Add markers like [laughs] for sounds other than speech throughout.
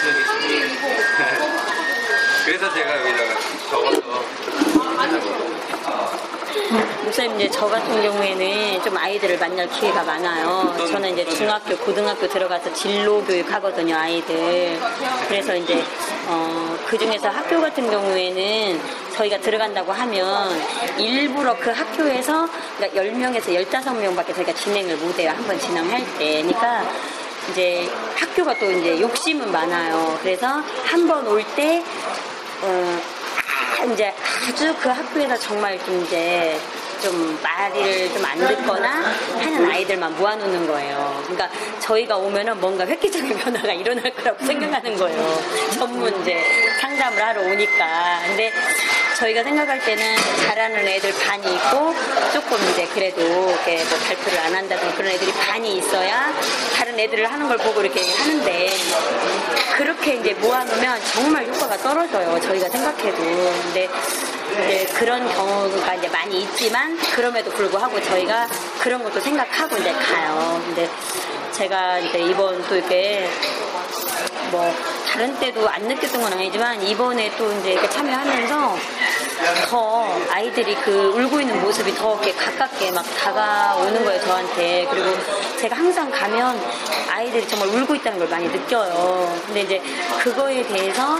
주시면. [laughs] 그래서 제가 여기다가 적어서 목사님 이제 저 같은 경우에는 좀 아이들을 만날 기회가 많아요. 저는 이제 중학교, 고등학교 들어가서 진로 교육 하거든요, 아이들. 그래서 이제 어, 그 중에서 학교 같은 경우에는 저희가 들어간다고 하면 일부러 그 학교에서 그러니까 10명에서 15명밖에 저희가 진행을 못 해요. 한 번 진행할 때. 그러니까 이제 학교가 또 이제 욕심은 많아요. 그래서 한 번 올 때, 어, 아, 이제 아주 그 학교에서 정말 좀 이제 좀 말을 좀 안 듣거나 하는 아이들만 모아놓는 거예요. 그러니까 저희가 오면은 뭔가 획기적인 변화가 일어날 거라고 생각하는 거예요. 전문 이제 상담을 하러 오니까. 근데 저희가 생각할 때는 잘하는 애들 반이 있고 조금 이제 그래도 이렇게 뭐 발표를 안 한다든가 그런 애들이 반이 있어야 다른 애들을 하는 걸 보고 이렇게 하는데 그렇게 이제 모아놓으면 정말 효과가 떨어져요. 저희가 생각해도. 근데 이제 그런 경우가 이제 많이 있지만 그럼에도 불구하고 저희가 그런 것도 생각하고 이제 가요. 근데 제가 이제 이번 또 이렇게 뭐 다른 때도 안 느꼈던 건 아니지만 이번에 또 이제 이렇게 참여하면서 더 아이들이 그 울고 있는 모습이 더 이렇게 가깝게 막 다가오는 거예요 저한테. 그리고 제가 항상 가면 아이들이 정말 울고 있다는 걸 많이 느껴요. 근데 이제 그거에 대해서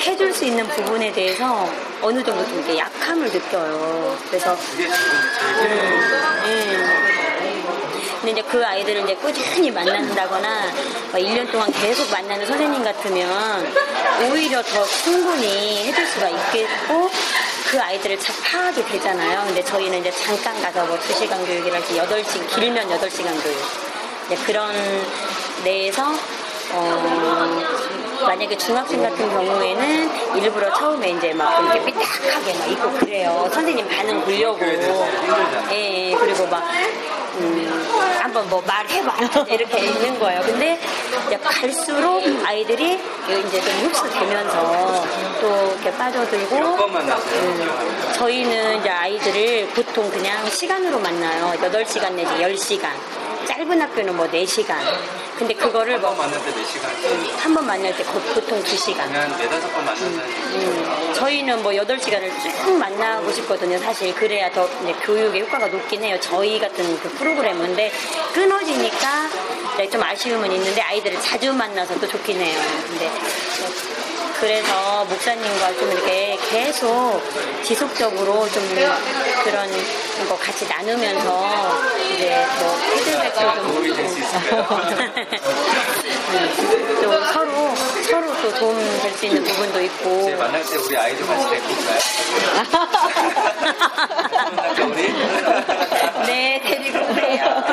해줄 수 있는 부분에 대해서 어느 정도 좀 이렇게 약함을 느껴요. 그래서 음, 음. 근데 이제 그 아이들을 이제 꾸준히 만난다거나 막 1년 동안 계속 만나는 선생님 같으면 오히려 더 충분히 해줄 수가 있겠고 그 아이들을 잘 파악이 되잖아요. 근데 저희는 이제 잠깐 가서 뭐 2시간 교육이랄지 8시, 길면 8시간 교육. 이제 그런 내에서 어, 만약에 중학생 같은 경우에는 일부러 처음에 이제 막 이렇게 삐딱하게 막 입고 그래요. 선생님 반응 보려고. 예, 예. 그리고 막, 음, 한번 뭐 말해봐. [laughs] 이렇게 있는 거예요. 근데 이제 갈수록 아이들이 이제 좀 흡수되면서 또 이렇게 빠져들고. 음, 저희는 이제 아이들을 보통 그냥 시간으로 만나요. 8시간 내지 10시간. 짧은 학교는 뭐 4시간. 근데 그거를 뭐, 만날 때몇 시간? 한 번 만날 때 거- 보통 2시간. 그냥 네다섯 번 만나서 음, 저희는 뭐 8시간을 쭉 만나고 싶거든요. 사실 그래야 더 교육의 효과가 높긴 해요. 저희 같은 그 프로그램은. 근데 끊어지니까 좀 아쉬움은 있는데 아이들을 자주 만나서 또 좋긴 해요. 근데 그래서 목사님과 좀 이렇게 계속 지속적으로 좀 그런 거 같이 나누면서 이제 뭐 피드백도 좀또 [laughs] 서로 서로 또 도움 될 수 있는 부분도 있고 이제 만날 때 우리 아이들 같이 데리고 올까요? [laughs] [laughs] 네 데리고 오세요.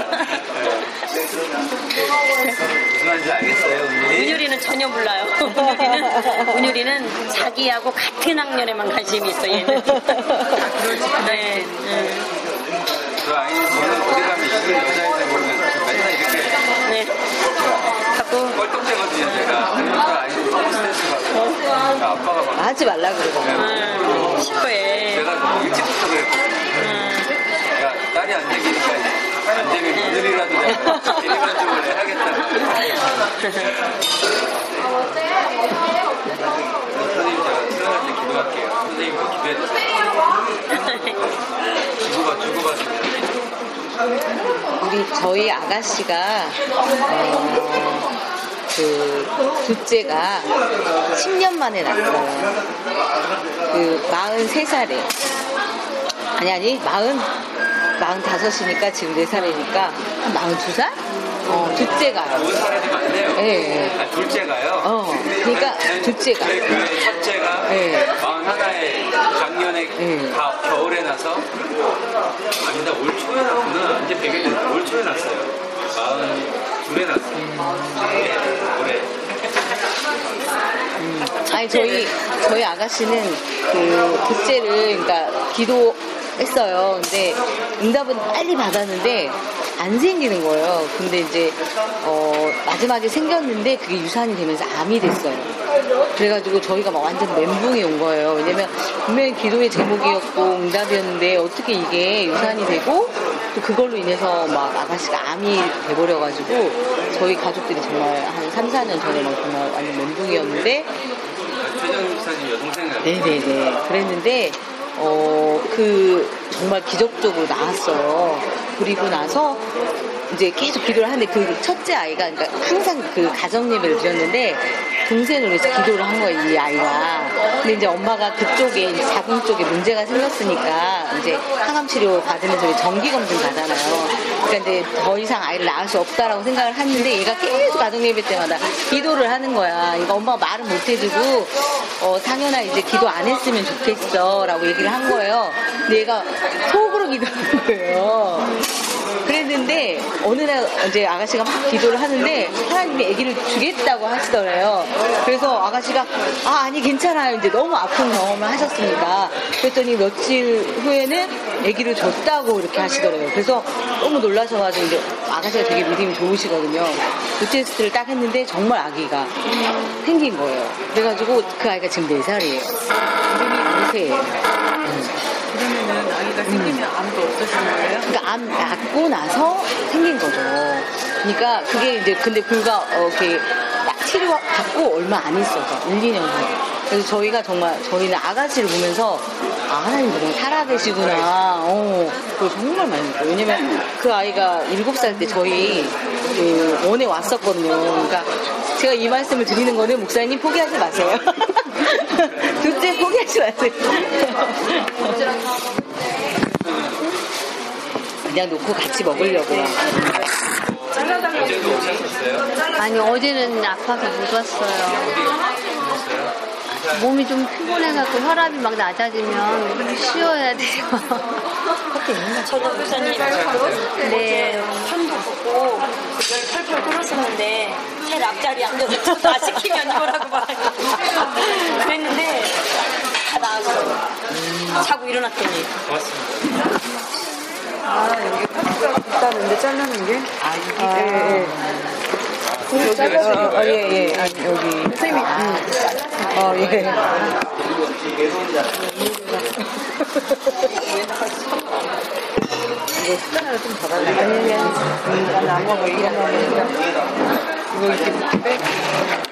무슨 말인지 알겠어요, 은율이? 은율이는 전혀 몰라요. [laughs] 은율이는 은율이는 자기하고 같은 학년에만 관심이 있어 얘는. [laughs] 네. 음, 그 아이는 저는 어디 가면 이쁜 여자애들 보면 맨날 이렇게 네. 자꾸 껄떡대거든요, 제가. 그 아이는 너무 스트레스 받고. 그러니까 아빠가 막 하지 말라 그러고. 음, 시커해. 제가 너무 일찍부터 그랬거든요. 음, 야, 딸이 안 되니까 안 되면 오늘이라도 내가 대리만족을 해야겠다. 선생님 제가 출연할 때 기도할게요. 선생님도 기도해 주세요. 주고받, 주고받으면. 우리 저희 아가씨가 어, 그 둘째가 10년 만에 낳았어요. 그 43살에 아니 아니 40 45이니까 지금 4살이니까 한 42살? 어, 둘째가요. 많네요. 예. 아, 둘째가요? 어, 그러니까 둘째가. 그, 그 첫째가 네. 마흔 하나에 작년에 네. 가- 겨울에 나서 아니다 올 초에 났구나 이제 100일 됐다 올 초에 났어요 마흔 둘에 났어요 네, 올해 아니 저희 저희 아가씨는 그 둘째를 그러니까 기도 했어요. 근데 응답은 빨리 받았는데 안 생기는 거예요. 근데 이제 어 마지막에 생겼는데 그게 유산이 되면서 암이 됐어요. 그래가지고 저희가 막 완전 멘붕이 온 거예요. 왜냐면 분명히 기도의 제목이었고 응답이었는데 어떻게 이게 유산이 되고 또 그걸로 인해서 막 아가씨가 암이 돼버려가지고 저희 가족들이 정말 한 3, 4년 전에 막 정말 완전 멘붕이었는데 최정 기사님 여동생은 네네네. 그랬는데, 어, 그, 정말 기적적으로 나왔어요. 그리고 나서, 이제 계속 기도를 하는데 그 첫째 아이가, 그러니까 항상 그 가정 예배를 드렸는데, 동생을 위해서 기도를 한 거예요, 이 아이가. 근데 이제 엄마가 그쪽에, 이제 자궁 쪽에 문제가 생겼으니까, 이제 항암 치료 받으면서 이제 정기 검진 가잖아요. 그러니까 이제 더 이상 아이를 낳을 수 없다라고 생각을 했는데, 얘가 계속 가정 예배 때마다 기도를 하는 거야. 그러니까 엄마가 말은 못 해주고, 어, 상현아 이제 기도 안 했으면 좋겠어. 라고 얘기를 한 거예요. 근데 얘가 속으로 기도하는 거예요. 그랬는데, 어느 날 이제 아가씨가 막 기도를 하는데, 하나님이 아기를 주겠다고 하시더래요. 그래서 아가씨가, 아, 아니, 괜찮아요. 이제 너무 아픈 경험을 하셨으니까. 그랬더니 며칠 후에는 아기를 줬다고 이렇게 하시더래요. 그래서 너무 놀라셔가지고, 이제 아가씨가 되게 믿음이 좋으시거든요. 그 테스트를 딱 했는데, 정말 아기가 생긴 거예요. 그래가지고 그 아이가 지금 4살이에요. 이름이 우세예요. 그러면은 아기가 생기면 아무도 없어지는 거예요? 그러니까 암 낳고 나서 생긴 거죠. 그러니까 그게 이제 근데 불과 어, 이렇게 딱 치료 받고 얼마 안 있어서 1, 2년 후에. 그래서 저희가 정말 저희는 아가씨를 보면서 아 하나님 정말 살아계시구나. 어, 그걸 정말 많이 느껴요. 왜냐면 그 아이가 7살 때 저희 그 원에 왔었거든요. 그러니까 제가 이 말씀을 드리는 거는 목사님 포기하지 마세요. [laughs] 둘째 포기하지 마세요. 그냥 놓고 같이 먹으려고요. 어제도? 아니 어제는 아파서 못 왔어요. 몸이 좀 피곤해갖고 혈압이 막 낮아지면 쉬어야 돼요. 저도 목사님 네. 편도 붓고 그걸 펄펄 끓었었는데 제 앞자리 앉아서 나 시키면 이거라고 말하고 그랬는데 다 나았어요. 자고 일어났더니 고맙습니다 아, 여기 파트가 있다는데 자르는 게? 아, 이게? 예, 예. 여기 잘라주고. 아, 예, 예. 아, 여기. 선생님이. 음. 어, 예. 이거 숟가락을 좀더 달라요. 아니, 아니, 아니. 나는 안 먹어. 이거. 이거 이렇게 빼.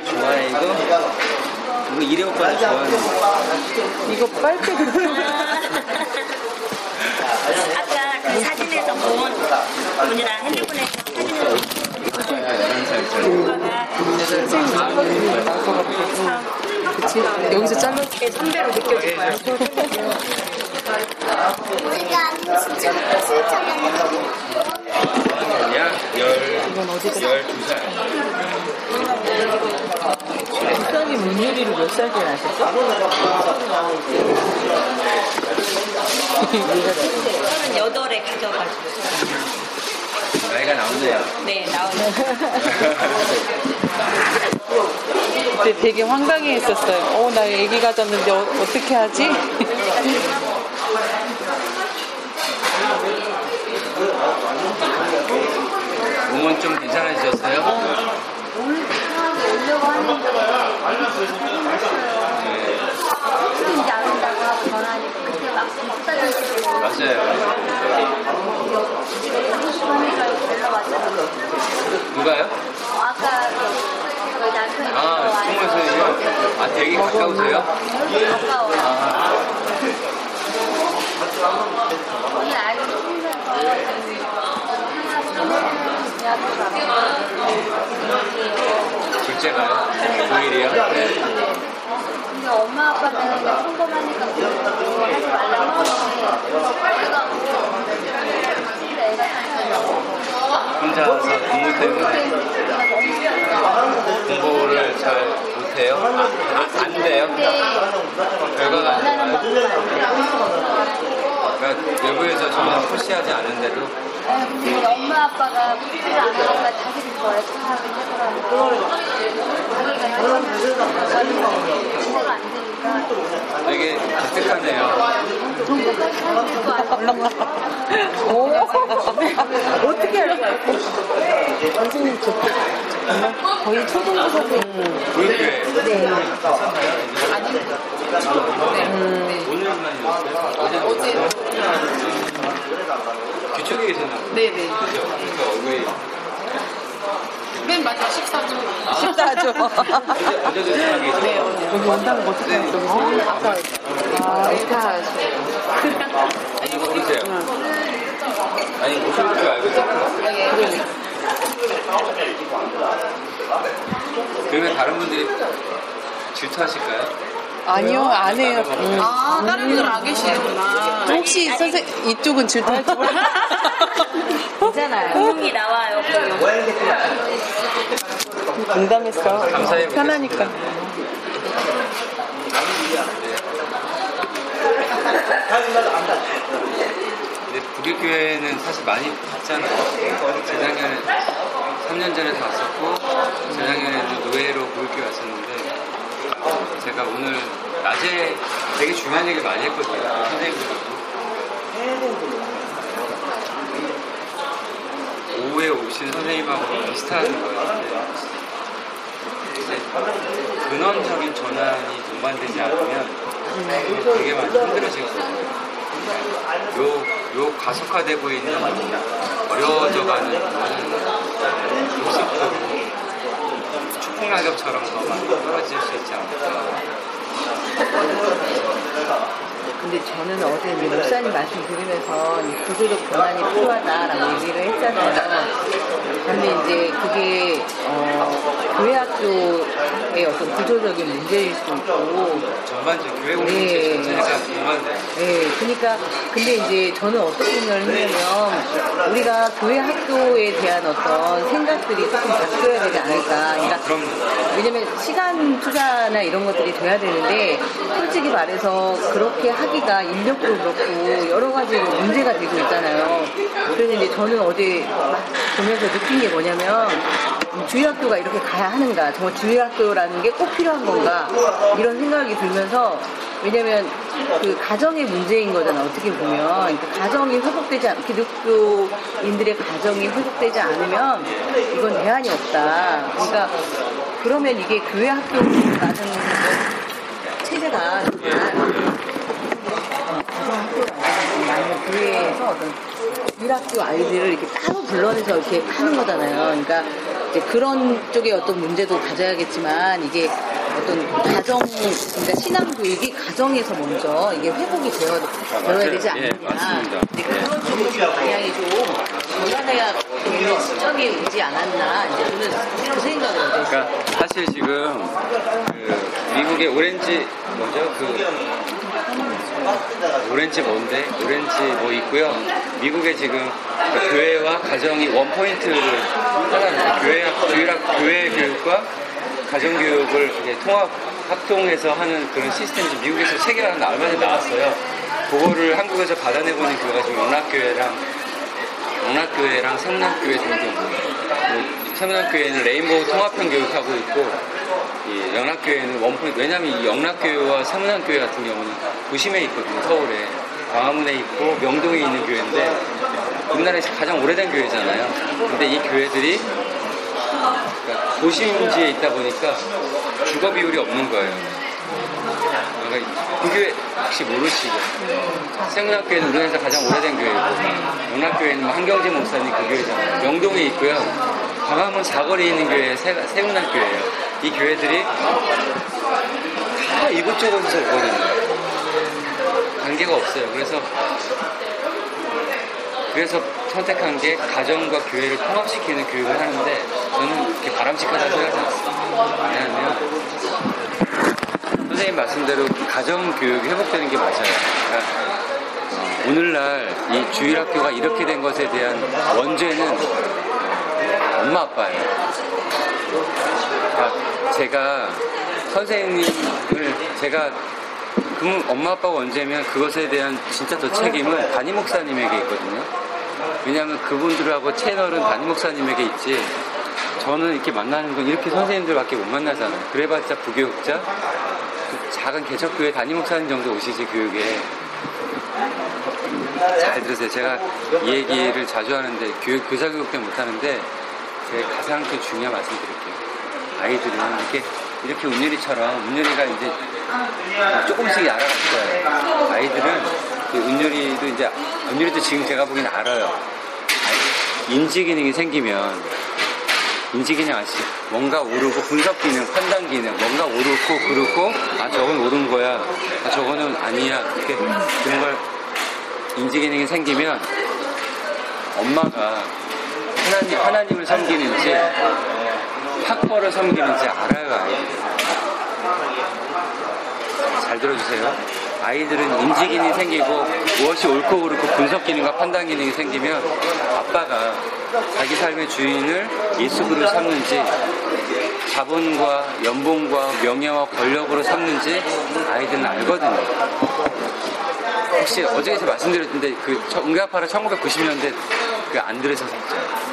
좋아해 이거? 이거 이래 오빠를 좋아하는 이거 빨대 [laughs] 아까 그 사진에서 본 분이랑 핸드폰에 사진을 그치? 여기서 잘라. 선배로 느껴져요. 야, 열, 열두 살. 목사님 문율이를 몇 살때 나셨 죠? 여덟에 가져가지고 나이가 나오네요. 네 그때 되게 황당해 했었어요. 어, 나 애기 가졌는데 어, 어떻게 하지? 몸은 좀 괜찮아지셨어요? 오려고 하는데 이제 안 온다고 하고 비싸졌고 맞아요. 누가요? 아까 남편이 아, 정말 선생님요? 아, 되게 가까우세요? 가까워요. 아, 둘째가요? 고1이요? 엄마 아빠는 그냥 평범하니까 그거 하지 말라고 혼자서 공부 때문에 공부를 잘 못해요? 아, 안 돼요? 결과가 안? 만큼 그러니까 외부에서 전혀 푸시하지 않은데도 근데 엄마 아빠가 푸시를 안 하니까 자기도 좋아해서 하긴 하더라고요. 자기가 공부가 안 되니까 되게 기특하네요. 정도까지 할 수도 아니고 오, 어떻게? 선생님, 저, 정말 거의 초등부 선생님. 교육교회 네. 오늘만 어제 뒤쪽에 계셨나 보요 네네. 그죠? 그러니까 얼굴이 맨 마지막 14주. 식사하죠. 어제 어제도 식당에 계셨어요. 여기 온다는 거 어떻게 알았어? 아까, 아, 스타. 아니 모르세요. 아니 모실 줄 알고 있었어요. 그러면 다른 분들이 질투하실까요? 아니요, 안 해요. 아, 다른 분들 안 계시는구나. 혹시 선생 이쪽은 질투할 줄 괜찮아요. [laughs] 공이 나와요. 농담했어. 감사해요. 편하니까. 근데 북일교회는 사실 많이 봤잖아요. 재작년에 3년 전에 다 왔었고 재작년에도 노예로 북일교회 왔었는데 제가 오늘 낮에 되게 중요한 얘기를 많이 했거든요. 선생님들하고. 오후에 오신 선생님하고 비슷한 거였는데 근원적인 전환이 동반되지 않으면 되게 많이 힘들어지거든요. 요, 요 가속화되고 있는 어려워져가는 추 풍낙엽처럼 더 많이 떨어질 수 있지 않을까. 근데 저는 어제 이제 목사님 말씀 들으면서 이 구조적 변환이 필요하다라고 얘기를 했잖아요. 근데 이제 그게 어, 교회 학교의 어떤 구조적인 문제일 수 있고 전반적인 교회 네. 공동체 전체가 전반돼. 네, 그러니까 근데 이제 저는 어떻게 생각을 했냐면 우리가 교회 학교에 대한 어떤 생각들이 조금 바뀌어야 되지 않을까. 그러니까 그럼요. 왜냐면 시간 투자나 이런 것들이 돼야 되는데 솔직히 말해서 그렇게 하기가 인력도 그렇고 여러 가지로 문제가 되고 있잖아요. 그래서 이제 저는 어제 막 보면서 느낀 게 뭐냐면 주의학교가 이렇게 가야 하는가 정말 주의학교라는 게 꼭 필요한 건가 이런 생각이 들면서 왜냐면 그 가정의 문제인 거잖아 어떻게 보면 그러니까 가정이 회복되지 않 기독교인들의 가정이 회복되지 않으면 이건 대안이 없다 그러니까 그러면 이게 교회 학교라는 체제가 만약 교회에서 어떤 일학교 아이들을 이렇게 따로 불러내서 이렇게 하는 거잖아요. 그러니까 이제 그런 쪽에 어떤 문제도 가져야겠지만 이게 어떤 가정, 그러니까 신앙 교육이 가정에서 먼저 이게 회복이 되어, 되어야 되지 예, 않느냐. 맞습니다. 근데 그런 쪽으로 좀 방향이 좀 전환해야 되는 시점이 오지 않았나. 이제 저는 그 생각을 하고. 그러니까 사실 지금 그 미국의 오렌지 뭐죠? 그 오렌지 뭔데? 오렌지 뭐 있고요. 미국의 지금 그 교회와 가정이 원 포인트를 하는 교회 교회학 교회 교육과 가정 교육을 통합 합동해서 하는 그런 시스템이 미국에서 체계가 얼마 전에 나왔어요. 그거를 한국에서 받아내고 있는 교회가 지금 영락교회랑 영락교회랑 성남교회 등등. 뭐 성남교회는 레인보우 통합형 교육하고 있고, 이 영락교회는 원포인트. 왜냐면 이 영락교회와 성남교회 같은 경우는 도심에 있거든요, 서울에. 광화문에 있고 명동에 있는 교회인데, 우리나라에서 가장 오래된 교회잖아요. 근데 이 교회들이 그러니까 도심지에 있다 보니까 주거 비율이 없는 거예요. 그러니까 그 교회 혹시 모르시죠? 생문학교회는 우리나라에서 가장 오래된 교회고 영락교회는 뭐 한경재 목사님 그 교회잖아요. 명동에 있고요. 광화문 사거리에 있는 교회 세문학교회예요. 이 교회들이 다 이곳저곳에서 오거든요. 관계가 없어요. 그래서 그래서 선택한 게 가정과 교회를 통합시키는 교육을 하는데 저는 그렇게 바람직하다고 생각하지 않습니다. 왜냐하면 선생님 말씀대로 가정 교육이 회복되는 게 맞아요. 그러니까 어, 오늘날 이 주일학교가 이렇게 된 것에 대한 원죄는 엄마 아빠예요. 그러니까 제가 선생님을 제가 그럼 엄마 아빠가 원죄면 그것에 대한 진짜 더 책임은 담임 목사님에게 있거든요. 왜냐하면 그분들하고 채널은 담임 목사님에게 있지. 저는 이렇게 만나는 건 이렇게 선생님들밖에 못 만나잖아요. 그래봤자 부교육자, 그 작은 개척교회 담임 목사님 정도 오시지 교육에. 잘 들으세요. 제가 이 얘기를 자주 하는데 교육 교사 교육 때문에 못 하는데 제가 가장 그 중요한 말씀 드릴게요. 아이들은 이렇게 이렇게 은율이처럼 은율이가 이제 조금씩 알아갈 거예요. 아이들은 그 은율이도 이제 은율이도 지금 제가 보기엔 알아요. 인지 기능이 생기면 인지 기능 아시죠? 뭔가 오르고 분석 기능, 판단 기능, 뭔가 옳고 그렇고 아 저건 옳은 거야, 아 저거는 아니야 이렇게 그런 걸 인지 기능이 생기면 엄마가 하나님 하나님을 섬기는지 학벌을 섬기는지 알아요 아이들이. 잘 들어주세요. 아이들은 인지 기능이 생기고 무엇이 옳고 그르고 분석 기능과 판단 기능이 생기면 아빠가 자기 삶의 주인을 예수그로 삼는지 자본과 연봉과 명예와 권력으로 삼는지 아이들은 알거든요. 혹시 어제 제가 말씀드렸는데 그 응답하라 1990년대 그 안 들으셨었죠?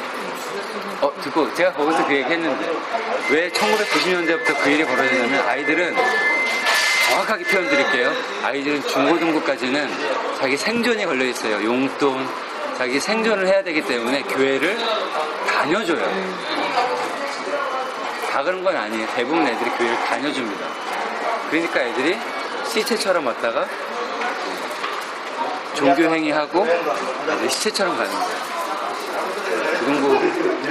어 듣고 제가 거기서 그 얘기 했는데 왜 1990년대부터 그 일이 벌어지냐면 아이들은 정확하게 표현 드릴게요. 아이들은 중고등부까지는 자기 생존이 걸려 있어요. 용돈, 자기 생존을 해야 되기 때문에 교회를 다녀줘요. 다 그런 건 아니에요. 대부분 애들이 교회를 다녀줍니다. 그러니까 애들이 시체처럼 왔다가 종교 행위하고 시체처럼 가는 거예요. 고등부,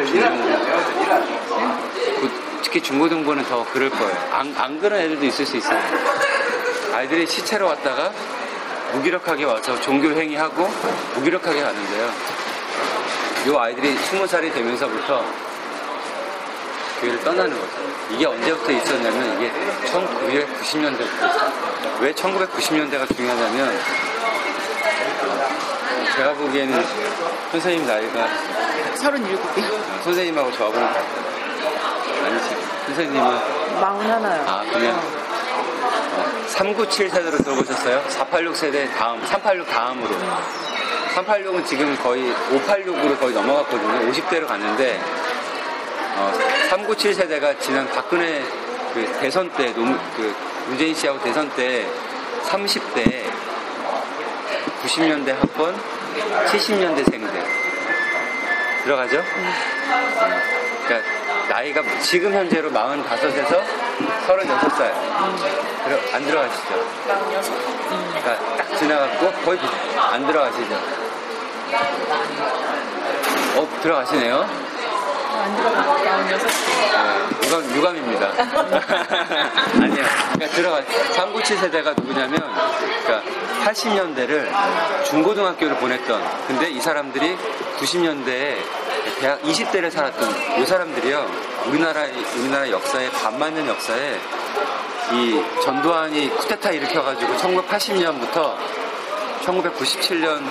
중고등부, 특히 중고등부는 더 그럴 거예요. 안, 안 그런 애들도 있을 수 있어요. 아이들이 시체로 왔다가 무기력하게 와서 종교행위하고 무기력하게 가는데요. 이 아이들이 20살이 되면서부터 교회를 떠나는 거죠. 이게 언제부터 있었냐면 이게 1990년대부터 있어요. 왜 1990년대가 중요하냐면 제가 보기에는 선생님 나이가 37이요. 선생님하고 저하고는 아니지. 선생님은 41요. 아 그냥 397 세대로 들어보셨어요? 486 세대 다음 386 다음으로 386은 지금 거의 586으로 거의 넘어갔거든요. 50대로 갔는데 어, 397 세대가 지난 박근혜 그 대선 때 노무, 그 문재인 씨하고 대선 때 30대 90년대 학번 70년대생들 들어가죠? 그러니까 나이가 지금 현재로 45에서 36살 들어, 안 들어가시죠? 그러니까 딱 지나갔고 거의 비- 안 들어가시죠? 어 들어가시네요. 안 들어가. 46. 유감, 유감입니다. [laughs] 아니요. 그러니까 들어가, 397 세대가 누구냐면, 그러니까 80년대를 중고등학교를 보냈던, 근데 이 사람들이 90년대에 대학 20대를 살았던 이 사람들이요, 우리나라, 우리나라 역사에, 반만년 역사에 이 전두환이 쿠데타 일으켜가지고 1980년부터 1997년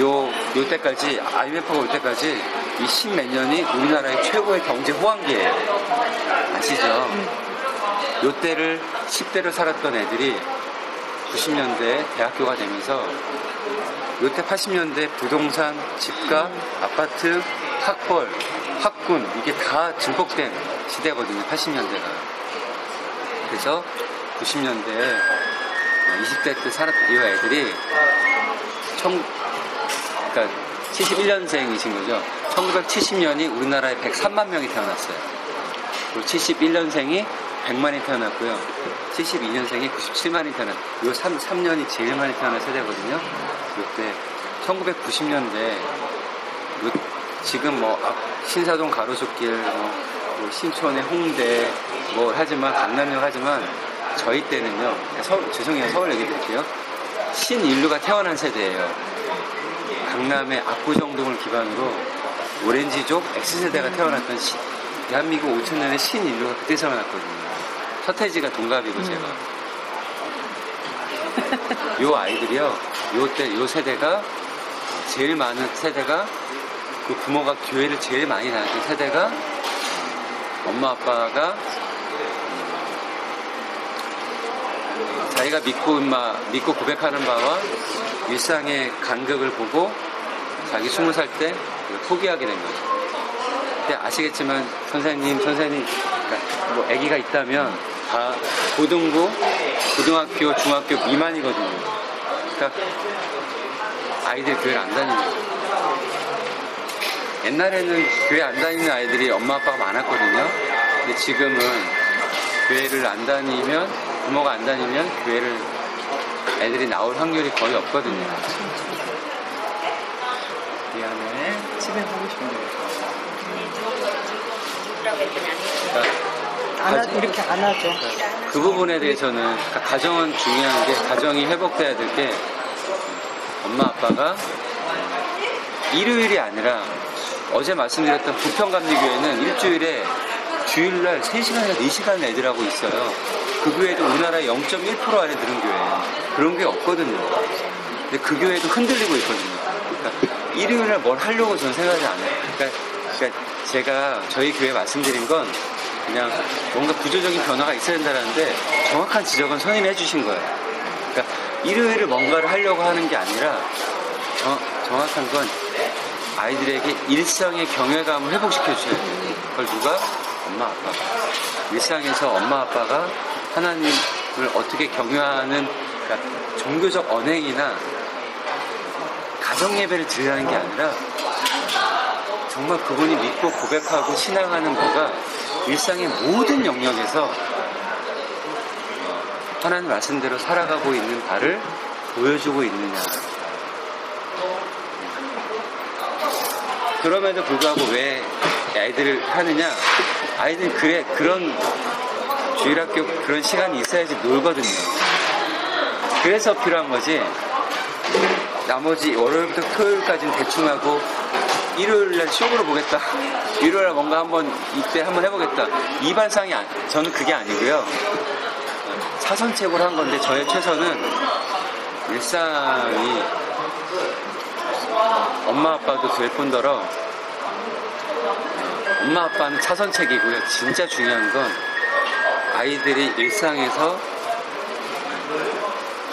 요, 요 때까지, IMF가 올 때까지 이 십몇 년이 우리나라의 최고의 경제 호황기예요. 아시죠? 요 때를, 10대를 살았던 애들이 90년대에 대학교가 되면서 요때 80년대 부동산, 집값, 아파트, 학벌, 학군, 이게 다 증폭된 시대거든요. 80년대가. 그래서 90년대에 20대 때 살았던 이 애들이 청, 그러니까 71년생이신 거죠. 1970년이 우리나라에 103만 명이 태어났어요. 그리고 71년생이 100만이 태어났고요. 72년생이 97만이 태어났, 요 3, 3년이 제일 많이 태어난 세대거든요. 이때 1990년대, 지금 뭐, 앞- 신사동 가로수길, 뭐, 뭐 신촌의 홍대, 뭐 하지만, 강남역 하지만, 저희 때는요, 서울, 죄송해요. 서울 얘기 드릴게요. 신인류가 태어난 세대예요. 강남의 압구정 동을 기반으로 오렌지족 X세대가 태어났던 시- 대한민국 5천년의 신인류가 그때 태어났거든요. 서태지가 동갑이고 제가. [laughs] 요 아이들이요, 요 때, 요 세대가 제일 많은 세대가 그 부모가 교회를 제일 많이 다녔던 세대가 엄마 아빠가 자기가 믿고 믿고 고백하는 바와 일상의 간극을 보고 자기 스무 살 때 포기하게 된 거죠. 근데 아시겠지만 선생님, 선생님, 그러니까 뭐 아기가 있다면 다 고등부, 고등학교, 중학교 미만이거든요. 그러니까 아이들 교회를 안 다니는 거예요. 옛날에는 교회 안 다니는 아이들이 엄마 아빠가 많았거든요. 근데 지금은 교회를 안 다니면 부모가 안 다니면 교회를 애들이 나올 확률이 거의 없거든요. 미안해. 집에 가고 싶은데. 그러니까 이렇게 안 하죠. 그 부분에 대해서는 그러니까 가정은 중요한 게 가정이 회복돼야 될 게 엄마 아빠가 일요일이 아니라 어제 말씀드렸던 부평감리교회는 일주일에 주일날 3시간이나 4시간 애들하고 있어요. 그 교회도 우리나라 0.1% 안에 드는 교회예요. 그런 게 없거든요. 근데 그 교회도 흔들리고 있거든요. 그러니까 일요일날 뭘 하려고 저는 생각하지 않아요. 그러니까, 그러니까 제가 저희 교회 말씀드린 건 그냥 뭔가 구조적인 변화가 있어야 된다는데 정확한 지적은 선임이 해주신 거예요. 그러니까 일요일을 뭔가를 하려고 하는 게 아니라 정, 정확한 건 아이들에게 일상의 경외감을 회복시켜 줘야 돼요. 그걸 누가? 엄마, 아빠가. 일상에서 엄마, 아빠가 하나님을 어떻게 경외하는 그러니까 종교적 언행이나 가정 예배를 드리라는 게 아니라 정말 그분이 믿고 고백하고 신앙하는 거가 일상의 모든 영역에서 하나님 말씀대로 살아가고 있는 바를 보여주고 있느냐. 그럼에도 불구하고 왜 아이들을 하느냐? 아이들은 그래, 그런 주일학교 그런 시간이 있어야지 놀거든요. 그래서 필요한 거지. 나머지 월요일부터 토요일까지는 대충 하고 일요일날 쇼으로 보겠다. 일요일날 뭔가 한번 이때 한번 해보겠다. 이 반상이 아니, 저는 그게 아니고요. 사선책으로 한 건데 저의 최선은 일상이 엄마 아빠도 될 뿐더러 엄마 아빠는 차선책이고요. 진짜 중요한 건 아이들이 일상에서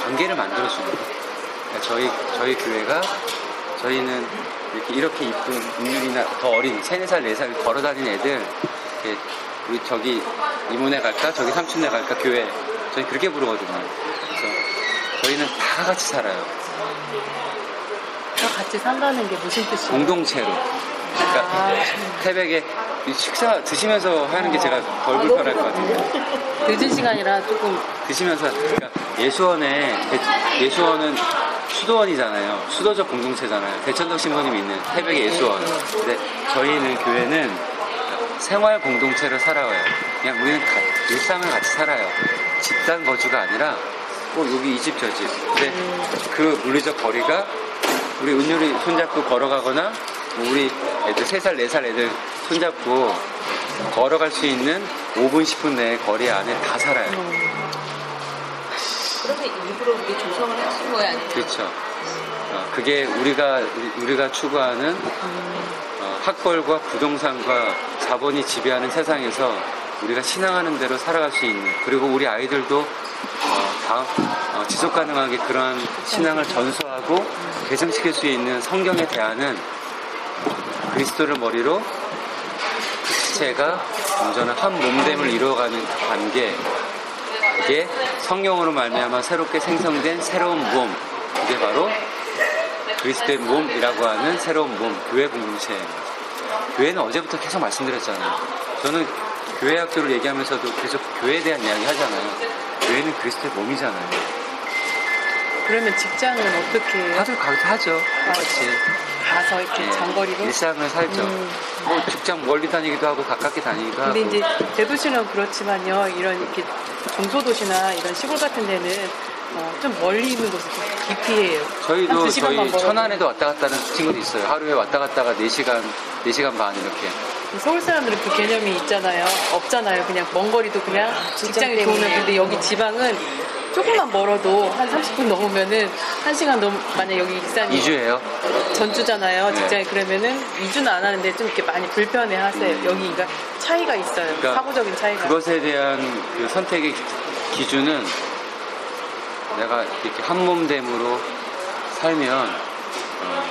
관계를 만들어주는 거예요. 그러니까 저희 저희 교회가 저희는 이렇게 이렇게 이쁜 국민이나 더 어린 3, 4살, 4살 걸어 다니는 애들 우리 저기 이모네 갈까? 저기 삼촌네 갈까? 교회 저희 그렇게 부르거든요. 그래서 저희는 다 같이 살아요. 다 같이 산다는 게 무슨 뜻이에요? 공동체로. 그러니까 태백에 이 식사 드시면서 하는 게 제가 덜 불편할 것 같아요. 늦은 시간이라 조금 드시면서 그러니까 예수원에 대- 예수원은 수도원이잖아요. 수도적 공동체잖아요. 대천덕 신부님이 있는 태백의 예수원. 근데 저희는 교회는 생활 공동체로 살아와요. 그냥 우리는 가- 일상을 같이 살아요. 집단 거주가 아니라 꼭 여기 이 집 저 집. 근데 그 물리적 거리가 우리 은율이 손잡고 걸어가거나 뭐 우리 애들 3살, 4살 애들 손잡고 걸어갈 수 있는 5분, 10분 내 거리 안에 다 살아요. 그래서 일부러 우리 조성을 하신 거야 아니면? 그렇죠. 어, 그게 우리가 우리- 우리가 추구하는 어, 학벌과 부동산과 자본이 지배하는 세상에서 우리가 신앙하는 대로 살아갈 수 있는 그리고 우리 아이들도 어, 다음, 어, 지속 가능하게 그러한 신앙을 전수하고 개성시킬 수 있는 성경에 대하는 그리스도를 머리로 그 지체가 온전한 한 몸됨을 이루어가는 그 관계 그게 성령으로 말미암아 새롭게 생성된 새로운 몸 그게 바로 그리스도의 몸이라고 하는 새로운 몸 교회 공동체입니다. 교회는 어제부터 계속 말씀드렸잖아요. 저는 교회 학교를 얘기하면서도 계속 교회에 대한 이야기 하잖아요. 교회는 그리스도의 몸이잖아요. 그러면 직장은 어떻게 해요? 다들 가서 하죠. 같이 가서 이렇게 예, 장거리로? 일상을 살죠. 음. 뭐 직장 멀리 다니기도 하고 가깝게 다니기도 하고. 근데 이제 대도시는 그렇지만요. 이런 이렇게 중소도시나 이런 시골 같은 데는 어, 좀 멀리 있는 곳을 기피해요. 한 저희도 저희. 천안에도 왔다 갔다 하는 친구도 있어요. 하루에 왔다 갔다가 4시간, 4시간 반 이렇게. 서울 사람들은 그 개념이 있잖아요. 없잖아요. 그냥 먼 거리도 그냥 직장에 때문에. 도우면 근데 여기 지방은 조금만 멀어도 한 30분 넘으면은 1시간 넘 만약 여기 익산이 2주예요. 전주잖아요. 네. 직장에 그러면은 2주는 안 하는데 좀 이렇게 많이 불편해 하세요. 여기 그러니까 차이가 있어요. 그러니까 사고적인 차이가. 그것에 대한 그 선택의 기- 기준은 내가 이렇게 한몸됨으로 살면 어,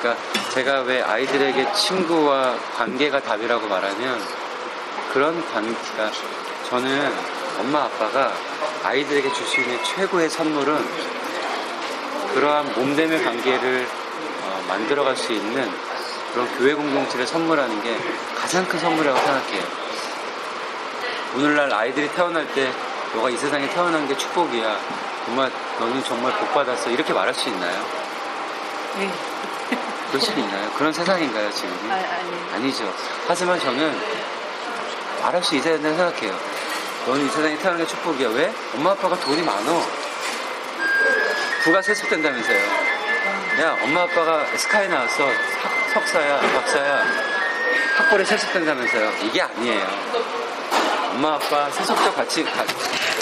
그러니까 제가 왜 아이들에게 친구와 관계가 답이라고 말하면 그런 관계가 저는 엄마 아빠가 아이들에게 줄 수 있는 최고의 선물은 그러한 몸됨의 관계를 어, 만들어갈 수 있는 그런 교회 공동체를 선물하는 게 가장 큰 선물이라고 생각해요. 오늘날 아이들이 태어날 때 너가 이 세상에 태어난 게 축복이야. 정말 너는 정말 복 받았어. 이렇게 말할 수 있나요? 네. 그럴 수 있나요? 그런 세상인가요 지금이? 아, 아니. 아니죠. 하지만 저는 수 있어야 된다고 생각해요. 너는 이 세상에 태어난 게 축복이야. 왜? 엄마 아빠가 돈이 많어. 부가 세습된다면서요. 야, 엄마 아빠가 스카이 나왔어. 석- 석사야, 박사야. 학벌에 세습된다면서요. 이게 아니에요. 엄마 아빠 세속적 가치, 가,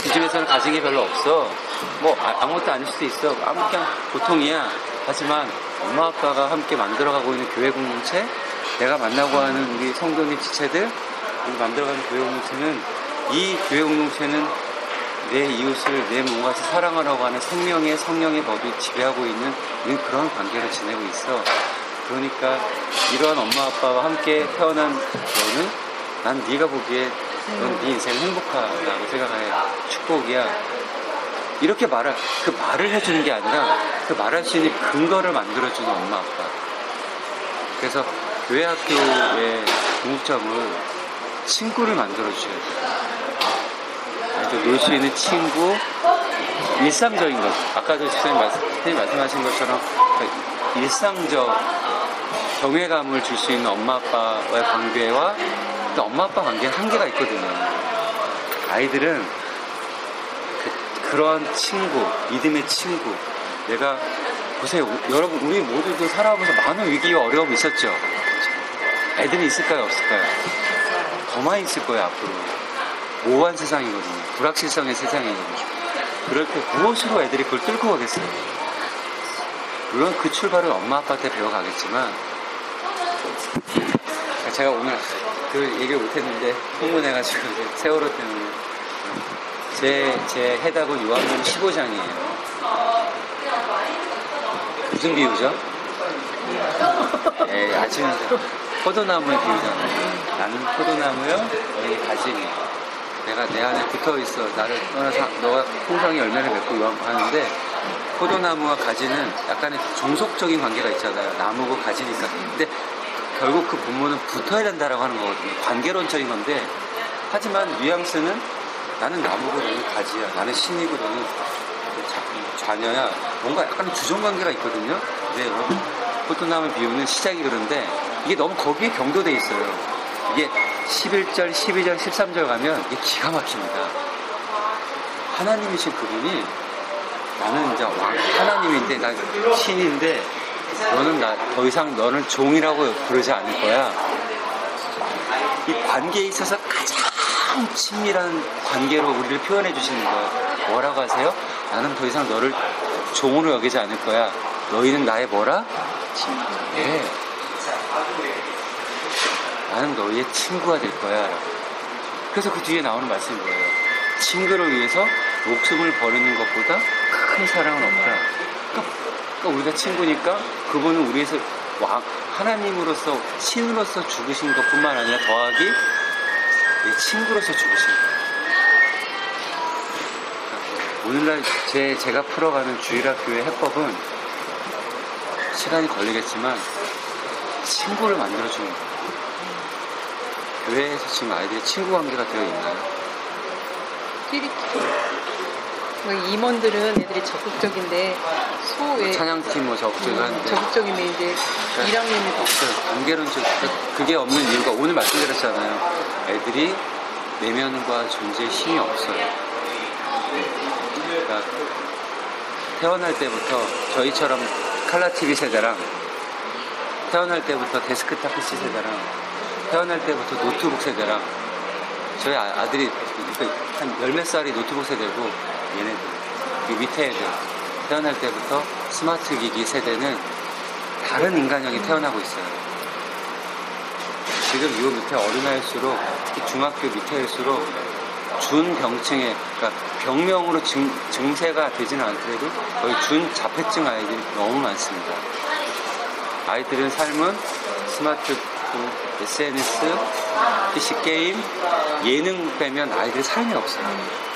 기준에서는 가진 게 별로 없어. 뭐 아, 무것도 아닐 수도 있어. 아무 그냥 보통이야. 하지만 엄마 아빠가 함께 만들어가고 있는 교회 공동체, 내가 만나고 하는 우리 성도님 지체들, 우리 만들어가는 교회 공동체는 이 교회 공동체는 내 이웃을 내 몸같이 사랑하라고 하는 생명의 성령의 법이 지배하고 있는 그런 관계로 지내고 있어. 그러니까 이러한 엄마 아빠와 함께 태어난 너는 난 네가 보기에 넌네 인생 행복하다고 생각해. 축복이야. 이렇게 말할 그 말을 해주는 게 아니라 그 말할 수 있는 근거를 만들어주는 엄마 아빠. 그래서 교회 학교의 궁극점은 친구를 만들어주셔야 돼요. 놀수 있는 친구, 일상적인 것. 아까도 선생님, 말씀, 선생님 말씀하신 것처럼 그 일상적 경외감을 줄 수 있는 엄마 아빠와의 관계와 또 엄마 아빠 관계는 한계가 있거든요. 아이들은 그, 런 친구, 믿음의 친구. 내가 보세요. 우- 여러분, 우리 모두도 살아오면서 많은 위기와 어려움이 있었죠. 애들이 있을까요, 없을까요? 더 많이 있을 거예요, 앞으로. 모호한 세상이거든요. 불확실성의 세상이거든요. 그럴 때 무엇으로 애들이 그걸 뚫고 가겠어요? 물론 그 출발은 엄마 아빠한테 배워가겠지만 제가 오늘 그 얘기를 못했는데 흥분해가지고 세월호 때문에 제, 제 해답은 요한복음 15장이에요. 무슨 비유죠? 예, 아시면서 포도나무의 비유잖아요. 나는 포도나무요, 너희 가지니. 내가 내 안에 붙어 있어. 나를 떠나서 너가 풍성히 열매를 맺고 하는데 포도나무와 가지는 약간의 종속적인 관계가 있잖아요. 나무고 가지니까. 근데 결국 그 본문은 붙어야 된다라고 하는 거거든요. 관계론적인 건데 하지만 뉘앙스는 나는 나무고 너는 가지야. 나는 신이고 너는 자- 자녀야. 뭔가 약간 주종관계가 있거든요. 근데 여러분 포도나무 비유는 시작이 그런데 이게 너무 거기에 경도돼 있어요. 이게 11절, 12절, 13절 가면 이게 기가 막힙니다. 하나님이신 그분이 나는 이제 왕, 하나님인데, 나 신인데, 너는 나, 더 이상 너는 종이라고 부르지 않을 거야. 이 관계에 있어서 가장 친밀한 관계로 우리를 표현해 주시는 거예요. 뭐라고 하세요? 나는 더 이상 너를 종으로 여기지 않을 거야. 너희는 나의 뭐라? 친구. 예. 나는 너희의 친구가 될 거야. 그래서 그 뒤에 나오는 말씀이 뭐예요? 친구를 위해서 목숨을 버리는 것보다 큰 사랑은 없다. 그러니까, 그러니까 우리가 친구니까 그분은 우리에서 왕, 하나님으로서 신으로서 죽으신 것뿐만 아니라 더하기 내 친구로서 죽으신 거예요. 오늘날 제, 제가 풀어가는 주일학교의 해법은 시간이 걸리겠지만 친구를 만들어주는 거예요. 교회에서 지금 아이들이 친구 관계가 되어 있나요? 끼리끼리. 뭐 임원들은 애들이 적극적인데 소외 찬양팀 뭐 적극적이 하는데 적극적인데 이제 1학년이 없어요. 관계론적 그게 없는 이유가 오늘 말씀드렸잖아요. 애들이 내면과 존재의 힘이 없어요. 그러니까 태어날 때부터 저희처럼 칼라 TV 세대랑 태어날 때부터 데스크탑 PC 세대랑 태어날 때부터 노트북 세대랑 저희 아- 아들이 한 열 몇 살이 노트북 세대고 얘네들 이 밑에 애들 태어날 때부터 스마트 기기 세대는 다른 인간형이 태어나고 있어요. 지금 이 밑에 어린아이일수록 특히 중학교 밑에일수록 준병증에 그러니까 병명으로 증, 증세가 되지는 않더라도 거의 준자폐증 아이들이 너무 많습니다. 아이들은 삶은 스마트폰, SNS, PC 게임, 예능 빼면 아이들이 삶이 없어요.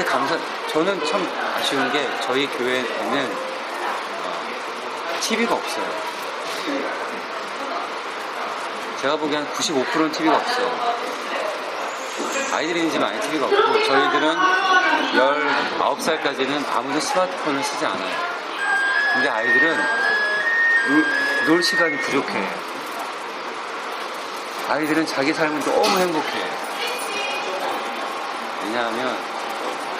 근데 감사, 저는 참 아쉬운 게 저희 교회에는 TV가 없어요. 제가 보기엔 95%는 TV가 없어요. 아이들이 있는 집 안에 TV가 없고 저희들은 19살까지는 아무도 스마트폰을 쓰지 않아요. 근데 아이들은 놀, 놀 시간이 부족해. 아이들은 자기 삶을 너무 행복해. 왜냐하면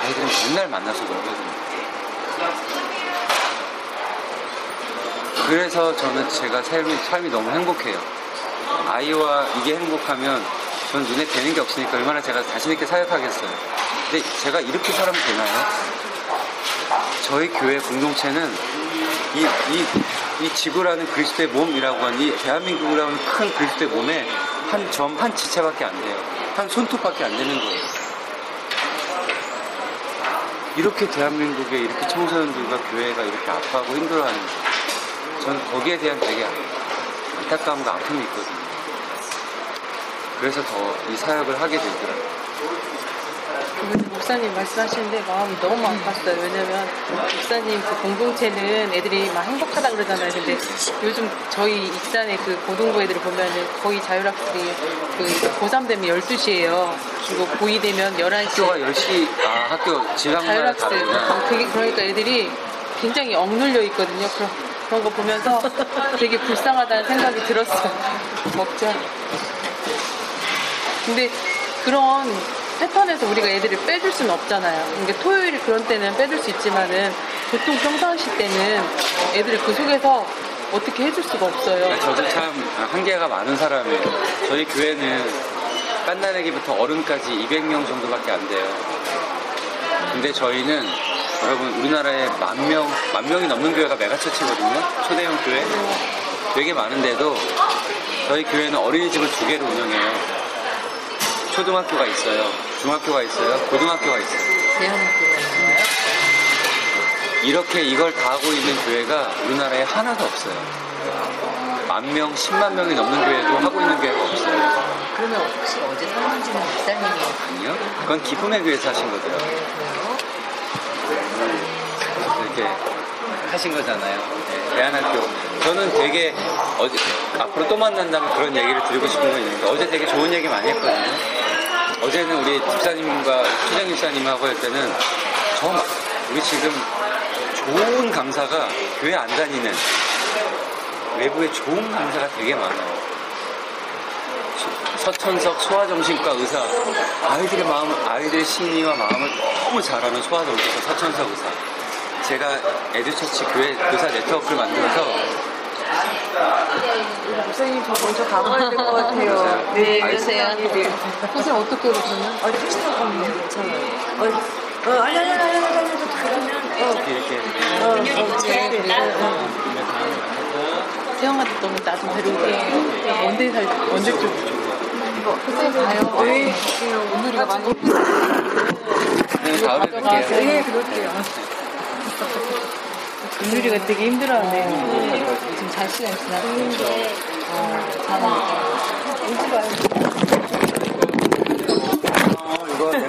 아이들은 맨날 만나서 놀거든요. 그래서 저는 제가 삶이, 삶이 너무 행복해요. 아이와 이게 행복하면 전 눈에 뵈는 게 없으니까 얼마나 제가 자신있게 사역하겠어요. 근데 제가 이렇게 살면 되나요? 저희 교회 공동체는 이, 이, 이 지구라는 그리스도의 몸이라고 하는 이 대한민국이라는 큰 그리스도의 몸에 한 점, 한 지체밖에 안 돼요. 한 손톱밖에 안 되는 거예요. 이렇게 대한민국에 이렇게 청소년들과 교회가 이렇게 아파하고 힘들어하는 거. 저는 거기에 대한 되게 안타까움과 아픔이 있거든요. 그래서 더 이 사역을 하게 되더라고요. 목사님 말씀하시는데 마음이 너무 아팠어요. 왜냐면 목사님 그 공동체는 애들이 막 행복하다 그러잖아요. 근데 요즘 저희 익산의 그 고등부 애들을 보면은 거의 자율학습이 그 고3 되면 12시예요. 그리고 고2 되면 11시. 학교가 10시, 아, 학교 지방마다 자율학습. 다르구나. 그게 그러니까 애들이 굉장히 억눌려 있거든요. 그런, 그런 거 보면서 되게 불쌍하다는 생각이 들었어요. [laughs] 먹자. 근데 그런 패턴에서 우리가 애들을 빼줄 수는 없잖아요. 그러니까 토요일 그런 때는 빼줄 수 있지만은 보통 평상시 때는 애들을 그 속에서 어떻게 해줄 수가 없어요. 저도 참 한계가 많은 사람이에요. 저희 교회는 깐난애기부터 어른까지 200명 정도밖에 안 돼요. 근데 저희는 여러분 우리나라에 만 명, 만 명이 넘는 교회가 메가처치거든요. 초대형 교회. 되게 많은데도 저희 교회는 어린이집을 두 개를 운영해요. 초등학교가 있어요. 중학교가 있어요. 고등학교가 있어요. 이렇게 이걸 다 하고 있는 교회가 우리나라에 하나도 없어요. 만 명, 10만 명이 넘는 교회도 하고 있는 교회가 없어요. 그러면 혹시 어제 설문지는 목사님이 아니요? 그건 기쁨의 교회에서 하신 거죠. 이렇게 하신 거잖아요. 네, 대안학교. 저는 되게 어제, 앞으로 또 만난다면 그런 얘기를 드리고 싶은 건 있는데 어제 되게 좋은 얘기 많이 했거든요. 어제는 우리 집사님과 최정 집사님하고 할 때는 저, 막- 우리 지금 좋은 강사가 교회 안 다니는 외부에 좋은 강사가 되게 많아요. 서천석 소아정신과 의사 아이들의 마음 아이들의 심리와 마음을 너무 잘 아는 소아정신과 서천석 의사 제가 에듀처치 교회 의사 네트워크를 만들어서 목사님 저 먼저 가봐야 될 것 같아요. [laughs] 네, 그러세요. 선생님 어떻게 그러면? 아, 택시 타고 가면 괜찮아요. 어, 어, 알려, 알려, 알려, 알려, 알려, 그러면, 어, 이렇게 어, 어, 태영한테 너무 나 좀 데려오고 언제 살 언제쯤 선생님 가요. 왜? 오늘이가 많이. 네, 다음에 뵐게요 네, 그럴게요. 은율이가 되게 힘들어하네. 지금 잘 시간 지났어.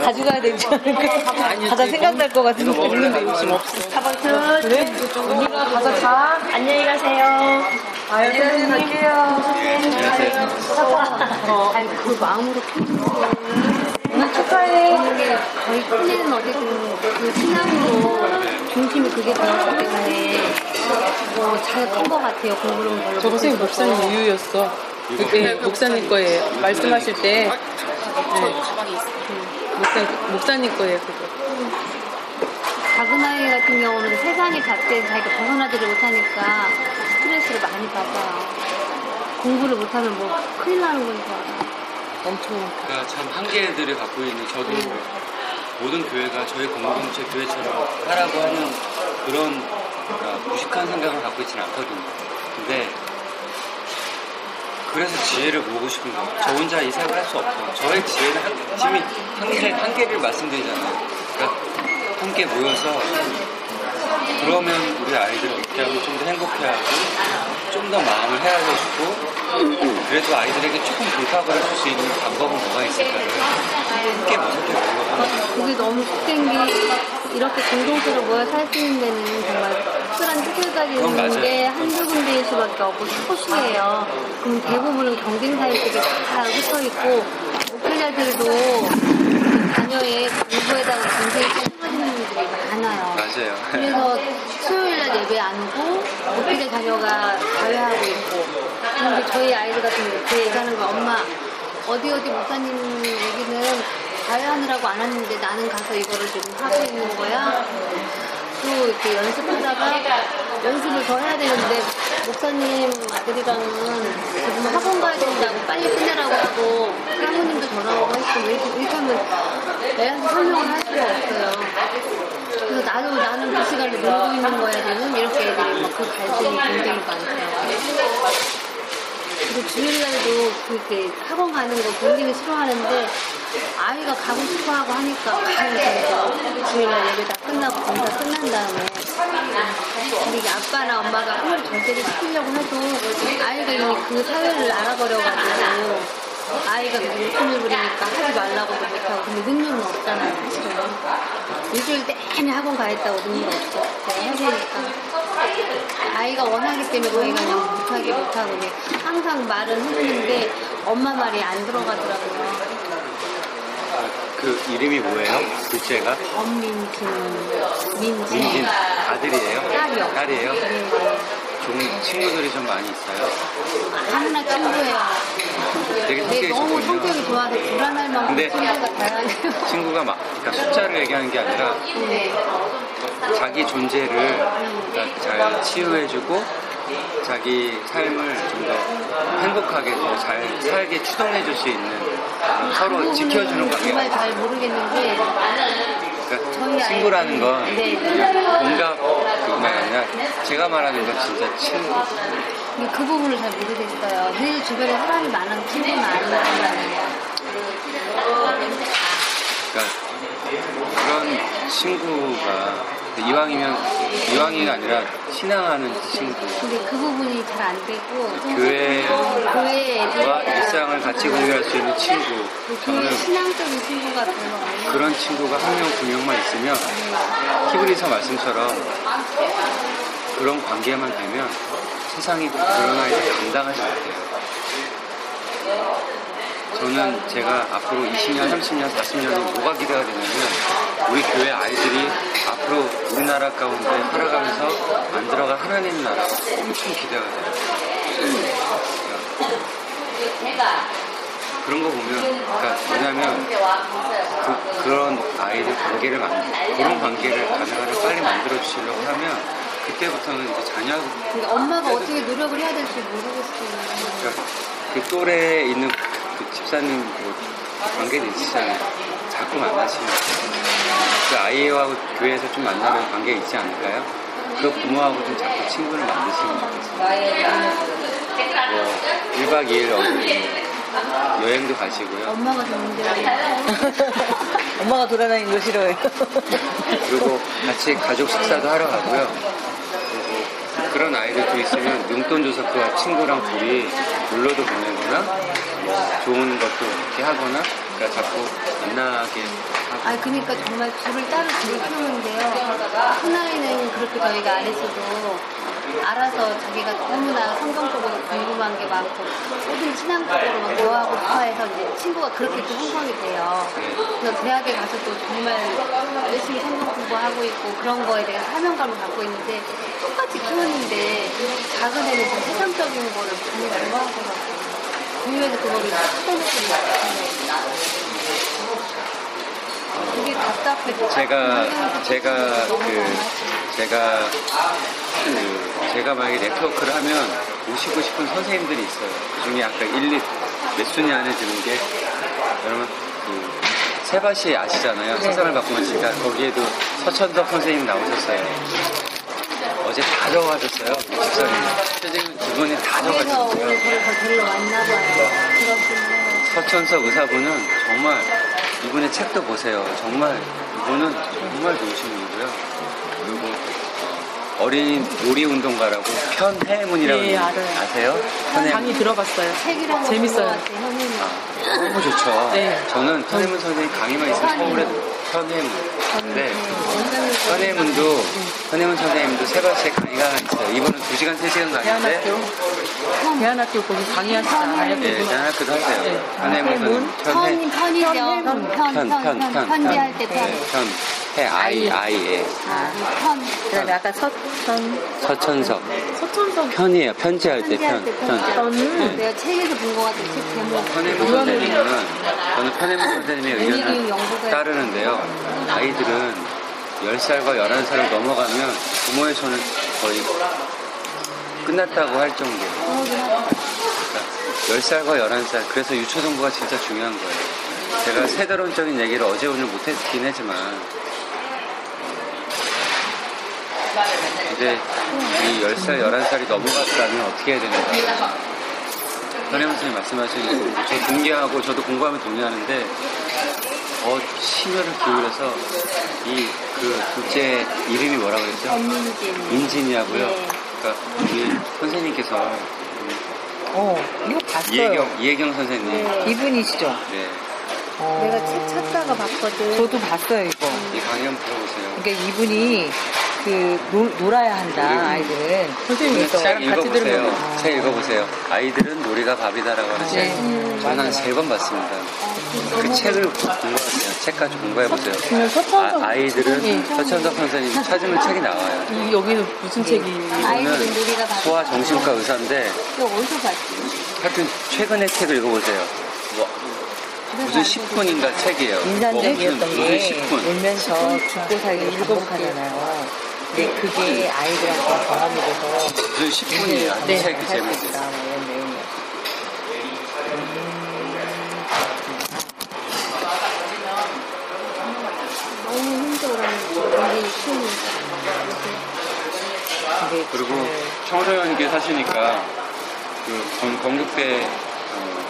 가져가야 되지 않을까? 가자 생각날 것 같은데 없는데 욕심 없어. 가방 펴. 그래? 언니가 가서 자. 안녕히 가세요. 아, 여자님 갈게요. 아니 그 마음으로 거 오늘 축하해. 거의 큰애는 어쨌든 그 신앙으로 중심이 그게 되었기 때문에 뭐잘큰 것 같아요 공부를 걸로 저 선생님 목사님 우유였어. 네, 목사님 거예요. 말씀하실 때. 네. 목사, 목사님 거예요, 그거. 작은 아이 같은 경우는 세상이 밖에 자기가 벗어나지를 못하니까 스트레스를 많이 받아요 공부를 못하면 뭐 큰일 나는 거니까. 엄청 그러니까 참 한계들을 갖고 있는 저도 모든 교회가 저희 공동체 교회처럼 하라고 하는 그런 그러니까 무식한 생각을 갖고 있지는 않거든요. 근데 그래서 지혜를 모으고 싶은 거예요. 저 혼자 이 생각을 할 수 없어요. 저의 지혜는 한, 지금 한계, 한계를 말씀드리잖아요. 그러니까 함께 모여서 그러면 우리 아이들을 어떻게 하면 좀 더 행복해하고 좀 더 마음을 헤아려 주고 그래도 아이들에게 조금 돌파구를 줄수 있는 방법은 뭐가 있을까를 함께 모색해 보려고 하는 거예요. 그게 너무 게 이렇게 공동체로 모여 살 수 있는 데는 정말 특별한 특별까지 있는. 게 한두 군데일 수밖에 없고 소수예요. 그럼 대부분은 경쟁 사회 쪽에 다 흩어 있고 목회자들도 그 자녀의 공부에다가 굉장히 분들이 많아요. 맞아요. 그래서 수요일 날 예배 안 오고 목회자 자녀가 자회하고 있고 근데 저희 아이들 같은 경우 그 얘기하는 거 엄마 어디 어디 목사님 얘기는 자회하느라고 안 왔는데 나는 가서 이거를 지금 하고 있는 거야 또 이렇게 연습하다가 연습을 더 해야 되는데 목사님 아들이랑은 지금 학원 가야 된다고 빨리 끝내라고 하고 사모님도 전화 오고 했고 이렇게, 하면 애한테 설명을 할 수가 없어요. 그래서 나도 나는 그 시간에 놀고 있는 거야 지금 이렇게 애들이 막 그 갈등이 굉장히 많아요. 그리고 주일날도 그렇게 학원 가는 거 굉장히 싫어하는데 아이가 가고 싶어 하고 하니까 그래서 주일날 예배 다 끝나고 검사 끝난 다음에. 우리 아빠나 엄마가 아무리 절제를 시키려고 해도 아이가 이미 그 사회를 알아버려가지고 아이가 욕심을 부리니까 하지 말라고도 못하고. 근데 능력은 없잖아요 사실은. 일주일 내내 학원 가있다고 능력 제가 해보니까 아이가 원하기 때문에 저희가 그냥 못하게 못하고 항상 말은 해주는데 엄마 말이 안 들어가더라고요 그 이름이 뭐예요? 둘째가? 엄민진 민진 민진 아들이에요? 딸이요 딸이에요? 네. 종 친구들이 좀 많이 있어요. 하나 친구예요 되게 근데 성격이 너무 좋거든요. 성격이 좋아서 불안할 만큼 근데- 친구가 다양해요 [laughs] 친구가 막 그러니까 숫자를 얘기하는 게 아니라 네. 자기 존재를 그러니까 잘 치유해주고 자기 삶을 좀 더 행복하게 더 잘 살게 추동해줄 수 있는 서로 그 지켜주는 부분은 정말. 잘 모르겠는데 그러니까 친구라는 건 네. 공감 그만 아니라 제가 말하는 건 진짜 친구. 근데 그 부분을 잘 모르겠어요. 늘 주변에 사람이 많은 친구는 아니잖아요. 그러니까 그런 친구가 이왕이면 이왕이가 아니라 신앙하는 친구. 근데 그 부분이 잘 안 되고 교회 교회 애들 와 일상을 같이 공유할 수 있는 친구. 교회 저는 신앙적인 친구가 없는 그런 친구가 한 명, 두 명만 있으면 히브리서 말씀처럼 그런 관계만 되면 세상이 그런 아이를 감당하지 못해요. 저는 제가 앞으로 20년, 30년, 40년이 뭐가 기대가 되냐면 우리 교회 아이들이 앞으로 우리나라 가운데 살아가면서 만들어갈 하나님 나라가 엄청 기대가 돼요. 그러니까 그런 거 보면, 그러니까 뭐냐면 그, 그런 아이들 관계를 만 그런 관계를 가능하게 빨리 만들어 주시려고 하면 그때부터는 이제 자녀 그러니까 엄마가 어떻게 노력을 해야 될지 모르겠어요. 그러니까 그 또래에 있는 그 집사님 뭐 관계도 있으시잖아요. 자꾸 만나시면 그 아이와 교회에서 좀 만나는 관계 있지 않을까요? 그 부모하고 좀 자꾸 친구를 만드시면 좋겠어요. 뭐 1박 2일 어디 여행도 가시고요. 엄마가 좀 문제라고. 엄마가 돌아다니는 거 싫어해요. 그리고 같이 가족 식사도 하러 가고요. 그리고 그런 아이들 도 있으면 용돈 줘서 그 친구랑 둘이 놀러도 보내거나 뭐 좋은 것도 이렇게 하거나 그러니까 자꾸 만나게 하고 아니 그러니까 정말 둘을 따로 둘을 키우는데요. 큰 아이는 그렇게 저희가 안 했어도 알아서 자기가 너무나 성경적으로 궁금한 게 많고 모든 신앙적으로만 대화하고 싶어해서 이제 친구가 그렇게 또 형성이 돼요. 그래서 대학에 가서 또 정말 열심히 성경 공부하고 있고 그런 거에 대한 사명감을 갖고 있는데 똑같이 키웠는데 작은 애는 좀 세상적인 거를 많이 좋아하더라고 요. 교회에서 그거를 그게 답답해서 제가 제가 그 제가 그 제가 만약에 네트워크를 하면 모시고 싶은 선생님들이 있어요. 그 중에 아까 1, 2, 몇 순위 안에 드는 게 여러분 그 세바시 아시잖아요. 세상을 바꾸는 시간 거기에도 서천덕 선생님 나오셨어요. 어제 다 적어가셨어요. 집사님. 선생님 두 분이 다 적어가셨어요. 오늘 저를 더 별로 왔나 봐요. 그렇군요. 서천석 의사분은 정말 이분의 책도 보세요. 정말 이분은 정말 좋으신 분이고요. 그리고 어린이 놀이운동가라고 편해문이라고 예, 알아요. 아세요? 편해문. 강의 들어봤어요. 재밌어요. 현민이. 너무 좋죠. 네. 저는 편해문 선생님 강의만 있으면 서울에 편해문. 네. 편해문도 편해문 선생님도 세바시에 강의가 하나 있어요. 이번은 2시간, 3시간 강의인데 대안학교. 거기 강의하시잖아요. 예, 대안학교도 하세요. 네. 편해문은 편해 편, 편이죠. 편, 편, 편, 편, 편지할 때 편. 편, 해, 아이, 아이에 편. 그 다음에 아까 서천 서천석. 서천석 편이에요. 편지할 때 편. 때 편. 편지. 내가 책에서 본 것 같아요. 책 제목. 편해문 선생님은 저는 편해문 선생님의 의견을 따르는데요. 아이들은 10살과 11살을 넘어가면 부모의 손을 거의 끝났다고 할. 그러니까 10살과 11살. 그래서 유초등부가 진짜 중요한 거예요. 제가 세대론적인 얘기를 어제 오늘 못했긴 하지만 이제 이 10살, 11살이 넘어갔다면 어떻게 해야 되는가. 현혜원 선생님 말씀하신 저 동의하고 저도 공부하면 동의하는데 더 심혈을 기울여서 이 그 둘째 이름이 뭐라 그랬죠? 엄민진. 민진이하고요. 네. 그러니까 우리 선생님께서 어 이거 봤어요. 이혜경, 이혜경 선생님. 네. 이분이시죠? 네. 어. 내가 책 찾다가 봤거든. 저도 봤어요 이거. 이 강의 한번 들어보세요. 그러니까 이분이 그 놀, 놀아야 한다 음. 아이들은. 선생님이 책 읽어보세요. 들으면 책 읽어보세요. 아이들은 놀이가 밥이다라고 하는 책. 네. 저는 한 세 번 봤습니다. 그 책을 공부하세요. 책까지 공부해보세요. 그러면 서천석 아, 아이들은 예. 서천석 선생님 찾으면 책이 나와요. 이- 여기는 무슨 책이 아이들은 이거는 놀이가 다. 소아 정신과 의사인데 이거 어디서 봤지? 하여튼 최근의 책을 읽어보세요. 뭐 무슨 10분인가 책이에요. 뭐 인상적이었던 무슨, 게 무슨 10분. 울면서 죽고 살기 반복하잖아요. 근데 그게 아이들한테 경험이 돼서 무슨 10분이에요. 네, 책이 제목이. 뭐 그리고 잘- 청소년기 사시니까 그 건- 건국대 어,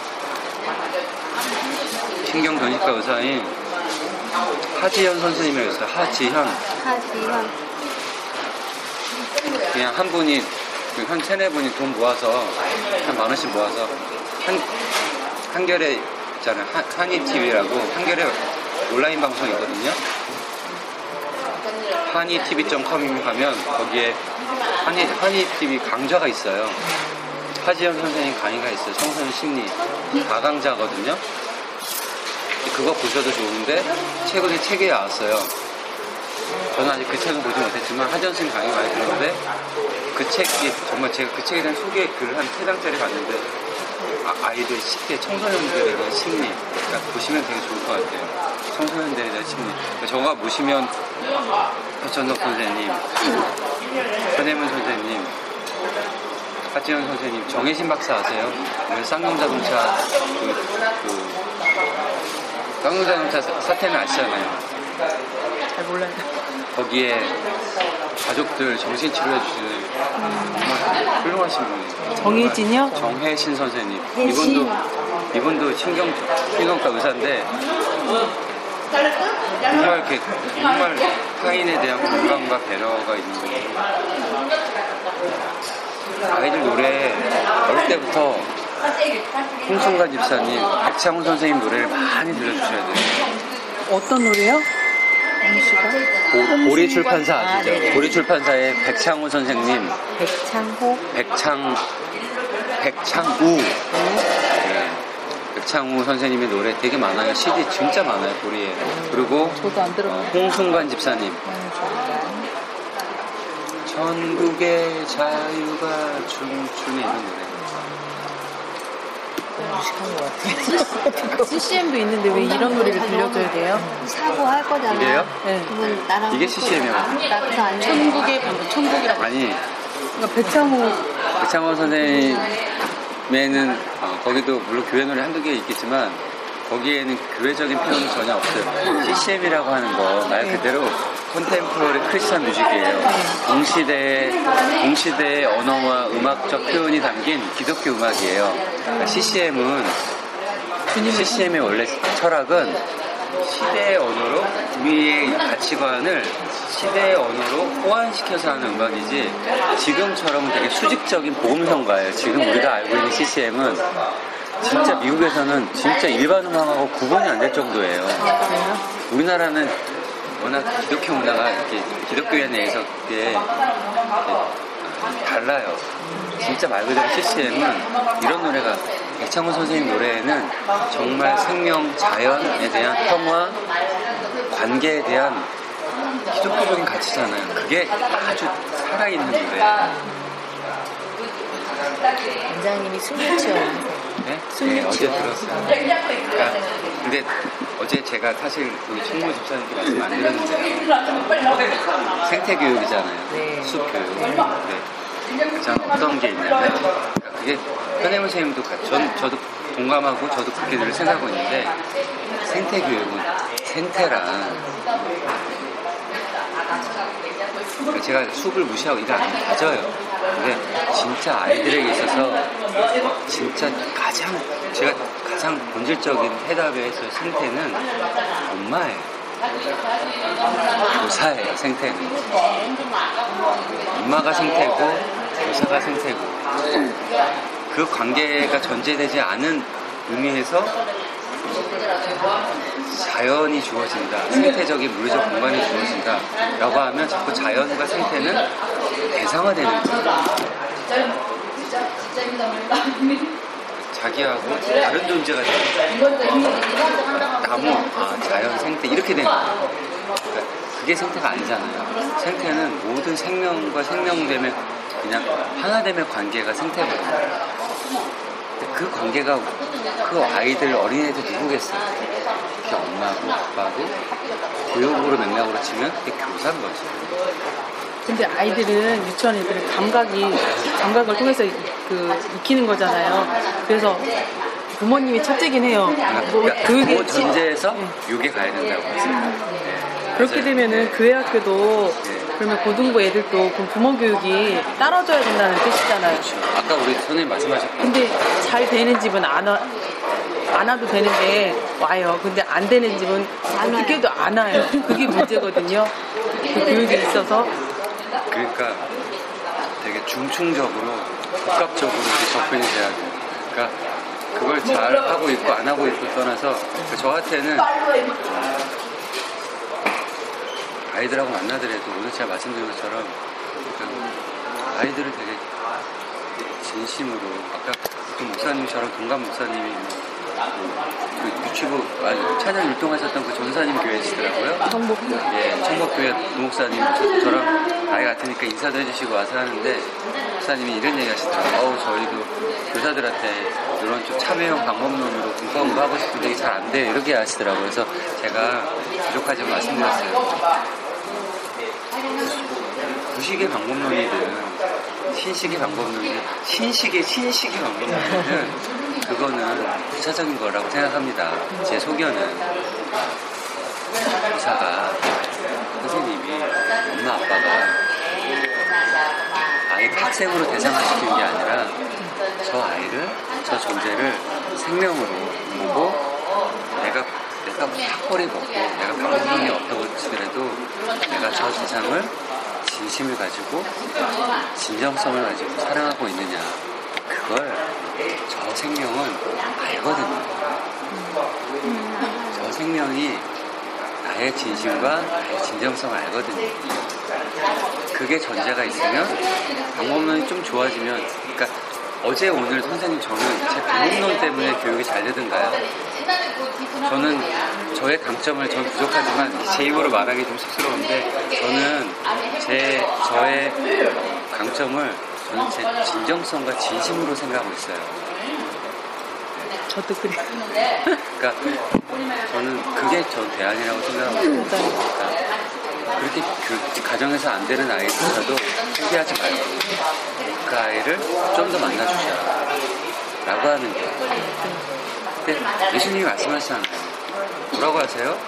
신경전이과 의사인 하지현 선생님이라고 있어요. 하지현. 하지현. 그냥 한 분이 그한 세네 분이 돈 모아서 한 만 원씩 모아서 한 한결에 있잖아요 한, 한이 TV라고 한결에 온라인 방송이 있거든요. 한이 TV.com 가면 거기에 한이 한이 TV 강좌가 있어요. 하지영 선생님 강의가 있어요. 청소년 심리 가강자거든요. 그거 보셔도 좋은데 최근에 책이 나왔어요. 저는 아직 그 책은 보지 못했지만 선생님 강의 많이 들었는데 그 책이 정말 제가 그 책에 대한 소개 글을 한 세 장짜리 봤는데 아, 이들 10대 청소년들에 대한 심리 그러니까 보시면 되게 좋을 것 같아요. 청소년들에 대한 심리. 그러니까 저가 보시면 배천덕 선생님, 전혜문 선생님, 하지현 선생님, 정혜신 박사 아세요? 오늘 쌍용 자동차 그, 그 쌍용자동차 사- 사태는 아시잖아요. 잘 몰라요. 거기에 가족들 정신 치료해 주시는 정말 훌륭하신 분이에요. 정혜진이요? 정혜신 선생님. 이분도, 이분도 신경, 신경과 의사인데, 정말 이렇게, 정말 타인에 대한 공감과 배려가 있는 분이에요. 아이들 노래, 어릴 때부터 홍순가 집사님, 백창훈 선생님 노래를 많이 들려주셔야 돼요. 어떤 노래요? 보- 보리 출판사 아, 아시죠? 보리 출판사의 백창우 선생님, 백창호 백창, 백창우. 네. 백창우 선생님의 노래 되게 많아요. CD 진짜 많아요, 보리에. 그리고 저도 안 어. 홍순관 집사님. 전국의 자유가 춤추는 이런 노래. 무식한 것 같아요. [laughs] CCM도 있는데 왜 이런 노래를 들려줘야 돼요? 사고 할 거잖아. 이게요? 네. 그분 나랑 이게 할 CCM 이요. 거잖아. 나 그거 안 돼. 천국의 방금 천국이라고. 아니, 그러니까 백창호 배창원 선생님에는 어, 거기도 물론 교회 노래 한두 개 있겠지만 거기에는 교회적인 표현이 전혀 없어요. CCM이라고 하는 거 말 그대로 콘템포러리 크리스천 뮤직이에요. 동시대의 동시대의 언어와 음악적 표현이 담긴 기독교 음악이에요. 그러니까 CCM은 CCM의 원래 철학은 시대의 언어로 우리의 가치관을 시대의 언어로 호환시켜서 하는 음악이지 지금처럼 되게 수직적인 보험성가예요. 지금 우리가 알고 있는 CCM은 진짜 미국에서는 진짜 일반 음악하고 구분이 안 될 정도예요. 우리나라는 워낙 기독교 문화가 이렇게 기독교에 내에서 그게 달라요. 진짜 말 그대로 CCM은 이런 노래가 백창훈 선생님 노래에는 정말 생명, 자연에 대한 평화, 관계에 대한 기독교적인 가치잖아요. 그게 아주 살아있는 노래. 원장님이 숨을 치어요. 네? 네, 어제 들었어요. 그러니까 근데 어제 제가 사실 우리 총무 집사님께 말씀 안 드렸는데요. 생태 교육이잖아요. 네. 숲 교육. 네. 가장 어떤 게 있냐면 그러니까 그게 현혜문 선생님도 같- 전 저도 동감하고 저도 그렇게 늘 생각하고 있는데 생태 교육은 생태랑 그러니까 제가 숲을 무시하고 이거 안 맞아요. 근데 진짜 아이들에게 있어서 진짜 가장 제가 가장 본질적인 해답에서 생태는 엄마예요. 교사예요. 생태는 엄마가 생태고 교사가 생태고 그 관계가 전제되지 않은 의미에서 자연이 주어진다, 생태적인 물리적 공간이 주어진다 라고 하면 자꾸 자연과 생태는 대상화되는 거예요. 자기하고 다른 존재가 되는 거예요. 나무, 아, 자연, 생태 이렇게 되는 거예요. 그러니까 그게 생태가 아니잖아요. 생태는 모든 생명과 생명됨의 그냥 하나됨의 관계가 생태거든요. 그 관계가 그 아이들 어린애들 누구겠어요? 그게 엄마고 아빠고 교육으로 맥락으로 치면 그게 교사인 거지. 근데 아이들은 유치원 애들은 감각이 감각을 통해서 그 익히는 거잖아요. 그래서 부모님이 첫째긴 해요. 뭐 그러니까 교육이 그 전제에서 이게 가야 된다고 하죠. 그렇게 맞아요. 되면은 교회 학교도 네. 그러면 고등부 애들도 그럼 부모 교육이 따라줘야 된다는 뜻이잖아요. 아까 우리 선생님 말씀하셨던 근데 잘 되는 집은 안 와. 안 와도 되는데 와요. 근데 안 되는 집은 어떻게 해도 안 와요. 그게 문제거든요. 그 교육에 있어서 그러니까 되게 중충적으로 복합적으로 접근이 돼야 돼요. 그러니까 그걸 잘 하고 있고 안 하고 있고 떠나서 그 저한테는 아이들하고 만나더라도 오늘 제가 말씀드린 것처럼 아이들을 되게 진심으로 아까 그 목사님처럼 동감 목사님이 뭐그 아니 찬양 율동하셨던 그 전사님 교회시더라고요. 성복교. 예, 청복교회 부목사님 저, 저랑 나이 같으니까 인사도 해주시고 와서 하는데 목사님이 이런 얘기 하시더라고요. 어우 저희도 교사들한테 이런 좀 참여형 방법론으로 공부 공부하고 싶은데 이게 잘 안 돼요. 이렇게 하시더라고요. 그래서 제가 부족하지만 말씀드렸어요. 구식의 방법론이든 신식의 방법론이든 신식의 신식의 방법론이든 그거는 부차적인 거라고 생각합니다. 제 소견은 의사가 선생님이 엄마 아빠가 아이를 학생으로 대상화시키는 게 아니라 저 아이를 저 존재를 생명으로 보고 내가 내가 학벌이 먹고 내가 방법론이 없다고 치더라도 내가 저 세상을 진심을 가지고 진정성을 가지고 사랑하고 있느냐 그걸 저 생명은 알거든요. 저 생명이 나의 진심과 나의 진정성을 알거든요. 그게 전제가 있으면 방법론이 좀 좋아지면, 그러니까 어제 오늘 선생님 저는 제 방법론 때문에 교육이 잘 되던가요? 저는 저의 강점을 전 부족하지만 제 입으로 말하기 좀 쑥스러운데 저는 제 저의 강점을 저는 제 진정성과 진심으로 생각하고 있어요. 저도 그래요. 그러니까 저는 그게 전 대안이라고 생각하고 있어요. 그러니까 그렇게 교- 가정에서 안 되는 아이조차도 포기하지 말고 그 아이를 좀 더 만나주자 라고 하는 거예요. 근데 예수님이 말씀하시잖아요. 뭐라고 하세요?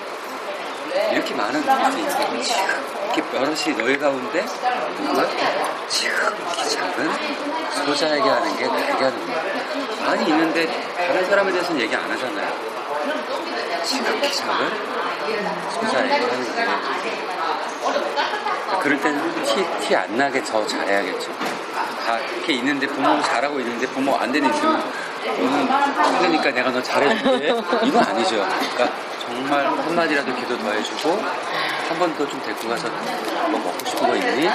이렇게 많은 분들이 이렇게 여럿이 너희 가운데 누가 지극히 작은 소자에게 하는 게 나에게 하는 거야. 많이 있는데 다른 사람에 대해서는 얘기 안 하잖아요. 지극히 작은 소자에게 하는 거예요. 그럴 때는 티, 티안 나게 더 잘해야겠죠. 다 이렇게 있는데 부모 잘하고 있는데 부모 안 되는 너는 힘드니까 내가 너 잘해줄게. 이건 아니죠. 그러니까 정말 한마디라도 기도 더 해주고 한 번 더 좀 데리고 가서 뭐 먹고 싶은 거 있니? 뭐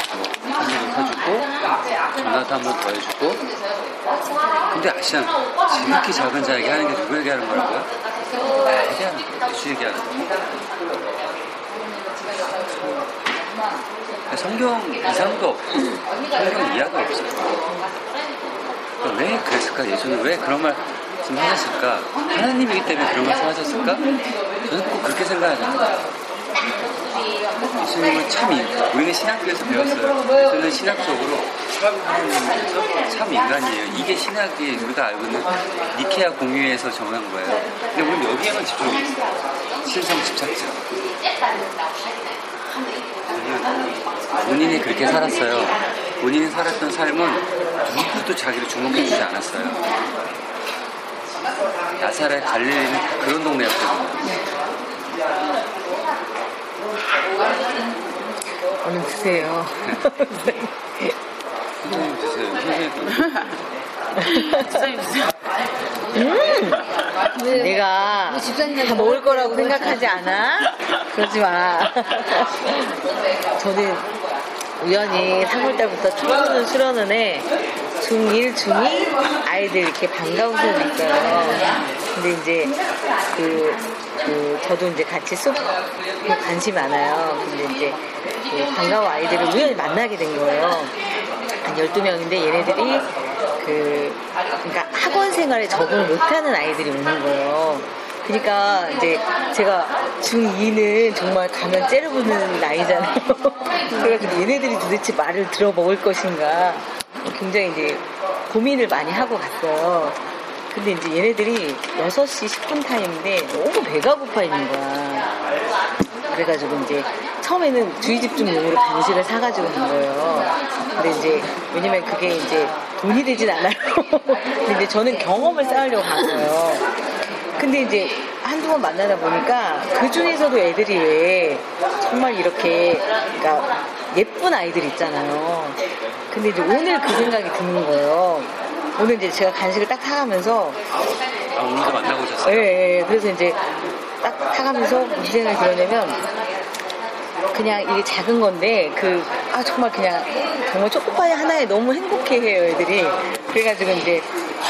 한입 사주고 전화도 한 번 더 해주고 근데 아시잖아 지극히 작은 자에게 하는 게 누구에게 하는 거라고요? 나에게 하는 거예요. 예수에게 하는 거예요. 성경 이상도 없고 성경 이하도 없어요. 왜 그랬을까? 예수는 왜 그런 말씀 하셨을까? 하나님이기 때문에 그런 말씀 하셨을까? 저는 꼭 그렇게 생각하잖아요. 예수님은 참, 인, 우리는 신학교에서 배웠어요. 예수는 신학적으로 참 인간이에요. 이게 신학이 우리가 알고 있는 니케아 공유에서 정한 거예요. 근데 우리는 여기에만 집중했어요. 신성 집착자. 본인이 그렇게 살았어요. 본인이 살았던 삶은 누구도 자기를 주목해주지 않았어요. 나사렛 갈릴리는 그런 동네였거든요. 얼른 드세요. 선생님 드세요. 선생님 [laughs] 음! 내가 우리 집사님한테 다 먹을 거라고 생각하지 않아? 그러지 마. [laughs] 저는 우연히 3월달부터 초보는 수련은 해 중1, 중2 아이들 이렇게 반가운 소리 있어요. 근데 이제 그, 그 저도 이제 같이 수업 관심이 많아요. 근데 이제 그 반가운 아이들을 우연히 만나게 된 거예요. 한 12명인데 얘네들이 그 그러니까 학원 생활에 적응을 못하는 아이들이 오는 거예요. 그러니까 이제 제가 중2는 정말 가면 째려보는 나이잖아요. [laughs] 그래가지고 얘네들이 도대체 말을 들어먹을 것인가 굉장히 이제 고민을 많이 하고 갔어요. 근데 이제 얘네들이 6시 10분 타임인데 너무 배가 고파 있는 거야. 그래가지고 이제 처음에는 주의 집중용으로 간식을 사가지고 간 거예요. 근데 이제 왜냐면 그게 이제 돈이 되진 않아요. [laughs] 근데 이제 저는 경험을 쌓으려고 간 거예요. 근데 이제 한두 번 만나다 보니까 그 중에서도 애들이 왜 정말 이렇게 그러니까 예쁜 아이들 있잖아요. 근데 이제 오늘 그 생각이 드는 거예요. 오늘 이제 제가 간식을 딱 사가면서 아, 오늘도 만나고 오셨어요? 예, 예. 그래서 이제 딱 타가면서 무슨 생각이 들었냐면 그냥 이게 작은 건데 그 아 정말 그냥 정말 초코파이 하나에 너무 행복해해요 애들이 그래가지고 이제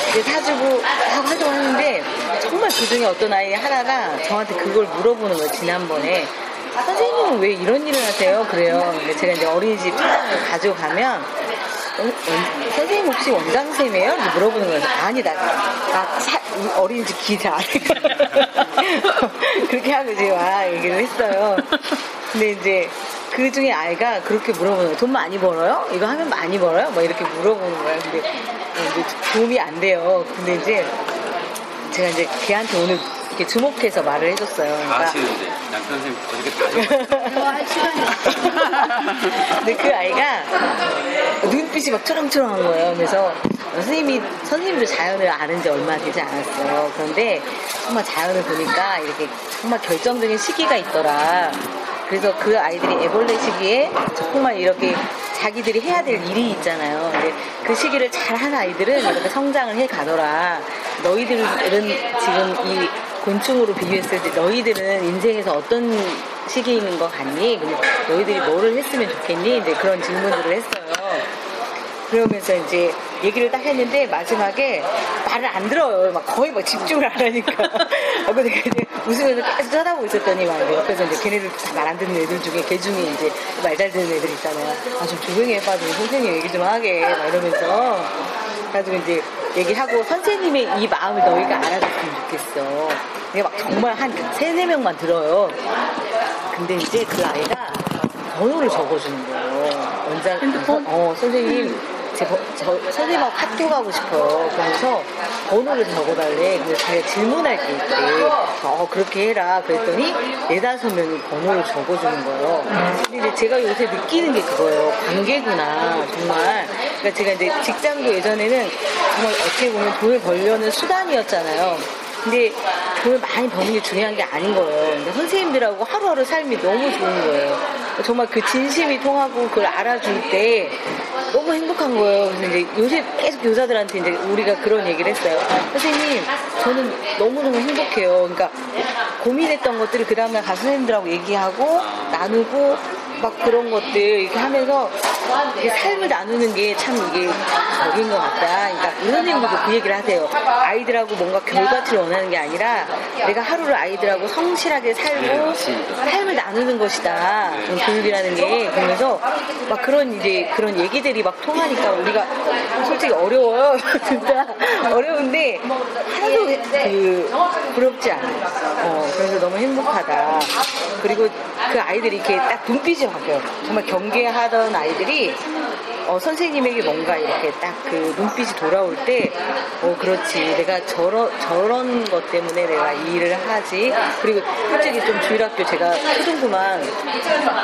이제 사주고 하고 하려고 하는데 정말 그 중에 어떤 아이 하나가 저한테 그걸 물어보는 거예요 지난번에 선생님은 왜 이런 일을 하세요? 그래요. 근데 제가 이제 어린이집 을 가지고 가면 어, 원- 선생님 혹시 원장쌤이에요? 물어보는 거예요. 아니, 나, 나 사- 어린이집 기자. [laughs] 그렇게 하고 이제 와 얘기를 했어요. 근데 이제 그 중에 아이가 그렇게 물어보는 거예요. 돈 많이 벌어요? 이거 하면 많이 벌어요? 뭐 이렇게 물어보는 거예요. 근데 이제 도움이 안 돼요. 근데 이제 제가 이제 걔한테 오늘 이렇게 주목해서 말을 해줬어요. 다 그러니까 하시는데 남편 선생님 저렇게 다 대화할 시간이 근데 그 아이가 눈빛이 막 초롱초롱한 거예요. 그래서 선생님이, 선생님도 자연을 아는 지 얼마 되지 않았어요. 그런데 정말 자연을 보니까 이렇게 정말 결정적인 시기가 있더라. 그래서 그 아이들이 애벌레 시기에 정말 이렇게 자기들이 해야 될 일이 있잖아요. 근데 그 시기를 잘 한 아이들은 이렇게 성장을 해 가더라. 너희들은 지금 이 곤충으로 비교했을 때 너희들은 인생에서 어떤 시기인 것 같니? 너희들이 뭐를 했으면 좋겠니? 이제 그런 질문들을 했어요. 그러면서 이제 얘기를 딱 했는데 마지막에 말을 안 들어요. 막 거의 막 집중을 안 하니까. [laughs] 내가 이제 웃으면서 계속 쳐다보고 있었더니 막 옆에서 이제 걔네들 다말안 듣는 애들 중에 걔 중에 이제 말 잘 듣는 애들 있잖아요. 아, 좀 조용히 해봐. 좀 선생님 얘기 좀 하게. 막 이러면서. 그래가지고 이제 얘기하고 선생님의 이 마음을 너희가 알아줬으면 좋겠어. 이게 막 정말 한 세네 명만 들어요. 근데 이제 그 아이가 번호를 적어주는 거예요. 원장, 핸드폰? 어, 선생님, 제, 번- 저, 선생님하고 카톡하고 싶어요. 그래서 번호를 적어달래. 그래서 제가 질문할 게 있대. 어, 그렇게 해라. 그랬더니 네다섯 명이 번호를 적어주는 거예요. 근데 이제 제가 요새 느끼는 게 그거예요. 관계구나. 정말. 그러니까 제가 이제 직장도 예전에는 정말 어떻게 보면 돈을 벌려는 수단이었잖아요. 근데 돈을 많이 버는 게 중요한 게 아닌 거예요. 근데 선생님들하고 하루하루 삶이 너무 좋은 거예요. 정말 그 진심이 통하고 그걸 알아줄 때 너무 행복한 거예요. 그래서 이제 요새 계속 교사들한테 이제 우리가 그런 얘기를 했어요. 선생님, 저는 너무너무 행복해요. 그러니까 고민했던 것들을 그 다음날 가서 선생님들하고 얘기하고 나누고 막 그런 것들 이렇게 하면서 이게 삶을 나누는 게 참 이게 적인 것 같다. 그러니까 이 선생님들도 그 얘기를 하세요. 아이들하고 뭔가 결과치를 원하는 게 아니라 내가 하루를 아이들하고 성실하게 살고 삶을 나누는 것이다. 음, 교육이라는 게 그러면서 막 그런 이제 그런 얘기들이 막 통하니까 우리가 솔직히 어려워요. [laughs] 진짜 어려운데 하나도 그 부럽지 않아요. 어, 그래서 너무 행복하다. 그리고 그 아이들이 이렇게 딱 눈빛이 바뀌어요. 정말 경계하던 아이들이 어, 선생님에게 뭔가 이렇게 딱 그 눈빛이 돌아올 때, 어, 그렇지. 내가 저런, 저런 것 때문에 내가 이 일을 하지. 그리고 솔직히 좀 주일학교 제가 초등부만,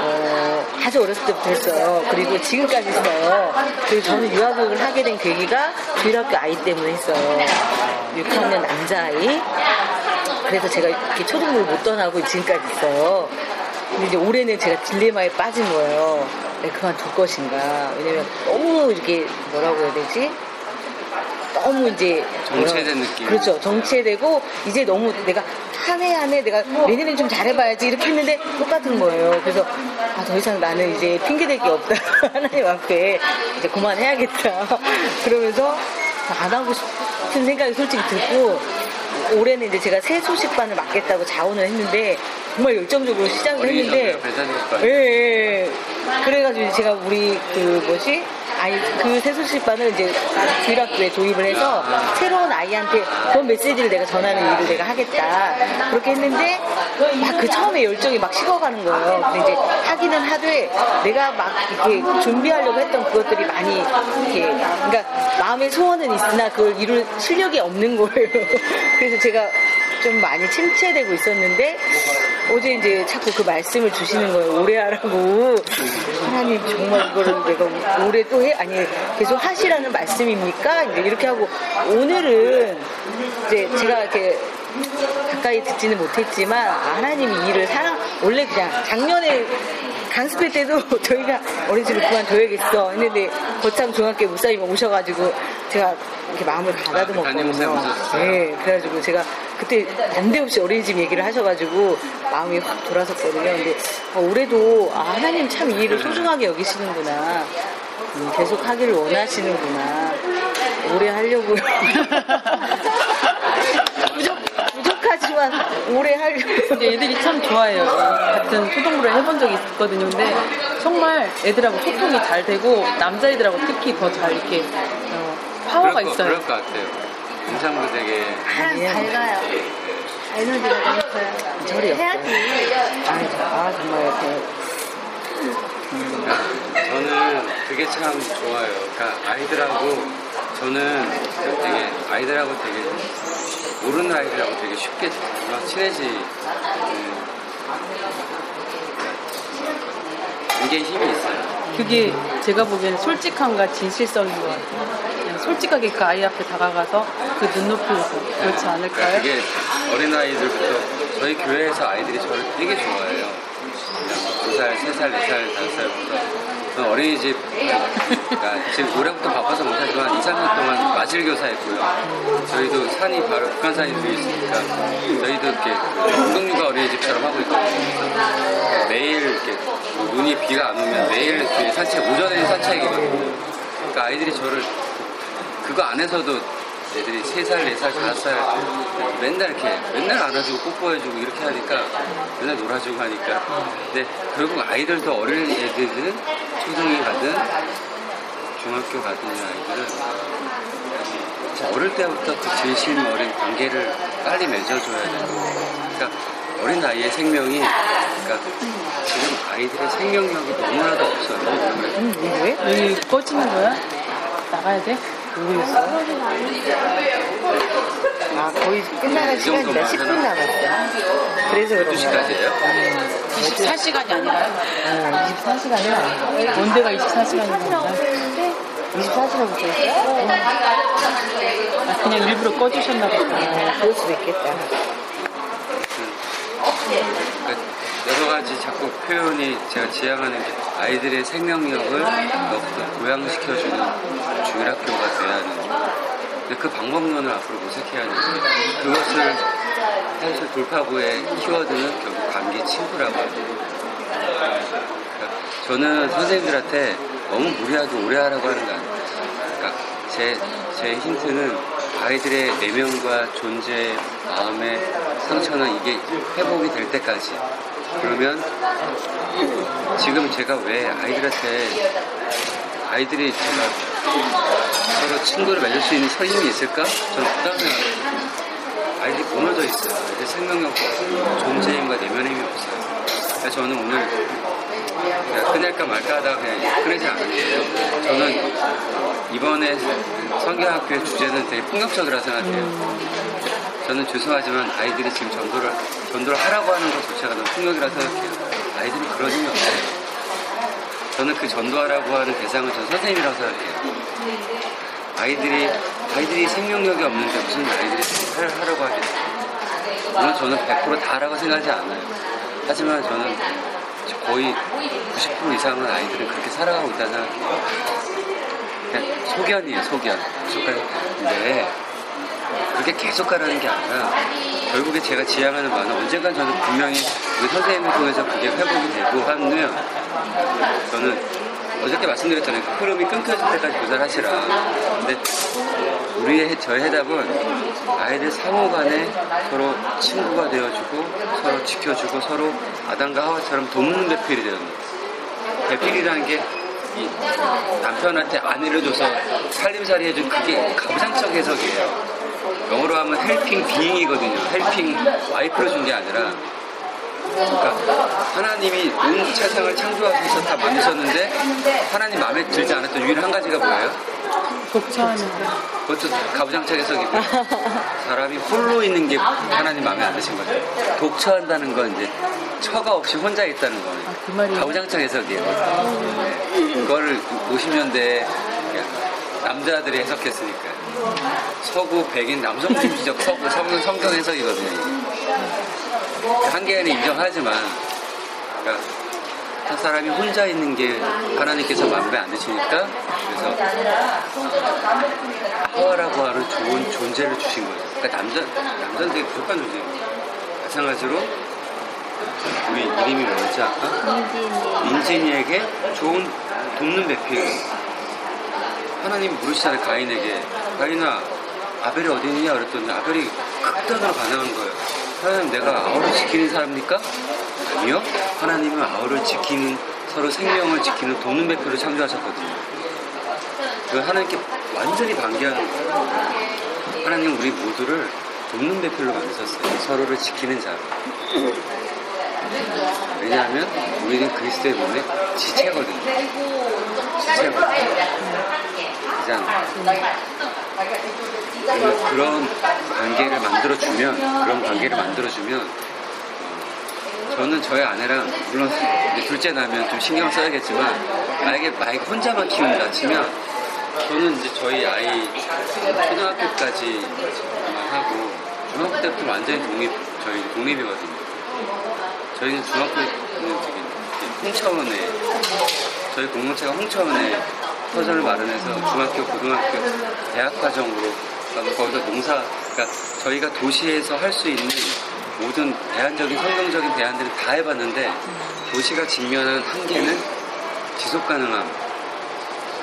어, 아주 어렸을 때부터 했어요. 그리고 지금까지 했어요. 그리고 저는 유아교육을 하게 된 계기가 주일학교 아이 때문에 했어요. 6학년 남자아이. 그래서 제가 이렇게 초등부를 못 떠나고 지금까지 있어요. 근데 이제 올해는 제가 딜레마에 빠진 거예요. 내가 그만둘 것인가. 왜냐면 너무 이렇게 뭐라고 해야 되지? 너무 이제 정체된 뭐라- 느낌. 그렇죠. 정체되고 이제 너무 내가 한 해 한 해 내가 내년엔 좀 잘해봐야지 이렇게 했는데 똑같은 거예요. 그래서 아, 더 이상 나는 이제 핑계댈 게 없다. [laughs] 하나님 앞에 이제 그만해야겠다. [laughs] 그러면서 안 하고 싶은 생각이 솔직히 들고 올해는 이제 제가 새 소식반을 맡겠다고 자원을 했는데 정말 열정적으로 시작을 했는데 예, 예. 그래가지고 제가 우리 그 뭐지? 아이 그 새소식반을 이제 주일학교에 도입을 해서 새로운 아이한테 그런 메시지를 내가 전하는 일을 내가 하겠다 그렇게 했는데 막 그 처음에 열정이 막 식어가는 거예요. 근데 이제 하기는 하되 내가 막 이렇게 준비하려고 했던 그것들이 많이 이렇게 그러니까 마음의 소원은 있으나 그걸 이룰 실력이 없는 거예요. [laughs] 그래서 제가 좀 많이 침체되고 있었는데 어제 이제 자꾸 그 말씀을 주시는 거예요. 오래 하라고. 하나님 정말 이거를 내가 올해 또 해? 아니 계속 하시라는 말씀입니까? 이렇게 하고 오늘은 이제 제가 이렇게 가까이 듣지는 못했지만 아, 하나님이 이 일을 사랑 원래 그냥 작년에 강습회 때도 [laughs] 저희가 어린이집을 그만둬야겠어 했는데 거창 중학교 목사님 오셔가지고 제가 이렇게 마음을 가다듬었거든요. 네, 그래가지고 제가 그때 난데없이 어린이집 얘기를 하셔가지고 마음이 확 돌아섰거든요. 근데 어, 올해도 아, 하나님 참 이 일을 소중하게 여기시는구나. 음, 계속 하기를 원하시는구나. 오래 하려고요. [laughs] [laughs] 부족하지만 오래 하려고. 근데 애들이 참 좋아해요. 같은 초등부를 해본 적이 있거든요. 근데 정말 애들하고 소통이 잘 되고 남자애들하고 특히 더 잘 이렇게 어, 파워가 그럴 거, 있어요. 그럴 것 같아요. 인상도 되게 사람 밝아요. 에너지가 넘쳐요. 절이 없어요. 해야지. 아, 저- 아, 정말 이렇게. 저는 그게 참 좋아요. 그러니까 아이들하고 저는 되게 아이들하고 되게 모르는 아이들하고 되게 쉽게 막 친해지 음, 관계에 힘이 있어요. 그게 제가 보기에는 솔직함과 진실성인 것 같아요. 그냥 솔직하게 그 아이 앞에 다가가서 그 눈높이에서 그렇지 그러니까 않을까요? 그게 어린아이들부터 저희 교회에서 아이들이 저를 되게 좋아해요. 두 살, 세 살, 네 살, 다섯 살부터. 저는 어린이집, 그러니까 지금 올해부터 바빠서 못하지만 2, 3년 동안 마실 교사 했고요. 저희도 산이 바로 북한산이 뒤에 있으니까 저희도 이렇게 운동육아 어린이집처럼 하고 있거든요. 매일 이렇게 눈이 비가 안 오면 매일 이렇게 산책, 오전에는 산책이거든요. 그러니까 아이들이 저를 그거 안에서도 애들이 3살, 4살, 5살 맨날 이렇게 맨날 안아주고 뽀뽀해주고 이렇게 하니까 맨날 놀아주고 하니까 근데 결국 아이들도 어린 애들은 초등이 가든 중학교 가든 아이들은 어릴 때부터 그 진심 어린 관계를 빨리 맺어줘야 되고 그러니까 어린 나이의 생명이 그러니까 지금 아이들의 생명력이 너무나도 없어요. 음, 왜? 여기 꺼지는 거야? 나가야 돼? 모르겠어. 아, 거의 끝나갈 이 시간이다. 정도만 10분 하나. 남았어. 그래서 그런 거야. 12시까지예요? 24시간이 아니라 어, 24시간은 아니야. 원대가 24시간이니까 24시간 붙어 있어? 아, 그냥 일부러 꺼주셨나 보다. 어, 그럴 수도 있겠다. 그러니까 여러 가지 자꾸 표현이 제가 지향하는 게 아이들의 생명력을 더욱더 고양시켜주는 주일학교가 돼야 하는 근데 그 방법론을 앞으로 모색해야 하는데 그것을 사실 돌파구의 키워드는 결국 관계 친구라고 합니다. 그러니까 저는 선생님들한테 너무 무리하게 오래 하라고 하는 거 아니에요. 그러니까 제, 제 힌트는 아이들의 내면과 존재, 마음의 상처나 이게 회복이 될 때까지. 그러면 지금 제가 왜 아이들한테 아이들이 제가 서로 친구를 맺을 수 있는 서 힘이 있을까? 저는 부담 생각해요. 아이들이 무너져 있어요. 아이들 생명력과 존재 힘과 내면의 힘이 없어요. 그래서 저는 오늘 그냥 끝낼까 말까 하다가 그냥 끊이지 않았는데요. 저는 이번에 성경학교의 주제는 되게 폭력적이라 생각해요. 저는 죄송하지만 아이들이 지금 전도를, 전도를 하라고 하는 것 자체가 너무 폭력이라 생각해요. 아이들이 그런 힘이 없어요. 저는 그 전도하라고 하는 대상은 전 선생님이라고 생각해요. 아이들이, 아이들이 생명력이 없는데 무슨 아이들이 할- 하라고 하겠어요. 물론 저는 100% 다라고 생각하지 않아요. 하지만 저는 거의 90% 이상은 아이들은 그렇게 살아가고 있다는 생각해요. 그냥 소견이에요, 소견. 근데 그렇게 계속 가라는 게 아니라 결국에 제가 지향하는 바는 언젠간 저는 분명히 우리 선생님을 통해서 그게 회복이 되고 하면 저는 어저께 말씀드렸잖아요. 그 흐름이 끊겨질 때까지 교사하시라. 근데 우리의 해- 저의 해답은 아이들 상호 간에 서로 친구가 되어주고 서로 지켜주고 서로 아담과 하와처럼 돕는 배필이 되는 거예요. 배필이라는 게이 남편한테 아내를 줘서 살림살이 해준 그게 가부장적 해석이에요. 영어로 하면 헬핑 비잉이거든요. 헬핑 와이프를 준게 아니라 그러니까 하나님이 온 세상을 창조하셔서 다 만드셨는데 하나님 마음에 들지 않았던 유일 한 가지가 뭐예요? 독처하는 거. 그것도 가부장적 해석이고 사람이 홀로 있는 게 하나님 마음에 안 드신 거죠. 독처한다는 건 이제 처가 없이 혼자 있다는 거예요. 그 말이- 가부장적 해석이에요. 네. 그거를 50년대 남자들이 해석했으니까요. 서구 백인 남성 중시적 서구 성경 해석이거든요. 한계는 인정하지만 그러니까 한 사람이 혼자 있는 게 하나님께서 마음에 안 드시니까 그래서 하와라고 하는 좋은 존재를 주신 거예요. 그러니까 남자, 남자는 되게 부족한 존재예요. 마찬가지로 우리 이름이 뭐였지 아까? 민진이 에게 좋은 돕는 배필. 하나님이 물으시잖아요, 가인에게. 가인아, 아벨이 어디 있느냐? 그랬더니 아벨이 극단으로 반응한 거예요. 하나님, 내가 아우를 지키는 사람입니까? 아니요. 하나님은 아우를 지키는, 서로 생명을 지키는 돕는 배필을 창조하셨거든요. 그 하나님께 완전히 반기하는 거예요. 하나님 우리 모두를 돕는 배필로 만드셨어요. 서로를 지키는 자. 왜냐하면 우리는 그리스도의 몸의 지체거든요. 지체거든요. 그- 그런 관계를 만들어주면 그런 관계를 만들어주면 어, 저는 저희 아내랑 물론 둘째 나면 좀 신경 써야겠지만 만약에 만약에 혼자만 키운다 치면 저는 이제 저희 아이 초등학교까지 하고 중학교 때부터 완전히 독립 저희 독립이거든요. 저희는 중학교는 되게 홍차원에 저희 공동체가 홍차원에 터전을 마련해서 중학교, 고등학교, 대학 과정으로 거기서 농사 그러니까 저희가 도시에서 할 수 있는 모든 대안적인 성경적인 대안들을 다 해봤는데 도시가 직면한 한계는 지속 가능함,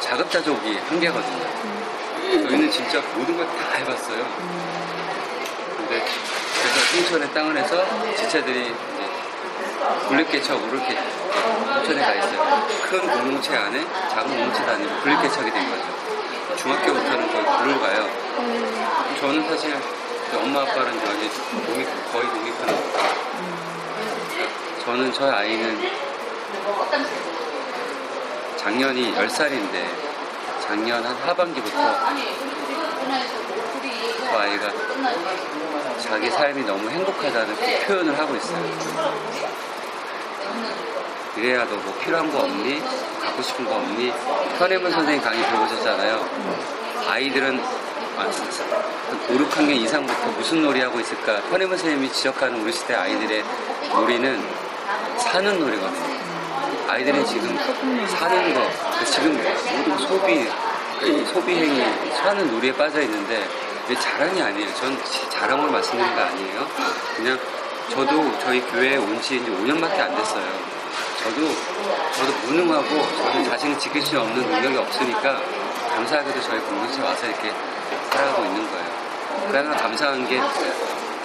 자급자족이 한계거든요. 저희는 진짜 모든 걸 다 해봤어요. 근데 그래서 홍천에 땅을 해서 지체들이 이제 분립개척으로 이렇게 홍천에 가 있어요. 큰 공동체 안에 작은 공동체 단위로 분립개척이 된 거죠. 중학교부터는 거의 불을 가요. 저는 사실 엄마 아빠는 이제 독립, 거의 독립하는 저는 저희 아이는 작년이 10살인데 작년 한 하반기부터 그 아이가 자기 삶이 너무 행복하다는 그 표현을 하고 있어요. 이래야 너 뭐 필요한 거 없니? 갖고 싶은 거 없니? 현혜문 선생님 강의 들어보셨잖아요. 아이들은 아, 5, 6학년 이상부터 무슨 놀이 하고 있을까? 현혜문 선생님이 지적하는 우리 시대 아이들의 놀이는 사는 놀이거든요. 아이들은 지금 사는 거, 지금 모든 소비, 그 소비 행위, 사는 놀이에 빠져 있는데 자랑이 아니에요. 전 자랑을 말씀드리는 거 아니에요. 그냥 저도 저희 교회에 온 지 이제 5년밖에 안 됐어요. 저도 저도 무능하고 저도 자신을 지킬 수 없는 능력이 없으니까 감사하게도 저희 공동체 와서 이렇게 살아가고 있는 거예요. 그러나 감사한 게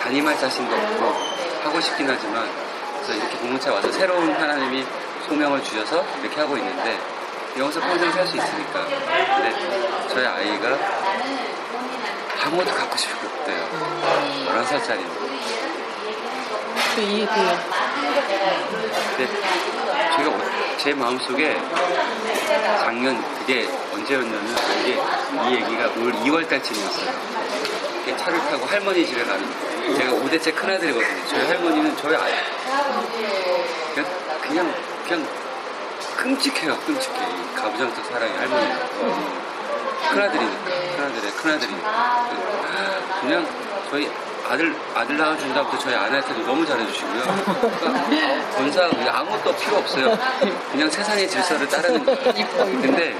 담임할 자신도 없고 하고 싶긴 하지만 그래서 이렇게 공동체 와서 새로운 하나님이 소명을 주셔서 이렇게 하고 있는데 여기서 평생 살 수 있으니까 근데 저희 아이가 아무것도 갖고 싶은 게 없대요 11살짜리인데 그 이해돼요. 근데 제가 어- 제 마음속에 작년 그게 언제였냐면 이게 이 얘기가 올 2월 달쯤이었어요. 차를 타고 할머니 집에 가는 제가 5대째 큰아들이거든요. 저희 할머니는 저희 아이 그냥 그냥 그냥 끔찍해요. 끔찍해. 이 가부장적 사랑이 할머니. 큰아들이니까 큰아들의 큰아들이니까 그냥 저희 아들 아들 낳아준 다부터 저희 아내한테도 너무 잘해주시고요. 그러니까 그냥 아무것도 필요 없어요. 그냥 세상의 질서를 따르는 거예요. 근데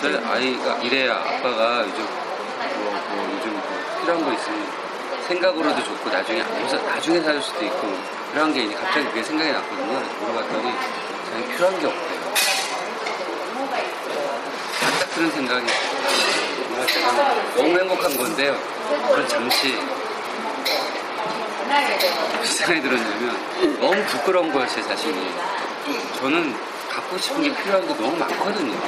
저희 아이가 이래야 아빠가 요즘 뭐, 뭐 요즘 뭐 필요한 거 있으면 생각으로도 좋고 나중에 나중에 사줄 수도 있고 필요한 게 이제 갑자기 그게 생각이 났거든요. 물어봤더니 자기 필요한 게 없대 드는 생각이 너무 행복한 건데요. 그건 잠시 무슨 생각이 들었냐면 너무 부끄러운 거예요 제 자신이. 저는 갖고 싶은 게 필요한 게 너무 많거든요.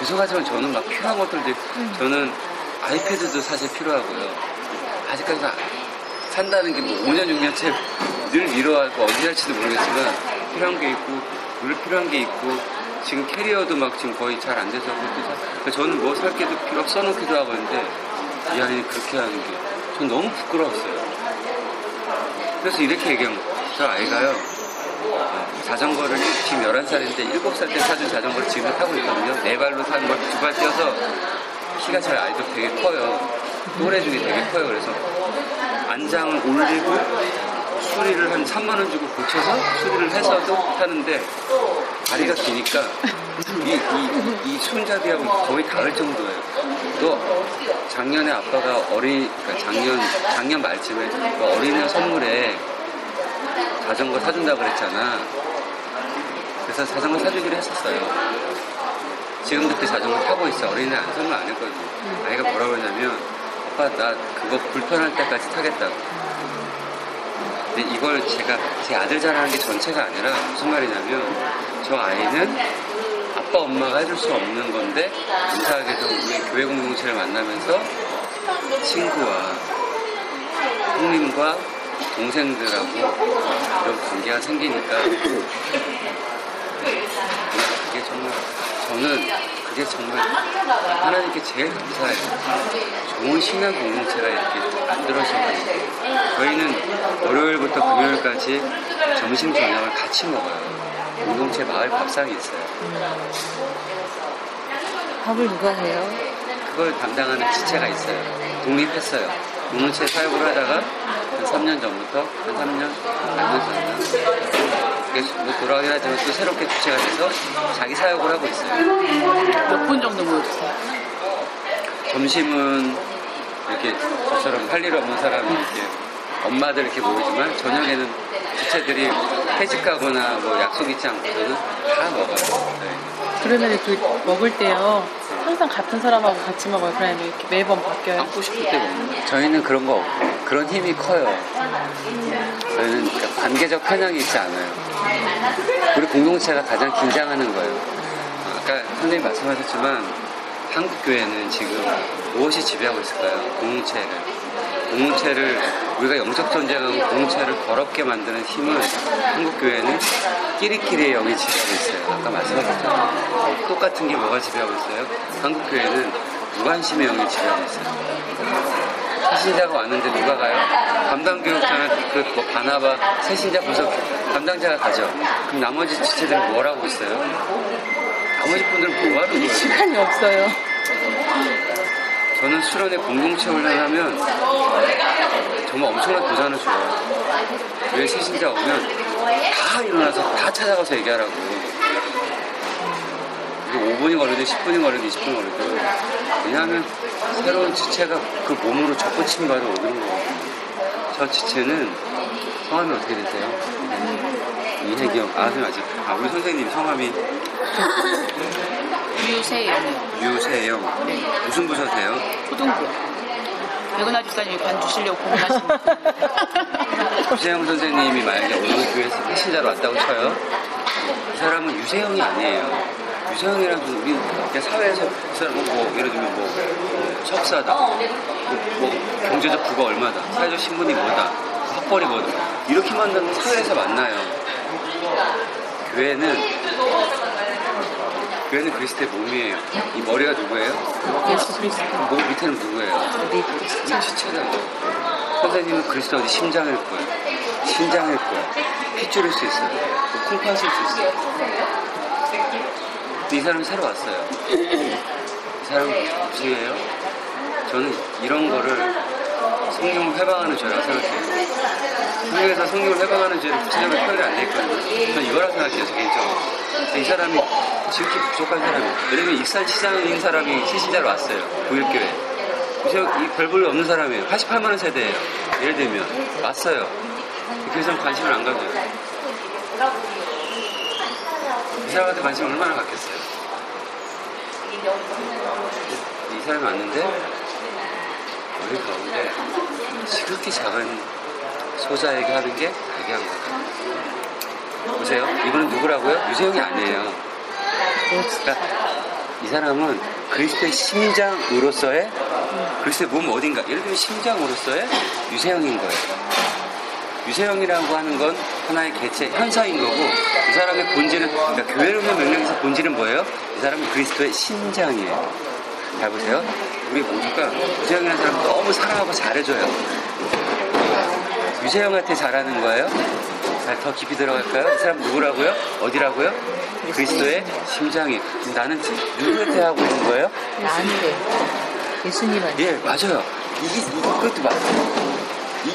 죄송하지만 저는 막 필요한 것들도 저는 아이패드도 사실 필요하고요. 아직까지 나- 산다는 게 뭐 5년 6년째 늘 미뤄하고 어디 할지도 모르겠지만 필요한 게 있고 늘 필요한 게 있고 지금 캐리어도 막 지금 거의 잘 안 돼서 그것도 사- 그러니까 저는 뭐 살 게도 필요 없 써놓기도 하고 있는데 이 아이는 그렇게 하는 게 전 너무 부끄러웠어요. 그래서 이렇게 얘기한 거예요. 저 아이가요. 자전거를 지금 11살인데 7살 때 사준 자전거를 지금 타고 있거든요. 네 발로 타는 걸 두발 띄어서 키가 제 아이도 되게 커요. 또래 중에 되게 커요. 그래서 안장을 올리고 수리를 한 3만 원 주고 고쳐서 수리를 해서도 타는데 다리가 기니까 이, 이, 이 손잡이하고 거의 닿을 정도예요. 또 작년에 아빠가 어린, 그러니까 작년, 작년 말쯤에 그 어린이 선물에 자전거 사준다 그랬잖아. 그래서 자전거 사주기로 했었어요. 지금도 그 자전거 타고 있어. 어린이 안 선물 안 했거든요. 아이가 뭐라 그러냐면, 아빠, 나 그거 불편할 때까지 타겠다고. 근데 이걸 제가 제 아들 자랑하는 게 전체가 아니라 무슨 말이냐면, 저 아이는 아빠, 엄마가 해줄 수 없는 건데, 감사하게도 우리 교회 공동체를 만나면서 친구와 형님과 동생들하고 이런 관계가 생기니까 그게 정말 저는 그게 정말 하나님께 제일 감사해요. 좋은 신앙 공동체가 이렇게 만들어진 거예요. 저희는 월요일부터 금요일까지 점심 저녁을 같이 먹어요. 공동체 마을 밥상이 있어요. 밥을 누가 해요? 그걸 담당하는 지체가 있어요. 독립했어요. 공동체 사역을 하다가 한 3년 전부터 한 3년, 반년 전이나 그게 뭐 돌아가긴 하지만 또 새롭게 주체가 돼서 자기 사역을 하고 있어요. 몇 분 정도 모였어요? 점심은 이렇게 저처럼 할 일 없는 사람이 이렇게 엄마들 이렇게 모이지만 저녁에는 주체들이 회식하거나 뭐 약속 있지 않고서는 다 먹어요. 네. 그러면 그 먹을 때요. 항상 같은 사람하고 같이 먹어요. 그러면 이렇게 매번 바뀌어요. 먹고 싶을 때 먹는. 저희는 그런 거 그런 힘이 커요. 저희는 그러니까 관계적 편향이 있지 않아요. 우리 공동체가 가장 긴장하는 거예요. 아까 선생님 말씀하셨지만 한국 교회는 지금 무엇이 지배하고 있을까요? 공동체를. 공동체를 우리가 영적 전쟁하고 공동체를 더럽게 만드는 힘을 한국 교회는 끼리끼리의 영이 지배하고 있어요. 아까 말씀하셨죠. 똑같은 게 뭐가 지배하고 있어요? 한국 교회는 무관심의 영이 지배하고 있어요. 새신자가 왔는데 누가 가요? 담당 교육자는 그뭐 바나바 새신자 분석 담당자가 가죠. 그럼 나머지 지체들은 뭘 하고 있어요? 나머지 분들은 뭐 하는 거예요? 시간이 없어요. 저는 수련회 공동체 훈련하면 정말 엄청난 도전을 줘요. 왜 새신자 오면 다 일어나서 다 찾아가서 얘기하라고. 이게 5분이 걸리든 10분이 걸리든 20분이 걸리든 왜냐하면 새로운 지체가 그 몸으로 접붙임 바로 오는 거거든요. 저 지체는 성함이 어떻게 되세요? 이혜경. 아, 선생님 아직. 아, 우리 선생님 성함이 [laughs] 유세영 유세영. 무슨 부서세요? 초등부 백은하 집사님이 관 주시려고 고민하시는 [laughs] 유세영 선생님이 만약에 오늘 교회에서 회신자로 왔다고 쳐요. 이 사람은 유세영이 아니에요. 유세영이라도 우리 그냥 사회에서 그 사람 뭐 예를 들면 뭐 석사다, 뭐, 뭐 경제적 부가 얼마다, 사회적 신분이 뭐다, 학벌이 뭐다 이렇게 만나면 사회에서 만나요. 교회는 교회는 그리스도의 몸이에요. 이 머리가 누구예요? 예수 그리스도. 목 밑에는 누구예요? 우리 지체다. 선생님은 그리스도 어디 심장일 거야. 신장일 거야. 핏줄일 수 있어요. 뭐 콩팥일 수 있어요. 근데 이 사람이 새로 왔어요. 이 사람은 무슨이에요? 저는 이런 거를 성경을 회방하는 죄라고 생각해요. 성경에서 성경을 회방하는 죄는 구체적으로 표현이 안 돼 있거든요. 저는 이거라 생각해요, 저 개인적으로. 이 사람이 지극히 부족한 사람이에요. 왜냐면 익산 시장인 사람이 시신자로 왔어요. 고일교회. 그래서 이 별볼일 없는 사람이에요. 88만원 세대예요. 예를 들면 왔어요. 그 사람 관심을 안 가져요. 이 사람한테 관심 을 얼마나 갖겠어요? 이 사람이 왔는데 우리 가운데 지극히 작은 소자에게 하는 게 되게 한 거다. 보세요. 이분은 누구라고요? 유세영이 아니에요. 그러니까 이 사람은 그리스도의 심장으로서의 그리스도의 몸 어딘가 예를 들면 심장으로서의 유세형인 거예요. 유세형이라고 하는 건 하나의 개체 현상인 거고 이 사람의 본질은 그러니까 위한 명령에서 본질은 뭐예요? 이 사람은 그리스도의 심장이에요. 잘 보세요. 우리 모두가 유세형이라는 사람 너무 사랑하고 잘해줘요. 유세형한테 잘하는 거예요? 자, 더 깊이 들어갈까요? 이 사람 누구라고요? 어디라고요? 그리스도의 심장이. 나는 누구한테 하고 있는 거예요? 나한테. 예수님한테. 예, 맞아요. 이게, 이것도 맞 이,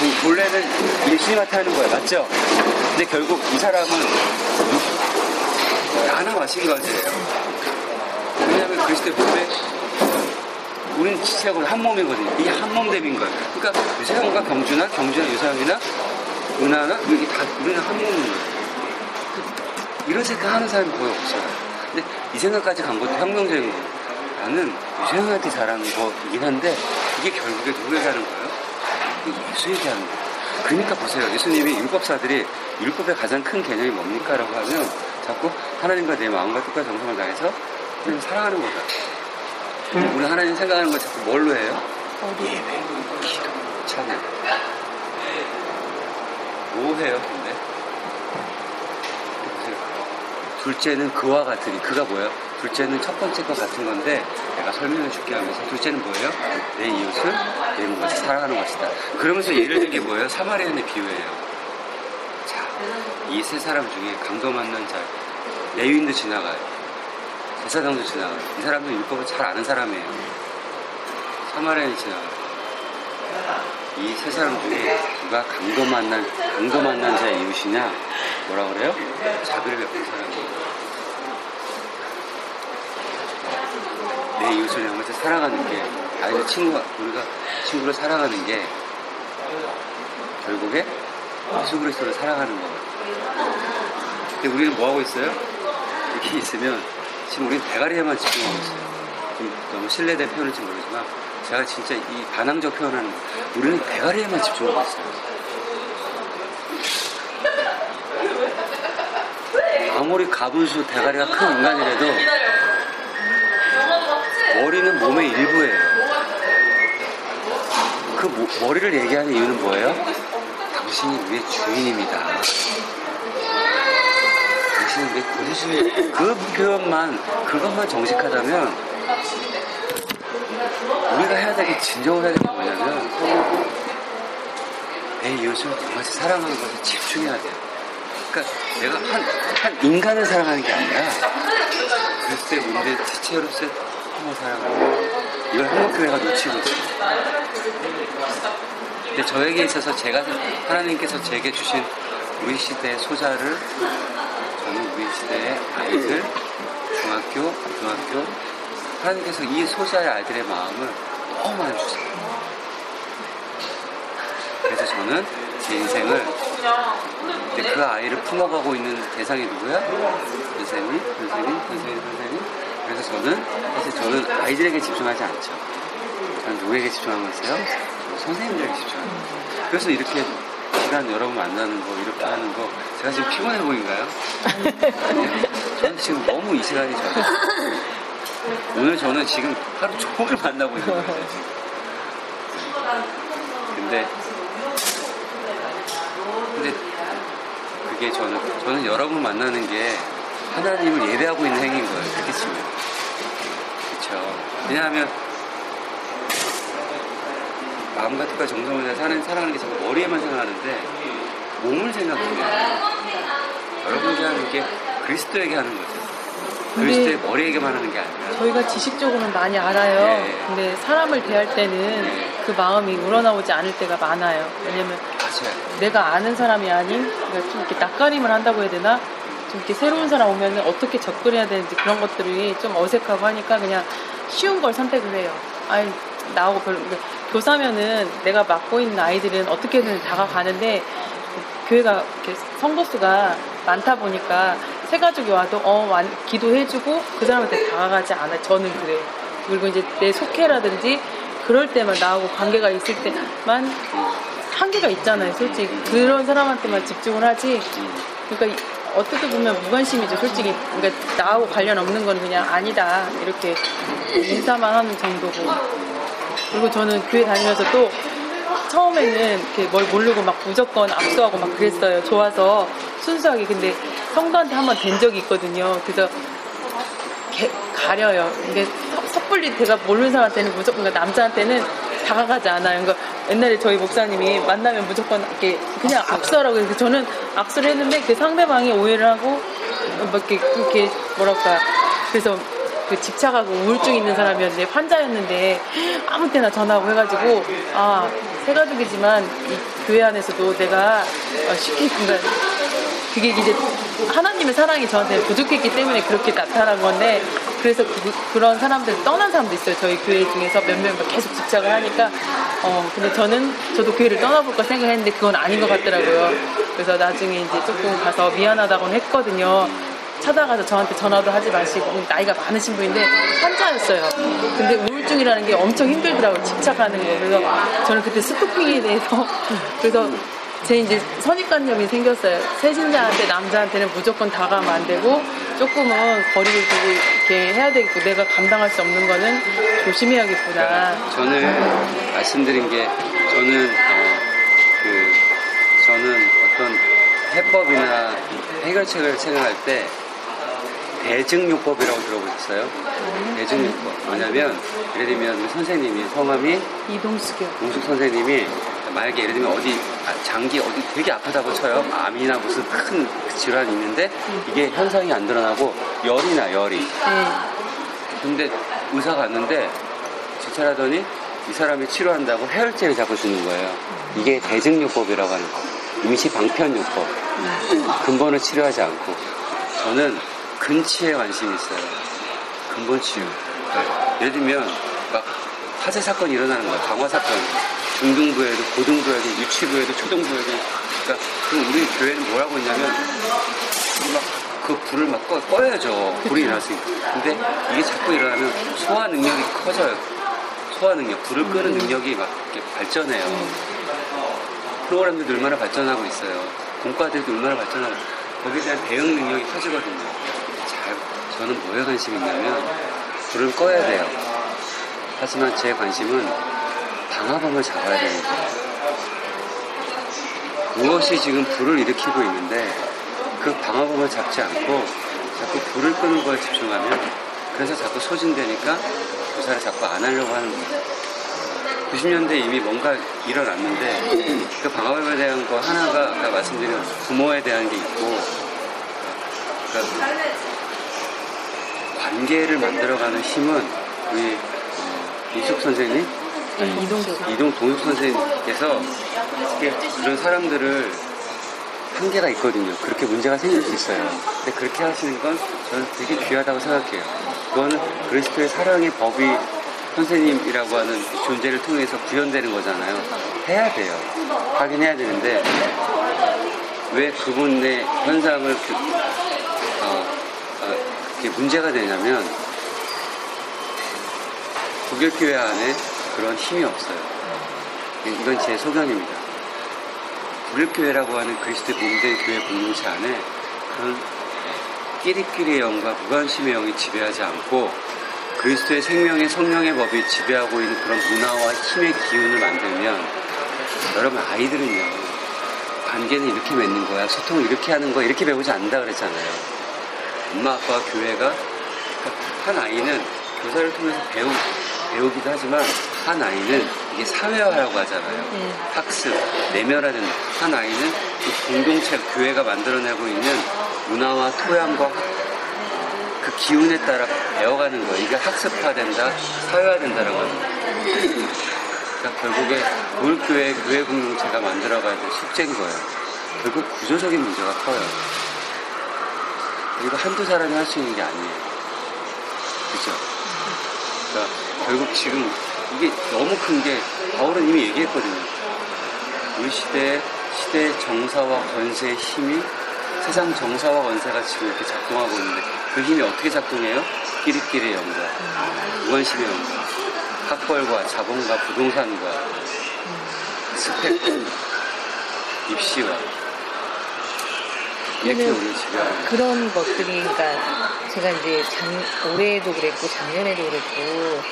그 본래는 예수님한테 하는 거예요. 맞죠? 근데 결국 이 사람은 나나 마찬가지예요. 왜냐하면 그리스도의 몸에 우리는 지체하고 한 몸이거든요. 이게 한 몸됨인 거예요. 그러니까 유세형과 경주나 경주나 유세형이나 은하나 이게 다 우리는 한 몸인 거예요. 그- 이런 생각 하는 사람이 거의 없어요. 근데 이 생각까지 간 것도 혁명적인 거예요. 나는 유세형한테 잘하는 거이긴 한데 이게 결국에 누구에게 하는 거예요? 예수에게 하는 거예요. 그러니까 보세요. 예수님이 율법사들이 율법의 가장 큰 개념이 뭡니까? 라고 하면 자꾸 하나님과 내 마음과 뜻과 정성을 다해서 그냥 사랑하는 거다. 우리 하나님 생각하는 거 자꾸 뭘로 해요? 예배, 기도, 찬양. 뭐 해요, 근데? 둘째는 그와 같으니, 그가 뭐예요? 둘째는 첫 번째 것 같은 건데, 내가 설명해 줄게 하면서, 둘째는 뭐예요? 내 이웃을 내 몸같이 사랑하는 것이다. 그러면서 예를 든게 뭐예요? 사마리아인의 비유예요. 자, 이 세 사람 중에 강도 만난 자, 레위인도 지나가요. 제사장도 지나가요. 이 사람은 율법을 잘 아는 사람이에요. 사마리아인이 지나가요. 이세 사람 중에 누가 강도 만난, 강도 만난 자의 이웃이냐? 뭐라 그래요? 자비를 베푼 사람이에요. 내 이웃을 양같이 사랑하는 게, 아니, 친구가, 우리가 친구를 사랑하는 게, 결국에 예수 그리스도를 사랑하는 거예요. 근데 우리는 뭐 하고 있어요? 이렇게 있으면 지금 우리는 대가리에만 집중하고 있어요. 좀 너무 신뢰된 표현일지 모르지만 제가 진짜 이 반항적 표현하는 거 우리는 대가리에만 집중하고 있어요. 아무리 가분수 대가리가 큰 인간이라도 머리는 몸의 일부예요. 그 모- 머리를 얘기하는 이유는 뭐예요? 당신이 우리의 주인입니다. 우리의 구세주예요. 그 표현만, 그것만 정직하다면 우리가 해야 될 게 진정으로 해야 될 게 뭐냐면 내 이웃을 강같이 사랑하는 것에 집중해야 돼요. 그러니까 내가 한, 한 인간을 사랑하는 게 아니라 글쎄 문제 지체로서 한번 사랑하는 이걸 한국교회가 놓치고 있어요. 근데 저에게 있어서 제가 하나님께서 제게 주신 우리 시대의 소자를 저는 우리 시대의 아이들 중학교, 고등학교 하나님께서 이 소자의 아이들의 마음을 너무 많이 주세요. 그래서 저는 제 인생을 그 아이를 품어가고 있는 대상이 누구야? 선생님, 선생님, 선생님, 선생님. 그래서 저는 사실 저는 아이들에게 집중하지 않죠. 저는 누구에게 집중하고 있어요? 선생님들에게 집중하고 있어요. 그래서 이렇게 시간 여러분 만나는 거 이렇게 하는 거 제가 지금 피곤해 보인가요? 저는 지금 너무 이 시간이 좋아요. 오늘 저는 지금 하루 종일 만나고 있는 거예요. 근데 근데 그게 저는 저는 여러분 만나는 게 하나님을 예배하고 있는 행위인 거예요. 그렇게 치면 그렇죠. 왜냐하면 마음과 뜻과 정성을 다해 사는 사랑하는 게 자꾸 머리에만 생각하는데 몸을 생각해요. 여러분께 하는 게 그리스도에게 하는 거죠. 그리스도의 머리에게만 하는 게 아니라 저희가 지식적으로는 많이 알아요. 네. 근데 사람을 대할 때는 그 마음이 우러나오지 않을 때가 많아요. 왜냐면 맞아요. 내가 아는 사람이 아닌 그러니까 좀 이렇게 낯가림을 한다고 해야 되나? 좀 이렇게 새로운 사람 오면 어떻게 접근해야 되는지 그런 것들이 좀 어색하고 하니까 그냥 쉬운 걸 선택을 해요. 아이 나하고 별로 그러니까 교사면은 내가 맡고 있는 아이들은 어떻게든 다가가는데 교회가 이렇게 성도수가 많다 보니까 새 가족이 와도 어 완- 기도해주고 그 사람한테 다가가지 않아. 저는 그래요. 그리고 이제 내 속해라든지 그럴 때만 나하고 관계가 있을 때만 한계가 있잖아요. 솔직히 그런 사람한테만 집중을 하지. 그러니까 이- 어떻게 보면 무관심이죠. 솔직히 그러니까 나하고 관련 없는 건 그냥 아니다 이렇게 인사만 하는 정도고. 그리고 저는 교회 다니면서 또 처음에는 이렇게 뭘 모르고 막 무조건 압수하고 막 그랬어요. 좋아서 순수하게. 근데 성도한테 한 번 된 적이 있거든요. 그래서 개- 가려요. 섣- 섣불리 제가 모르는 사람한테는 무조건 그러니까 남자한테는 다가가지 않아요. 그러니까 옛날에 저희 목사님이 만나면 무조건 이렇게 그냥 악수하라고 해서 저는 악수를 했는데 그 상대방이 오해를 하고 막 이렇게, 이렇게 뭐랄까 그래서 그 집착하고 우울증 있는 사람이었는데 환자였는데 아무 때나 전화하고 해가지고 아 새가족이지만 이 교회 안에서도 내가 어, 쉽게 그러니까 그게 이제 하나님의 사랑이 저한테 부족했기 때문에 그렇게 나타난 건데 그래서 그, 런 사람들 떠난 사람도 있어요. 저희 교회 중에서 몇명 계속 집착을 하니까. 어 근데 저는 저도 교회를 떠나볼까 생각했는데 그건 아닌 것 같더라고요. 그래서 나중에 이제 조금 가서 미안하다고는 했거든요 찾아가서 저한테 전화도 하지 마시고 나이가 많으신 분인데 환자였어요. 근데 우울증이라는 게 엄청 힘들더라고요. 집착하는 거. 그래서 저는 그때 스토킹에 대해서 [laughs] 그래서 제 이제 선입관념이 생겼어요. 세신자한테 남자한테는 무조건 다가가면 안 되고 조금은 거리를 두고 이렇게 해야 되겠고 내가 감당할 수 없는 거는 조심해야겠구나. 저는 말씀드린 게 저는 어, 그 저는 어떤 해법이나 해결책을 생각할 때 대증요법이라고 들어보셨어요? 대증요법. 뭐냐면 예를 들면 우리 선생님이 성함이 이동숙이요. 동숙 선생님이 만약에 예를 들면 어디 아, 장기 어디 되게 아프다고 쳐요. 암이나 무슨 큰 질환이 있는데 이게 현상이 안 드러나고 열이 나 열이. 네. 근데 의사 갔는데 주차하더니 이 사람이 치료한다고 해열제를 자꾸 주는 거예요. 이게 대증요법이라고 하는 거. 임시 방편요법. 근본을 치료하지 않고. 저는 근치에 관심이 있어요. 근본 치유. 예를 들면 막 화재 사건이 일어나는 거야. 방화 사건. 중등부에도 고등부에도 유치부에도 초등부에도. 그러니까 그럼 우리 교회는 뭐라고 했냐면 막 그 불을 막 꺼, 꺼야죠. 불이 일어났으니까. 근데 이게 자꾸 일어나면 소화 능력이 커져요. 소화 능력, 불을 끄는 능력이 막 이렇게 발전해요. 프로그램들도 얼마나 발전하고 있어요. 공과들도 얼마나 발전하고 거기에 대한 대응 능력이 커지거든요. 잘, 저는 뭐에 관심이 있냐면, 불을 꺼야 돼요. 하지만 제 관심은 방화범을 잡아야 되는 거예요. 무엇이 지금 불을 일으키고 있는데, 그 방화범을 잡지 않고, 자꾸 불을 끄는 거에 집중하면, 그래서 자꾸 소진되니까, 조사를 자꾸 안 하려고 하는 거예요. 90년대 이미 뭔가 일어났는데 그 방화범에 대한 거 하나가 아까 말씀드린 부모에 대한 게 있고 그러니까 관계를 만들어가는 힘은 우리 이숙 선생님 이동석 이동 동숙 선생님께서 그런 사람들을 한계가 있거든요. 그렇게 문제가 생길 수 있어요. 근데 그렇게 하시는 건 저는 되게 귀하다고 생각해요. 그거는 그리스도의 사랑의 법이 선생님이라고 하는 존재를 통해서 구현되는 거잖아요. 해야 돼요. 하긴 해야 되는데 왜 그분의 현상을 그, 어, 어, 그게 문제가 되냐면 국일교회 안에 그런 힘이 없어요. 이건 제 소견입니다. 국일교회라고 하는 그리스도의 몸된 교회 공동체 안에 그런 끼리끼리의 영과 무관심의 영이 지배하지 않고 그리스도의 생명의 성령의 법이 지배하고 있는 그런 문화와 힘의 기운을 만들면 여러분 아이들은요 관계는 이렇게 맺는 거야 소통을 이렇게 하는 거야 이렇게 배우지 않는다 그랬잖아요 엄마 아빠와 교회가 한 아이는 교사를 통해서 배우, 배우기도 하지만 한 아이는 이게 사회화라고 하잖아요 학습 내면화된 한 아이는 이 공동체 교회가 만들어내고 있는 문화와 토양과 그 기운에 따라 배워가는 거예요. 이게 학습화된다, 사회화된다라고 하는 거예요. 그러니까 결국에 교육교회, 교회 공동체가 만들어가야 될 숙제인 거예요. 결국 구조적인 문제가 커요. 이거 한두 사람이 할 수 있는 게 아니에요. 그죠? 그러니까 결국 지금 이게 너무 큰 게 바울은 이미 얘기했거든요. 우리 시대의 시대의 정사와 권세의 힘이 세상 정사와 권세가 지금 이렇게 작동하고 있는데 그 힘이 어떻게 작동해요? 끼리끼리의 영과 무관심의 영과 학벌과 자본과 부동산과 스펙 입시와 이렇게 우리를 지배하는 그런 것들이 그러니까 제가 이제 작, 올해도 그랬고 작년에도 그랬고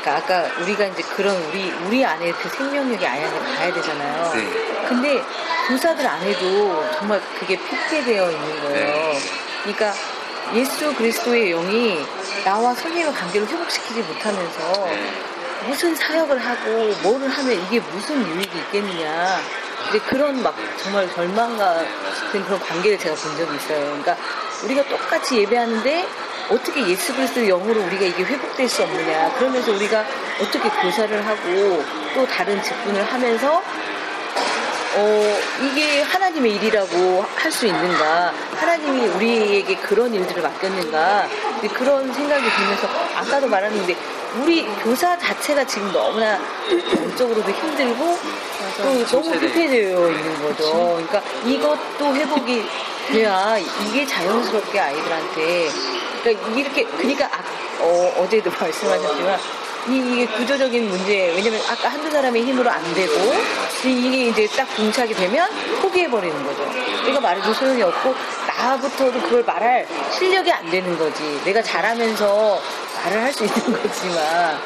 그러니까 아까 우리가 이제 그런 우리 우리 안에 그 생명력이 안에 가야 되잖아요. 네. 근데 교사들 안에도 정말 그게 핏게 있는 거예요. 네. 그러니까 예수 그리스도의 영이 나와 선생님의 관계를 회복시키지 못하면서 네. 무슨 사역을 하고 뭐를 하면 이게 무슨 유익이 있겠느냐. 이제 그런 막 정말 절망 같은 그런 관계를 제가 본 적이 있어요. 그러니까 우리가 똑같이 예배하는데 어떻게 예수 그리스도의 영으로 우리가 이게 회복될 수 없느냐. 그러면서 우리가 어떻게 교사를 하고 또 다른 직분을 하면서 어, 이게 하나님의 일이라고 할 수 있는가? 하나님이 우리에게 그런 일들을 맡겼는가? 그런 생각이 들면서 아까도 말했는데 우리 교사 자체가 지금 너무나 [clears throat] 영적으로도 힘들고 또 너무 피폐되어 있는 거죠. 그러니까 이것도 회복이 돼야 이게 자연스럽게 아이들한테 그러니까 이렇게 그러니까 아, 어, 제도 [laughs] 말씀하셨지만 이, 이게 구조적인 문제 왜냐면 아까 한두 사람의 힘으로 안 되고 이게 이제 딱 봉착이 되면 포기해 버리는 거죠. 내가 말해도 소용이 없고 나부터도 그걸 말할 실력이 안 되는 거지. 내가 잘하면서 말을 할 수 있는 [laughs] 거지만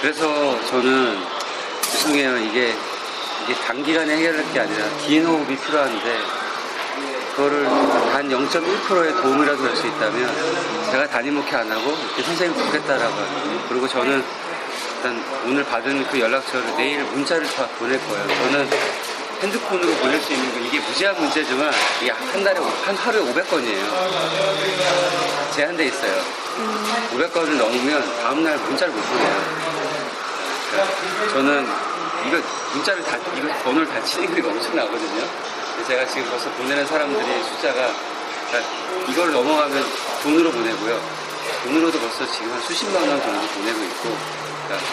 그래서 저는 죄송해요. 이게, 이게 단기간에 해결할 게 아니라 긴 호흡이 필요한데, 그거를 단 0.1%의 도움이라도 될 수 있다면, 제가 담임 목회 안 하고, 이렇게 선생님 돕겠다라고. 하거든요. 그리고 저는 일단 오늘 받은 그 연락처를 내일 문자를 다 보낼 거예요. 저는 핸드폰으로 보낼 수 있는 건 이게 무제한 문제지만, 이게 한 달에, 한 하루에 500건이에요. 제한돼 있어요. 500건을 넘으면 다음 날 문자를 못 보내요. 그러니까 저는 이거 문자를 다 이거 번호를 다 치는 게 엄청나거든요. 제가 지금 벌써 보내는 사람들이 숫자가 이걸 넘어가면 돈으로 보내고요. 돈으로도 벌써 지금 한 수십만 원 정도 보내고 있고, 그러니까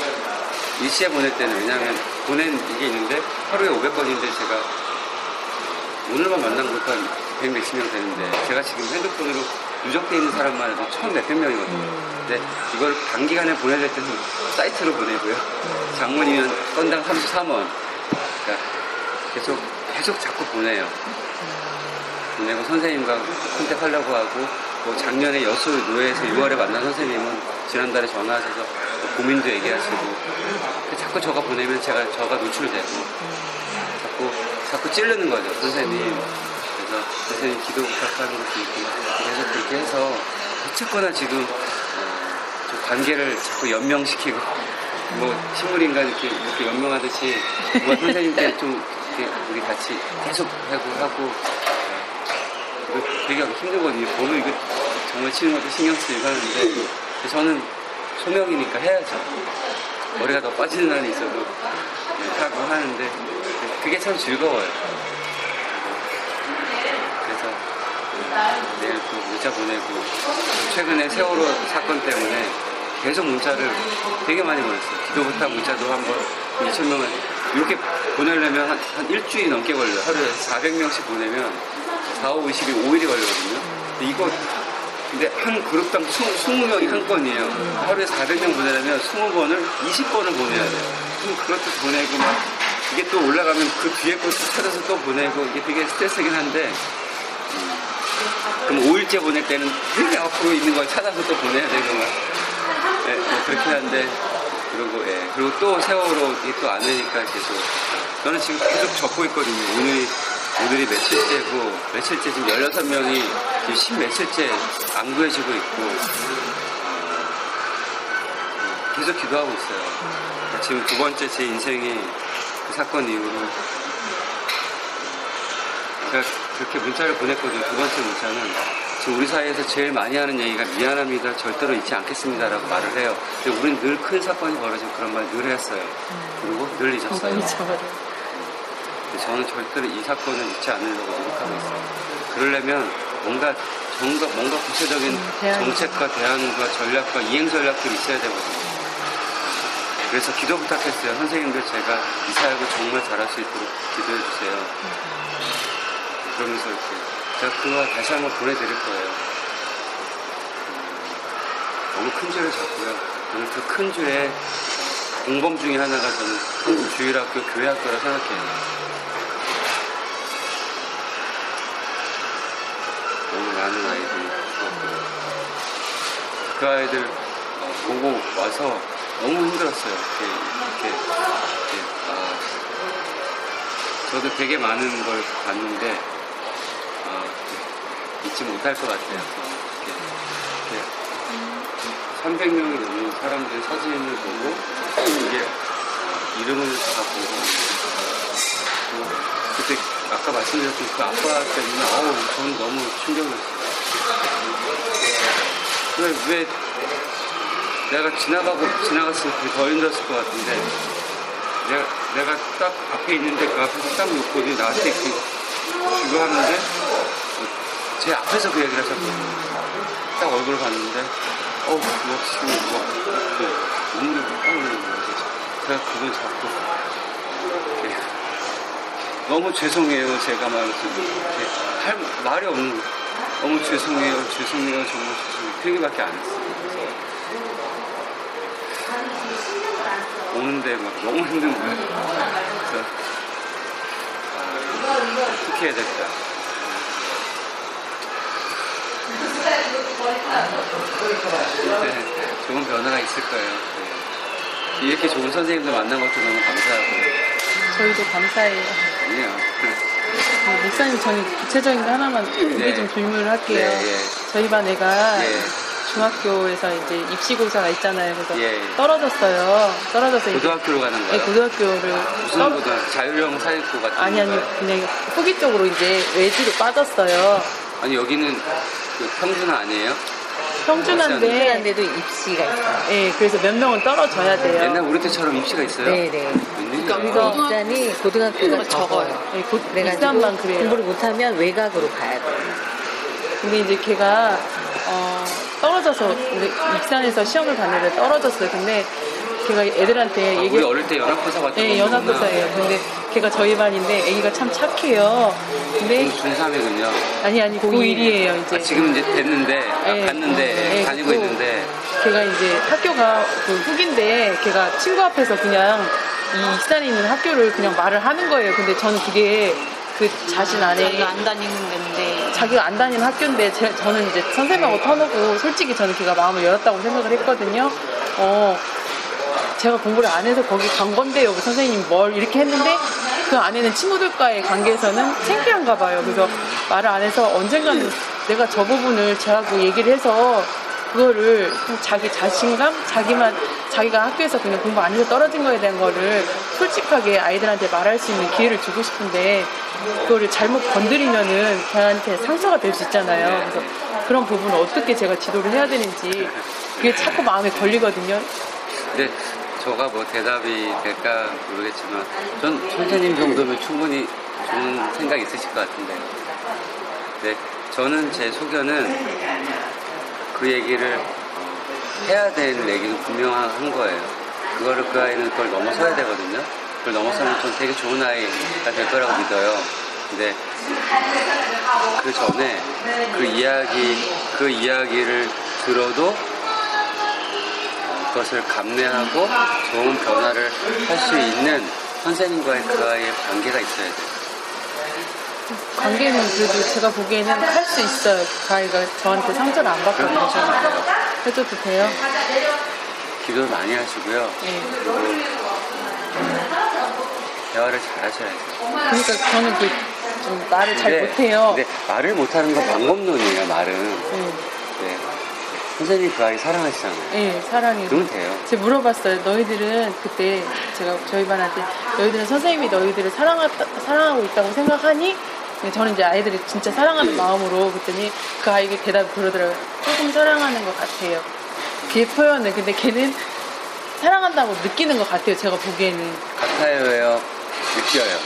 일시에 보낼 때는 왜냐하면 보낸 이게 있는데 하루에 500건인데 제가 오늘만 만난 것도 한100 몇십 명 되는데 제가 지금 핸드폰으로 누적돼 있는 사람만 해도 천 몇백 명이거든요. 근데 이걸 단기간에 보내야 될 때는 사이트로 보내고요. 장문이면 건당 33원. 그러니까 계속, 계속 자꾸 보내요. 그러니까 보내고 선생님과 컨택하려고 하고 또 작년에 여수 노예에서 6월에 만난 선생님은 지난달에 전화하셔서 뭐 고민도 얘기하시고 자꾸 저가 보내면 제가 저가 노출되고 자꾸 자꾸 찌르는 거죠 선생님 그래서 선생님 기도 부탁하는 것도 있고 계속 그렇게 해서 어쨌거나 지금 어, 좀 관계를 자꾸 연명시키고 뭐 식물인간 이렇게, 이렇게 연명하듯이 뭐 선생님께 [laughs] 좀 이렇게 우리 같이 계속 하고 하고 네. 이거 되게 힘들거든요 보면 이거 정말 치는 것도 신경 쓰이고 하는데 저는 소명이니까 해야죠 머리가 더 빠지는 날이 있어도 네, 하고 하는데 그게 참 즐거워요 그래서 내일 또 문자 보내고 최근에 세월호 사건 때문에 계속 문자를 되게 많이 보냈어요. 기도 부탁 문자도 한번 2,000명을 이렇게 보내려면 한, 한 일주일이 넘게 걸려요. 하루에 400명씩 보내면 4, 5, 20이 5일이 걸리거든요. 근데 이거 근데 한 그룹당 20, 명이한 건이에요. 하루에 400명 보내려면 20번을 20번을 보내야 돼요. 그럼 그것도 보내고 막 이게 또 올라가면 그 뒤에 것도 찾아서 또 보내고 이게 되게 스트레스긴 한데 그럼 5일째 보낼 때는 되게 앞으로 있는 걸 찾아서 또 보내야 되고 막 예, 뭐 그렇긴 한데. 그리고 예, 그리고 또 세월호 또 안 되니까 계속 저는 지금 계속 적고 있거든요. 오늘이 오늘이 며칠째고 며칠째 지금 16명이 지금 10 며칠째 안 구해지고 있고. 어, 계속 기도하고 있어요. 지금 두 번째 제 인생이 그 사건 이후로 제가 그렇게 문자를 보냈거든요. 두 번째 문자는 지금 우리 사이에서 제일 많이 하는 얘기가 미안합니다. 절대로 잊지 않겠습니다라고 말을 해요. 근데 우리는 늘큰 사건이 벌어지면 그런 말 늘 했어요. 그리고 늘 잊었어요. 근데 저는 절대로 이 사건을 잊지 않으려고 노력하고 있어요. 그러려면 뭔가 뭔가, 뭔가 구체적인 대안이 정책과 대안과 전략과 이행 전략들이 있어야 되거든요. 그래서 기도 부탁했어요. 선생님들 제가 이 사역을 정말 잘할 수 있도록 기도해 주세요. 그러면서 이렇게 제가 그거 다시 한번 보내드릴 거예요. 너무 큰 죄를 졌고요. 저는 그큰 죄의 공범 중에 하나가 저는 주일학교 교회학교라 생각해요. 너무 많은 아이들이 죽었고요. 그 아이들 어, 보고 와서 너무 힘들었어요. 이렇게, 이렇게, 이렇게, 아, 저도 되게 많은 걸 봤는데 아, 잊지 못할 것 같아요. 이렇게, 이렇게 300명이 넘는 사람들의 사진을 보고 이게 이름을 다 보고 또 그때 아까 말씀드렸던 그 아빠 때문에 어우 저는 너무 충격이었어요. 왜, 왜 내가 지나가고 지나갔으면 그게 더 힘들었을 것 같은데 내가, 내가 딱 앞에 있는데 그 앞에서 딱 놓고 나한테 그, 그거 하는데 제 앞에서 그 얘기를 하셨거든요. 딱 얼굴을 봤는데 그거 지금 뭐 그, 눈물이 막 흘리는 거예요. 제가 그걸 잡고 이렇게 너무 죄송해요 제가 말해서 이렇게 할 말이 없는 거예요. 너무 죄송해요 죄송해요 정말 죄송해요 그 얘기밖에 안 했어요. 오는데 막 너무 힘든 거예요. 그래서 아, 어떻게 해야 될까? 좋은 변화가 있을 거예요. 네. 이렇게 좋은 선생님들 만난 것도 너무 감사하고. 저희도 감사해요. 아니에요. 어, 목사님 저는 구체적인 거 하나만 얘기 네. 좀 질문을 할게요. 네, 예. 저희 반 애가 예. 중학교에서 이제 입시고사가 있잖아요. 그래서 예. 떨어졌어요. 떨어져서 고등학교로 가는 네, 거예요? 고등학교를 무슨 떨- 고등학교? 자율형 사립고 같은 아니 아니 건가요? 그냥 후기 쪽으로 이제 외지로 빠졌어요. 아니 여기는 그 평준 아니에요? 평준한데 평준한데도 입시가 있어요. 예, 그래서 몇 명은 떨어져야 돼요. 옛날 우리 때처럼 입시가 있어요? 네네. 웬일이야? 우리가 입산이 고등학교가 적어요. 예, 고- 그래가지고 비싼만 그래요. 공부를 못하면 외곽으로 가야 돼요. 근데 이제 걔가 어, 떨어져서 우리 익산에서 시험을 봤는데 떨어졌어요. 근데 걔가 애들한테 아, 얘기 우리 어릴 때 연합고사 같은 네, 거 연합고사예요. 근데 걔가 저희 반인데 애기가 참 착해요. 근데 중3이군요. 아니 아니 고1이에요 이제. 아, 지금 이제 됐는데, 아, 네. 갔는데, 네, 다니고 그리고 있는데, 걔가 이제 학교가 그 후기인데 걔가 친구 앞에서 그냥 이 익산에 있는 학교를 그냥 말을 하는 거예요. 근데 저는 그게 그 자신 안에 안 다니는 데인데 자기가 안 다니는 학교인데 제- 저는 이제 선생님하고 터놓고 솔직히 저는 걔가 마음을 열었다고 생각을 했거든요. 어, 제가 공부를 안 해서 거기 간 건데요. 선생님 뭘 이렇게 했는데 그 안에는 친구들과의 관계에서는 창피한가 봐요. 그래서 말을 안 해서 언젠가는 내가 저 부분을 제하고 얘기를 해서 그거를 좀 자기 자신감, 자기만 자기가 학교에서 그냥 공부 안 해서 떨어진 거에 대한 거를 솔직하게 아이들한테 말할 수 있는 기회를 주고 싶은데 그거를 잘못 건드리면은 걔한테 상처가 될 수 있잖아요. 그래서 그런 부분을 어떻게 제가 지도를 해야 되는지 그게 자꾸 마음에 걸리거든요. 근데 저가 뭐 대답이 될까 모르겠지만 전 선생님 정도면 충분히 좋은 생각 있으실 것 같은데 네, 저는 제 소견은 그 얘기를 해야 되는 얘기는 분명한 거예요. 그거를 그 아이는 그걸 넘어서야 되거든요. 그걸 넘어서면 전 되게 좋은 아이가 될 거라고 믿어요. 근데 그 전에 그 이야기, 그 이야기를 들어도 그것을 감내하고 좋은 변화를 할 수 있는 선생님과의 그 아이의 관계가 있어야 돼요. 관계는 그래도 제가 보기에는 할 수 있어요. 그 아이가 저한테 상처를 안 받고 계셔서 해줘도 돼요? 기도를 많이 하시고요. 네. 그리고 대화를 잘 하셔야 돼요. 그러니까 저는 그 좀 말을 잘 근데- 못해요. 근데 말을 못하는 건 방법론이에요, 말은. 네. 네. 선생님이 그 아이 사랑하시잖아요. 네, 사랑해요. 그러면 돼요. 제가 물어봤어요. 너희들은 그때 제가 저희 반한테 너희들은 선생님이 너희들을 사랑하, 사랑하고 있다고 생각하니? 저는 이제 아이들을 진짜 사랑하는 마음으로 그랬더니 그 아이가 대답이 그러더라고요. 조금 사랑하는 것 같아요. 걔 표현을. 근데 걔는 사랑한다고 느끼는 것 같아요. 제가 보기에는. 같아요예요. 느껴요.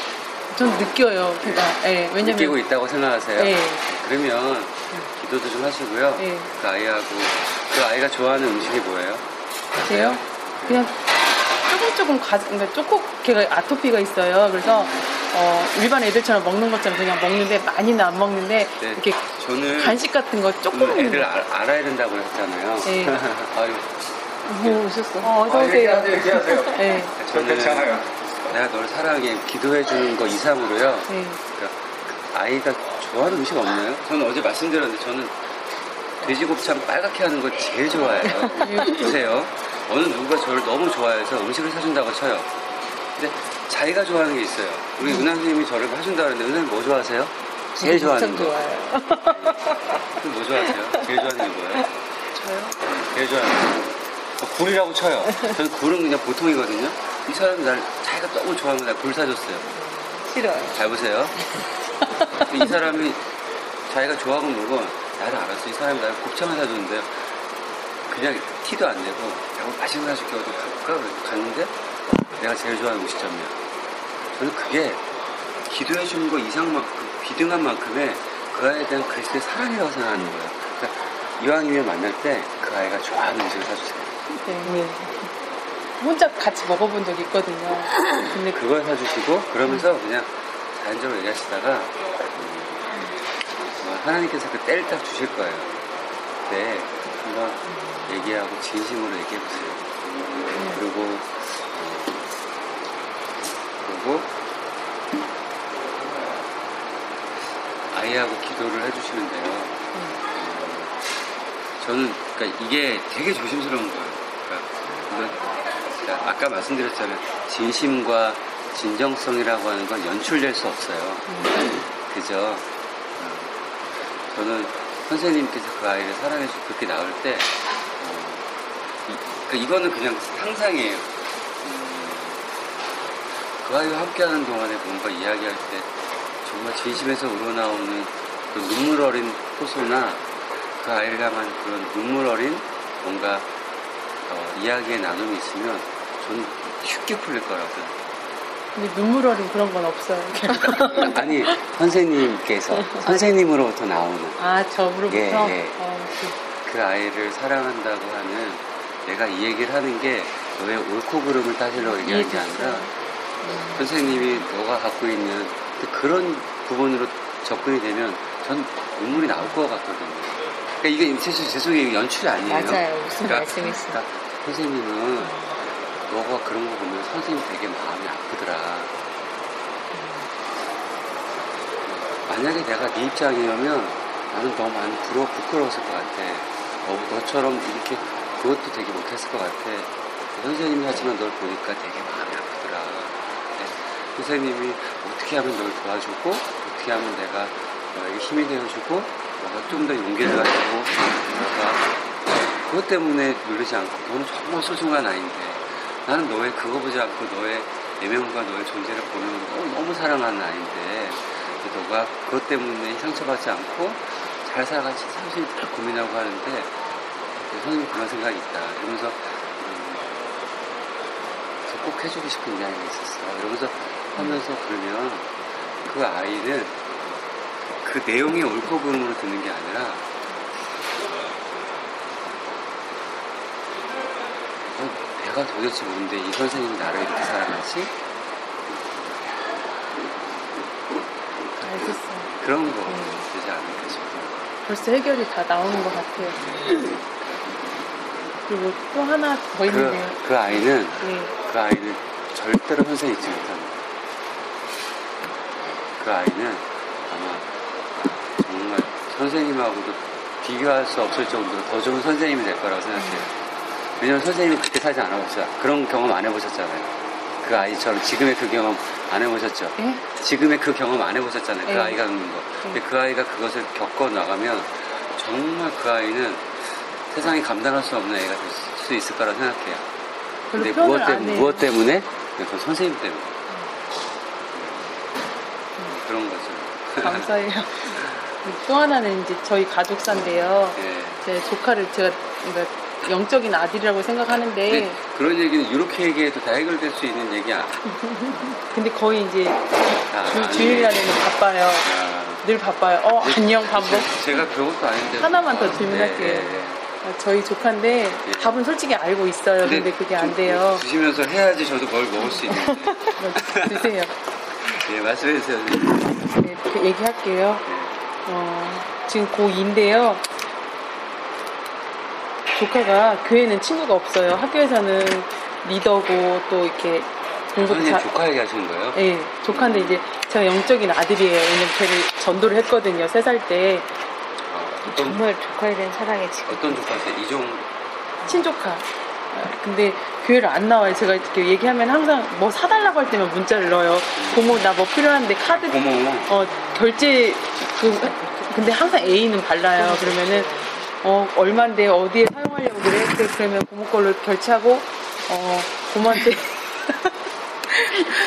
전 느껴요. 걔가. 예, 왜냐면. 느끼고 있다고 생각하세요? 네. 그러면 기도도 좀 하시고요. 네. 그 아이하고 그 아이가 좋아하는 음식이 뭐예요? 같아요. 그냥 조금 조금 가, 그러니까 조금 걔가 아토피가 있어요. 그래서 어, 일반 애들처럼 먹는 것처럼 그냥 먹는데 많이는 안 먹는데 네, 이렇게 저는 간식 같은 거 조금 음, 거. 알, 알아야 된다고 했잖아요. 네. [laughs] 아유, 뭐 오셨어? 어, 어서 오세요. [laughs] 네. 저는 내가 너를 사랑해 기도해 주는 거 이상으로요. 네. 그러니까 아이가 좋아하는 음식 없나요? 저는 어제 말씀드렸는데 저는 돼지곱창 빨갛게 하는 거 제일 좋아해요. 보세요. 어느 누구가 저를 너무 좋아해서 음식을 사준다고 쳐요. 근데 자기가 좋아하는 게 있어요. 우리 은하 선생님이 저를 해준다 그러는데 은하 선생님 뭐 좋아하세요? 제일 좋아하는 거. 좋아요. 뭐 좋아하세요? 제일 좋아하는 게 뭐예요? 저요? 제일 좋아하는 거. 어, 굴이라고 쳐요. 저는 굴은 그냥 보통이거든요. 이 사람이 날 자기가 너무 좋아하는 날굴 사줬어요. 싫어요. 잘 보세요. 이 사람이 자기가 좋아하는 물건 나를 알았어. 이 사람이 나를 곱창을 사줬는데요. 그냥 티도 안 내고 내가 맛있는 거 사줄게 어디 가볼까? 그래서 갔는데 내가 제일 좋아하는 음식점이야. 저는 그게 기도해 주는 거 이상만큼 비등한 만큼의 그 아이에 대한 그리스도의 사랑이라고 생각하는 거예요. 그러니까 이왕이면 만날 때 그 아이가 좋아하는 음식을 사주세요. 네. 혼자 같이 먹어본 적이 있거든요. 근데 그 그걸 사주시고 그러면서 그냥 자연적으로 얘기하시다가 음, 뭐 하나님께서 그 때를 딱 주실 거예요. 그때 한번 얘기하고 진심으로 얘기해 보세요. 그리고 어, 그리고 아이하고 기도를 해주시는데요. 어, 저는 그러니까 이게 되게 조심스러운 거예요. 그러니까 그러니까 아까 말씀드렸잖아요. 진심과 진정성이라고 하는 건 연출될 수 없어요. 그죠? 어, 저는 선생님께서 그 아이를 사랑해주고 그렇게 나올 때, 어, 이, 그 이거는 그냥 상상이에요. 음, 그 아이와 함께하는 동안에 뭔가 이야기할 때 정말 진심에서 우러나오는 그 눈물 어린 호소나 그 아이를 향한 그런 눈물 어린 뭔가 어, 이야기의 나눔이 있으면 저는 쉽게 풀릴 거라고요. 근데 눈물 어린 그런 건 없어요. [laughs] 아니 선생님께서 선생님으로부터 나오는 아, 저로부터? 예, 예. 어, 그- 그 아이를 사랑한다고 하는 내가 이 얘기를 하는 게 너의 옳고 그름을 따지려고 얘기하는 게 아니라 음. 선생님이 너가 갖고 있는 그런 부분으로 접근이 되면 전 눈물이 나올 것 같거든요. 그러니까 이게 제, 제 속에 연출이 아니에요. 맞아요. 무슨 그러니까 말씀이세요? 그러니까 선생님은 너가 그런 거 보면 선생님 되게 마음이 아프더라. 만약에 내가 네 입장이라면 나는 너무 많이 부러, 부끄러웠을 것 같아. 너, 너처럼 이렇게 그것도 되게 못했을 것 같아. 선생님이 하지만 널 보니까 되게 마음이 아프더라. 네. 선생님이 어떻게 하면 널 도와주고, 어떻게 하면 내가 너에게 힘이 되어주고, 너가 좀 더 용기를 가지고, 너가 그것 때문에 누르지 않고, 너는 정말 소중한 아이인데, 나는 너의 그거 보지 않고 너의 내면과 너의 존재를 보는 너무, 너무 사랑하는 아이인데, 너가 그것 때문에 상처받지 않고 잘 살아가지 사실 다 고민하고 하는데 선생님 그런 생각이 있다. 이러면서 음, 꼭 해주고 싶은 이야기가 있었어. 이러면서 하면서 그러면 그 아이는 그 내용이 옳고 그름으로 듣는 게 아니라 내가 도대체 뭔데 이 선생님이 나를 이렇게 사랑하지? 알겠어요. 그런 거 되지 않을까 싶어요. 벌써 해결이 다 나오는 것 같아요. 그리고 또 하나 더 있는데요. 그, 그 아이는 네. 그 아이는 절대로 선생 잊지 못합니다. 그 아이는 아마 정말 선생님하고도 비교할 수 없을 정도로 더 좋은 선생님이 될 거라고 생각해요. 왜냐면 선생님이 그때 살지 않아보셨죠. 그런 경험 안 해보셨잖아요. 그 아이처럼 지금의 그 경험 안 해보셨죠. 예? 지금의 그 경험 안 해보셨잖아요. 그 네. 아이가 겪는 거. 근데 그 아이가 그것을 겪어 나가면 정말 그 아이는 세상에 감당할 수 없는 애가 될 수 있을 거라 생각해요. 근데 무엇 해요. 무엇 때문에? 그 선생님 때문에. 그런 거죠. 감사해요. 또 하나는 이제 저희 가족사인데요. 예. 제 조카를 제가 그러니까 영적인 아들이라고 생각하는데 근데 그런 얘기는 이렇게 얘기해도 다 해결될 수 있는 얘기야. [laughs] 근데 거의 이제 아, 주. 주일이나 되면 바빠요. 아, 늘 바빠요. 어 안녕 밥 먹. 제- [laughs] 제가 별것도 아닌데. 하나만 더 질문할게요. 네, 네, 네. 저희 조카인데 예. 밥은 솔직히 알고 있어요. 근데 그게 안좀 돼요. 드시면서 해야지 저도 뭘 먹을 수 있는데. [laughs] 드세요. 예, 말씀해 주세요. 네, 그 얘기할게요. 어, 지금 고2인데요. 조카가 교회는 친구가 없어요. 학교에서는 리더고 또 이렇게 공부 잘. 조카 얘기하시는 거예요? 예, 조카인데 이제 제가 영적인 아들이에요. 왜냐면 걔를 전도를 했거든요. 세 살 때. 아, 어떤, 정말 조카에 대한 사랑이 지금 어떤 조카세요? 이종, 친조카. 아, 근데 교회를 안 나와요. 제가 이렇게 얘기하면 항상 뭐 사달라고 할 때만 문자를 넣어요. 고모 나 뭐 필요한데 카드 고모. 어 결제 그 근데 항상 A는 발라요. 그러면은 어 얼마인데 어디에 사용하려고 그래? 그래, 그러면 고모 걸로 결제하고 어 고모한테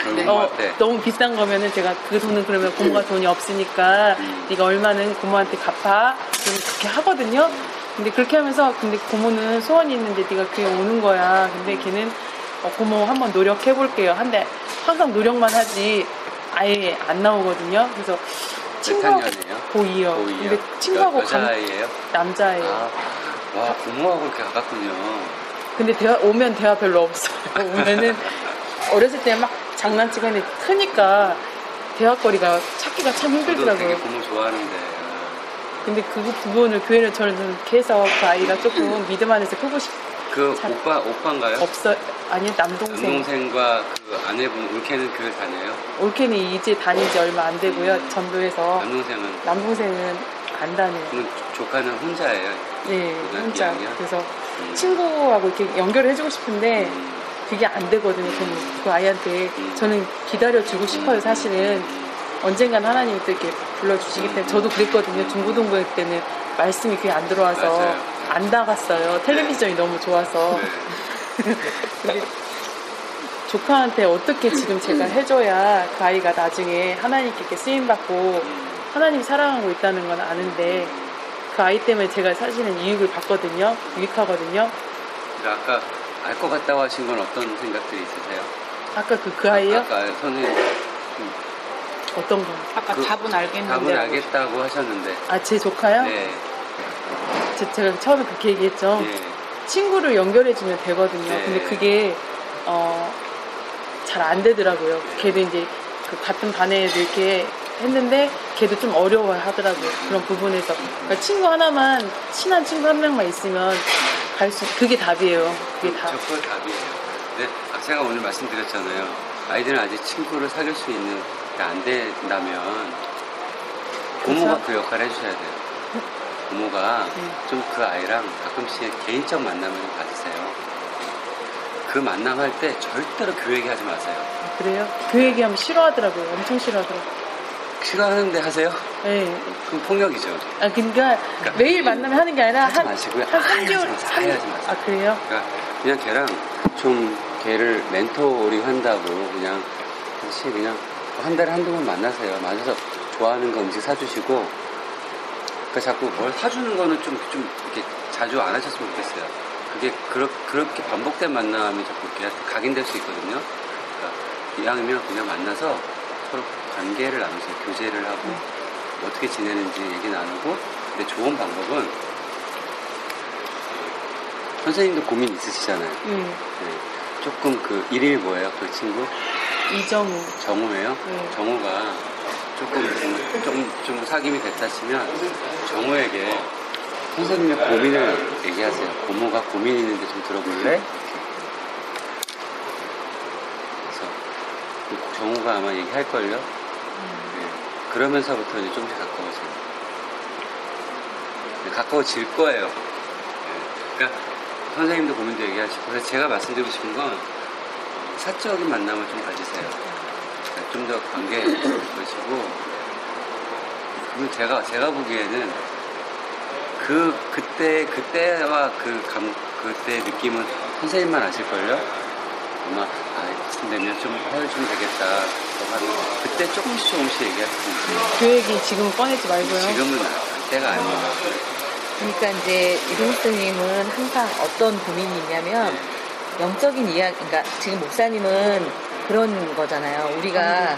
그런 어. 너무 비싼 거면은 제가 그 돈은 그러면 고모가 돈이 없으니까 음. 네가 얼마는 고모한테 갚아 그럼 그렇게 하거든요. 근데 그렇게 하면서 근데 고모는 소원이 있는데 네가 교회 오는 거야. 근데 걔는 어, 고모 한번 노력해 볼게요. 한데 항상 노력만 하지 아예 안 나오거든요. 그래서 몇 친구하고? 고2요. 고2요? 근데 친구하고 감- 여자아이예요? 남자예요. 아, 와, 고모하고 이렇게 가깝군요. 근데 대화, 오면 대화 별로 없어요. [laughs] 오면은 어렸을 때 막 장난치고 했는데 크니까 대화거리가 찾기가 참 저도 되게 힘들더라고요. 고모 좋아하는데. 근데 그 부분을 교회를 저는 해서 그 아이가 조금 [clears throat] 믿음 안에서 크고 싶, 그 잘- 오빠, 오빠인가요? 없어, 아니요, 남동생. 남동생과 그 아내분 올케는 교회 다녀요? 올케는 이제 다닌 지 얼마 안 되고요. 전도에서. 남동생은 남동생은 안 다녀요. 그럼 조카는 혼자예요? 네, 고등학교 혼자. 2학년? 그래서 음. 친구하고 이렇게 연결을 해주고 싶은데 음. 그게 안 되거든요. 그럼 그 아이한테 음. 저는 기다려주고 싶어요, 사실은. 언젠간 하나님이 또 이렇게 불러주시기 때문에 저도 그랬거든요. 중고등부 때는 말씀이 귀에 안 들어와서 맞아요. 안 나갔어요. 텔레비전이 너무 좋아서. 네. [laughs] 근데 조카한테 어떻게 지금 제가 해줘야 그 아이가 나중에 하나님께 쓰임받고 음. 하나님 사랑하고 있다는 건 아는데 그 아이 때문에 제가 사실은 이익을 받거든요. 유익하거든요. 그 아까 알 것 같다고 하신 건 어떤 생각들이 있으세요? 아까 그, 그 아이요? 아까 선생님 어떤 거? 아까 그 답은 알겠는데. 답을 알겠다고 하셨는데. 아, 제 조카요? 네. 제, 제가 처음에 그렇게 얘기했죠. 예. 친구를 연결해주면 되거든요. 네. 근데 그게, 어, 잘 안 되더라고요. 걔도 이제 그 같은 반에 애들 이렇게 했는데 걔도 좀 어려워 하더라고요. 그런 부분에서. 그러니까 친구 하나만, 친한 친구 한 명만 있으면 갈 수, 그게 답이에요. 그게 답. 저 그걸 답이에요. 네, 아, 제가 오늘 말씀드렸잖아요. 아이들은 아직 친구를 사귈 수 있는 게 안 된다면 고모가 그렇죠. 그 역할을 해주셔야 돼요. 부모가 네. 좀그 아이랑 가끔씩 개인적 만남을 좀 가지세요. 그 만남할 때 절대로 교회 얘기하지 마세요. 아, 그래요? 그 얘기하면 싫어하더라고요. 엄청 싫어하더라고요. 싫어하는데 하세요? 네. 그럼 폭력이죠. 아, 그러니까 매일 만나면 하는 게 아니라 하지 한, 마시고요. 한 아예 3개월. 하지 마세요. 아예 하지 마세요. 아, 그래요? 그러니까 그냥 걔랑 좀 걔를 멘토링 한다고 그냥 같이 그냥 한 달에 한두 번 만나세요. 만나서 좋아하는 거 음식 사주시고 그러니까 자꾸 뭘 사주는 거는 좀, 좀 이렇게 자주 안 하셨으면 좋겠어요. 그게 그렇, 그렇게 반복된 만남이 자꾸 걔한테 각인될 수 있거든요. 그러니까 이왕이면 그냥 만나서 서로 관계를 나누세요. 교제를 하고 어떻게 지내는지 얘기 나누고 근데 좋은 방법은 선생님도 고민 있으시잖아요. 네. 네. 조금 그 일일 뭐예요? 그 친구? 이정우. 정우예요? 네. 정우가 조금 좀, 좀, 좀 사귐이 됐다 치면 정우에게 선생님의 고민을 얘기하세요. 고모가 고민 있는데 좀 들어볼래? 그래서 그 정우가 아마 얘기할걸요? 네. 그러면서부터 이제 조금씩 가까워져요. 네, 가까워질 거예요. 네. 그러니까 선생님도 고민도 얘기하시고 그래서 제가 말씀드리고 싶은 건 사적인 만남을 좀 가지세요. 그러니까 좀더 관계 보시고 그리고 제가 제가 보기에는 그 그때 그때와 그 감 그때 느낌은 선생님만 아실걸요. 아마 아 이쯤 되면 좀 허용 좀 되겠다. 그때 조금씩 조금씩 얘기했습니다. 그 얘기 지금 꺼내지 말고요. 지금은 때가 아니에요. 그러니까 이제 이동 스님은 항상 어떤 고민이 있냐면 영적인 이야기, 그러니까 지금 목사님은 그런 거잖아요. 우리가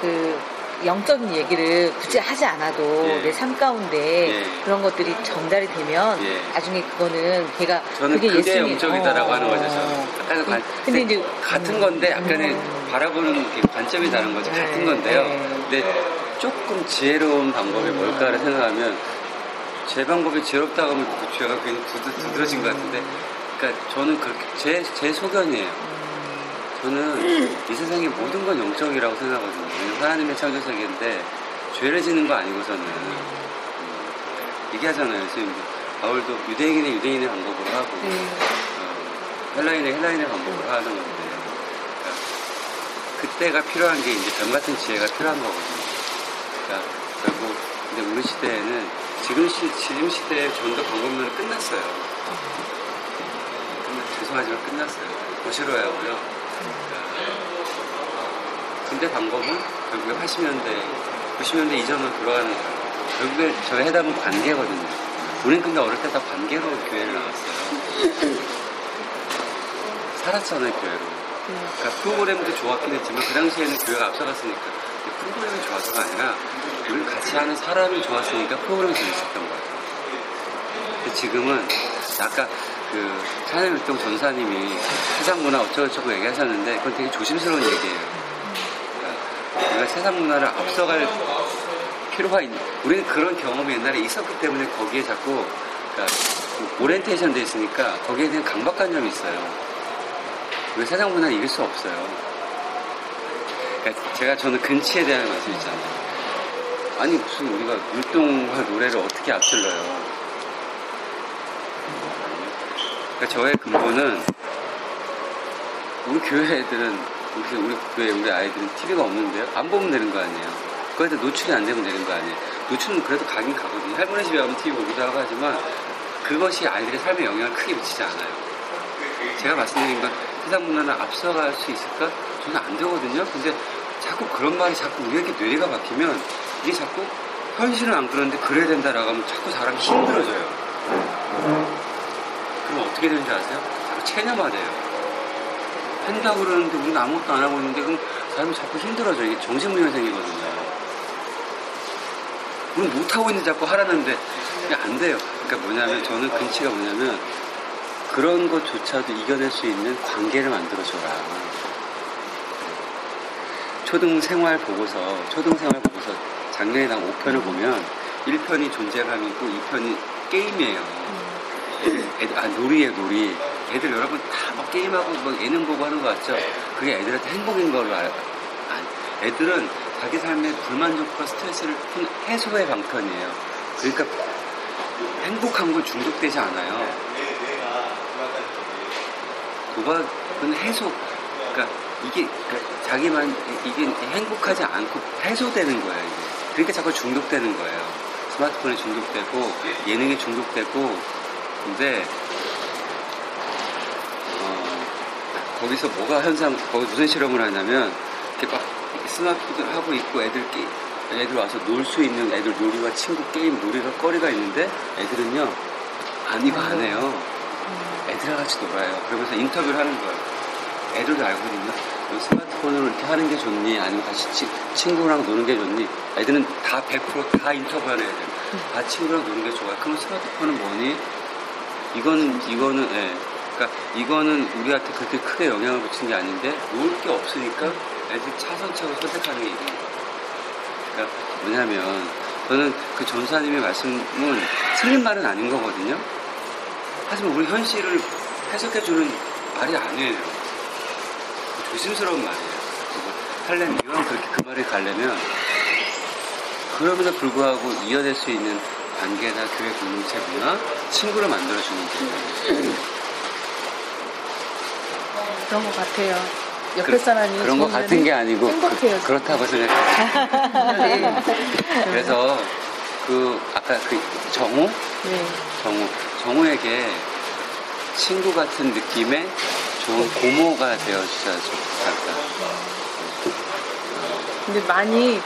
그 영적인 얘기를 굳이 하지 않아도 예. 내삶 가운데 예. 그런 것들이 전달이 되면 예. 나중에 그거는 걔가 저는 그게 그게 예수님- 영적이다라고 어, 하는 거죠. 어. 저는. 약간 관- 근데 이제 같은 건데 약간의 바라보는 게 관점이 다른 거죠. 같은 네, 건데요. 네. 근데 조금 지혜로운 방법이 뭘까를 생각하면 제 방법이 지혜롭다고 하면 그 죄가 괜히 두드, 두드러진 것 같은데 그러니까 저는 그렇게 제, 제 소견이에요. 저는 이 세상의 모든 건 영적이라고 생각하거든요. 하나님의 창조 세계인데 죄를 지는 거 아니고서는 음, 얘기하잖아요. 예수님도 바울도 유대인의 유대인의 방법으로 하고 네. 어, 헬라인의 헬라인의 방법으로 하는 건데 그러니까 그때가 필요한 게 이제 변 같은 지혜가 필요한 거거든요. 그러니까 결국 근데 우리 시대에는 지금 시 지금 시대의 전도 방법론은 끝났어요. 끝나- 죄송하지만 끝났어요. 더 싫어야 하고요. 근데 방법은 결국에 80년대, 90년대 이전으로 돌아가는 거예요. 결국에 저의 해답은 관계거든요. 우린 근데 어릴 때 다 관계로 교회를 나왔어요. 살았잖아요, 교회로. 그러니까 프로그램도 좋았긴 했지만 그 당시에는 교회가 앞서갔으니까 프로그램이 좋아서가 아니라 우리를 같이 하는 사람이 좋았으니까 프로그램이 재밌었던 거예요. 근데 지금은 아까 그 찬양일동 전사님이 세상 문화 어쩌고저쩌고 얘기하셨는데 그건 되게 조심스러운 얘기예요. 우리가 세상 문화를 앞서갈 필요가 있는 우리는 그런 경험이 옛날에 있었기 때문에 거기에 자꾸 그러니까 오리엔테이션 돼 있으니까 거기에 대한 강박관념이 있어요. 우리 세상 문화는 이길 수 없어요. 그러니까 제가 저는 근치에 대한 말씀 있잖아요. 아니 무슨 우리가 율동과 노래를 어떻게 앞질러요? 그러니까 저의 근본은 우리 교회 애들은 우리 우리 교회 우리 아이들은 TV가 없는데요. 안 보면 되는 거 아니에요. 거기다 노출이 안 되면 되는 거 아니에요. 노출은 그래도 가긴 가거든요. 할머니 집에 가면 TV 보기도 하고 하지만 그것이 아이들의 삶에 영향을 크게 미치지 않아요. 제가 말씀드린 건 세상 문화는 앞서갈 수 있을까? 저는 안 되거든요. 근데 자꾸 그런 말이 자꾸 우리에게 뇌리가 박히면 이게 자꾸 현실은 안 그런데 그래야 된다라고 하면 자꾸 사람이 힘들어져요. 그럼 어떻게 되는지 아세요? 자꾸 체념화돼요. 한다고 그러는데 우리는 아무것도 안 하고 있는데 그럼 사람이 자꾸 힘들어져. 이게 정신무현생이거든요. 우리는 못하고 있는데 자꾸 하라는데 안 돼요. 그러니까 뭐냐면 저는 근치가 뭐냐면 그런 것조차도 이겨낼 수 있는 관계를 만들어줘라. 초등생활 보고서, 초등생활 보고서 작년에 나온 5편을 보면 1편이 존재감이고 2편이 게임이에요. 애들, 아, 놀이에요, 놀이. 애들 여러분 다 막 게임하고 뭐 예능 보고 하는 거 같죠? 그게 애들한테 행복인 걸로 알아요. 아니, 애들은 자기 삶의 불만족과 스트레스를 푼 해소의 방편이에요. 그러니까 행복한 건 중독되지 않아요. 도박은 해소, 그러니까 이게 그러니까 자기만 이게 행복하지 않고 해소되는 거예요. 이게. 그러니까 자꾸 중독되는 거예요. 스마트폰에 중독되고 예능에 중독되고 근데 어, 거기서 뭐가 현상, 거기 무슨 실험을 하냐면 이렇게 막 스마트폰을 하고 있고 애들끼리 애들 와서 놀 수 있는 애들 놀이와 친구 게임 놀이가 거리가 있는데 애들은요 안 이거 안 해요. 애들이랑 같이 놀아요. 그러면서 인터뷰를 하는 거예요. 애들도. 너 스마트폰으로 이렇게 하는 게 좋니? 아니면 같이 치- 친구랑 노는 게 좋니? 애들은 다 100%다 인터뷰하는 애들. 다 친구랑 노는 게 좋아요. 그럼 스마트폰은 뭐니? 이거는, 이거는, 예. 그러니까 이거는 우리한테 그렇게 크게 영향을 미치는 게 아닌데, 놀게 없으니까 애들 차선책을 선택하는 게 이거예요. 그러니까 뭐냐면, 저는 그 전사님의 말씀은 틀린 말은 아닌 거거든요. 하지만 우리 현실을 해석해 주는 말이 아니에요. 조심스러운 말이에요. 하려면, 이왕 그렇게 그 말에 가려면, 그럼에도 불구하고 이어낼 수 있는 관계나 교회 공동체 문화, 친구를 만들어주는 게 그런 것 같아요. 옆에 그- 사람이 그런 거 좋으면은 같은 게 아니고 행복해요. 그, 렇다고 생각해요. 네. [laughs] 그래서 그 아까 그 정우, 네. 정우, 정우에게 친구 같은 느낌의 좋은 고모가 되어주셔야 좋겠다. 근데 많이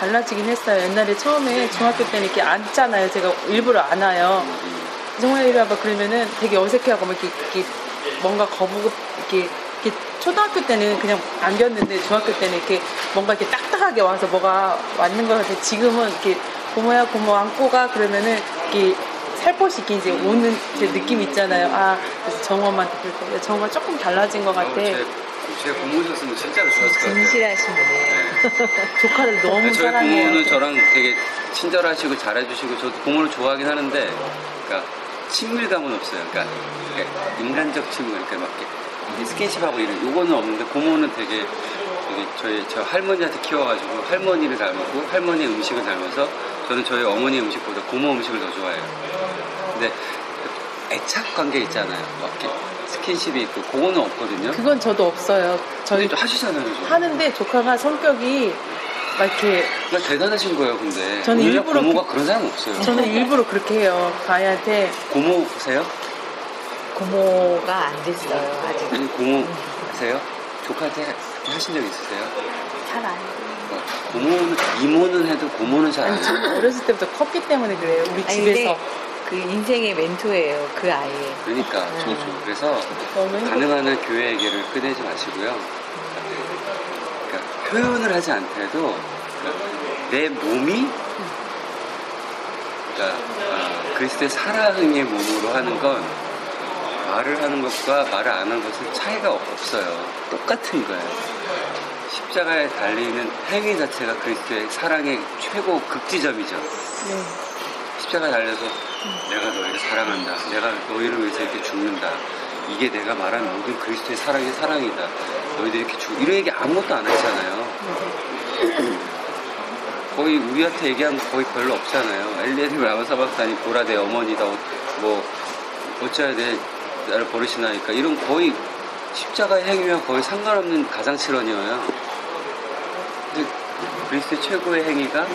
달라지긴 했어요. 옛날에 처음에 중학교 때는 이렇게 앉잖아요. 제가 일부러 안 와요. 정말 이리 와봐 그러면은 되게 어색해하고 막 이렇게, 이렇게 뭔가 거부고 이렇게, 이렇게 초등학교 때는 그냥 안겼는데 중학교 때는 이렇게 뭔가 이렇게 딱딱하게 와서 뭐가 왔는 것 같아요. 지금은 이렇게 고모야 고모 안고 가 그러면은 이렇게 살포시 이렇게 이제 오는 제 느낌 있잖아요. 아 그래서 정엄한테 때 정엄가 조금 달라진 것 같아. 제, 제 고모셨으면 진짜로 좋았을 것 같아요. 진실하시네. 조카를 너무 저희 사랑해요. 고모는 저랑 되게 친절하시고 잘해주시고 저도 고모를 좋아하긴 하는데 그러니까 친밀감은 없어요. 그러니까, 그러니까 인간적 친밀, 그러니까 막 이렇게 스킨십하고 이런 요거는 없는데 고모는 되게 되게 저희 저 할머니한테 키워가지고 할머니를 닮고 할머니의 음식을 닮아서 저는 저희 어머니 음식보다 고모 음식을 더 좋아해요. 근데 그 애착 관계 있잖아요. 막 이렇게 스킨십이 있고 그거는 없거든요. 그건 저도 없어요. 저희 근데 또 하시잖아요. 저. 하는데 조카가 성격이 막 이렇게 대단하신 거예요, 근데. 저는 일부러 고모가 그- 그런 사람 없어요. 저는 일부러 그렇게 해요. 그 아이한테 고모세요? 고모가 안 됐어요, 아직. 아니 고모세요? 조카한테 그렇게 하신 적 있으세요? 잘 안. 어, 고모는 이모는 해도 고모는 잘 안 아니, 해요. 어렸을 때부터 컸기 때문에 그래요. 우리 아니, 집에서. 그 인생의 멘토예요, 그 아이. 그러니까 음. 저도 그래서 가능한 한 교회 얘기를 꺼내지 마시고요. 그러니까 표현을 하지 않더라도 그러니까 내 몸이 그러니까 어, 그리스도의 사랑의 몸으로 하는 건 말을 하는 것과 말을 안 하는 것은 차이가 없어요. 똑같은 거예요. 십자가에 달리는 행위 자체가 그리스도의 사랑의 최고 극지점이죠. 네. 십자가 달려서 내가 너희를 사랑한다. 내가 너희를 위해서 이렇게 죽는다. 이게 내가 말한 모든 그리스도의 사랑의 사랑이다. 너희들 이렇게 죽 이런 얘기 아무것도 안 했잖아요. 거의 우리한테 얘기한 거 거의 별로 없잖아요. 엘리엘이 라마사박사니 보라 내 어머니다. 뭐 어찌해야 돼 나를 버리시나니까 이런 거의 십자가의 행위와 거의 상관없는 가장칠언이에요. 근데 그리스도의 최고의 행위가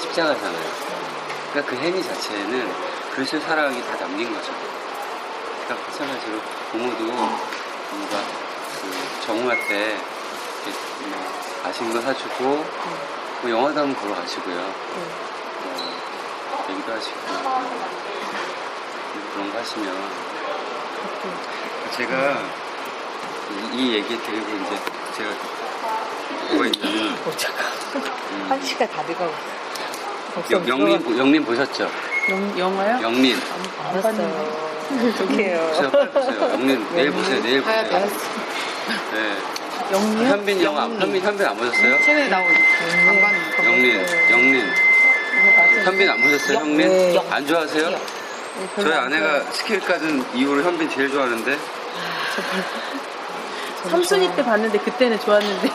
십자가잖아요. 그러니까 그 행위 자체에는 그리스도의 사랑이 다 담긴 거죠. 그러니까 마찬가지로 부모도 부모가 그 정우한테 뭐 맛있는 거 사주고 뭐 영화도 한번 보러 가시고요. 뭐 얘기도 하시고 그런 거 하시면 제가 이, 이 얘기 드리고 이제 제가 뭐가 있냐면 어, 잠깐. 음, 한 시가 다 돼가고. 영- 영민 보- 영민 보셨죠? 영, 영화요? 영민 안 봤어요. 어떡해요. 보세요, 빨리 보세요. 영민 내일 보세요. 내일 보세요. 네. 영미요? 현빈 영화 현빈 현빈 안 보셨어요? 최근에 나온 안 봤는데. 영민 영민 현빈 안 보셨어요? 현민 네. 안 좋아하세요? 네, 저희 안 아내가 스킬 까준 이후로 현빈 제일 좋아하는데 삼순이 때 봤는데 그때는 좋았는데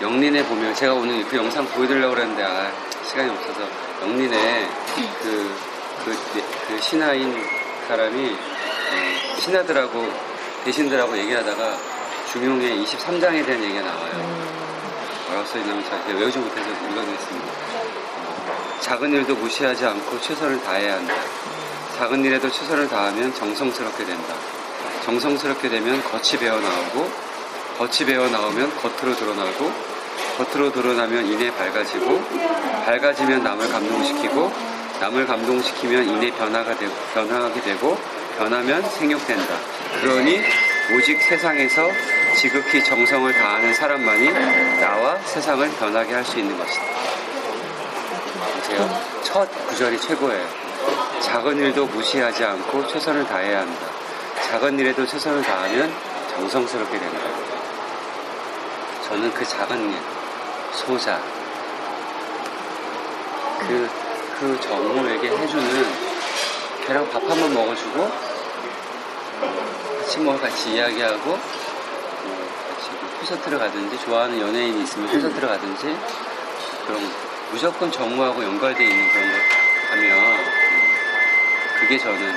영린에 보면 제가 오늘 그 영상 보여드리려고 그랬는데 아, 시간이 없어서 영린에 그 그, 네, 그 신하인 사람이 어, 신하들하고 대신들하고 얘기하다가 중용의 23장에 대한 얘기가 나와요. 뭐라고 써있냐면 제가 외우지 못해서 읽어드렸습니다. 어, 작은 일도 무시하지 않고 최선을 다해야 한다. 작은 일에도 최선을 다하면 정성스럽게 된다. 정성스럽게 되면 겉이 배어 나오고 겉이 배어 나오면 겉으로 드러나고 겉으로 드러나면 이내 밝아지고 밝아지면 남을 감동시키고 남을 감동시키면 이내 변화가 되고 변화하게 되고 변하면 생육된다. 그러니 오직 세상에서 지극히 정성을 다하는 사람만이 나와 세상을 변하게 할 수 있는 것이다. 첫 구절이 최고예요. 작은 일도 무시하지 않고 최선을 다해야 한다. 작은 일에도 최선을 다하면 정성스럽게 된다. 저는 그 작은 일, 소자, 그, 그 정우에게 해주는 걔랑 밥 한 번 먹어주고, 같이 뭐 같이 이야기하고, 뭐 같이 뭐 콘서트를 가든지, 좋아하는 연예인이 있으면 콘서트를 가든지, 그런 무조건 정우하고 연결되어 있는 그런 걸 하면, 음, 그게 저는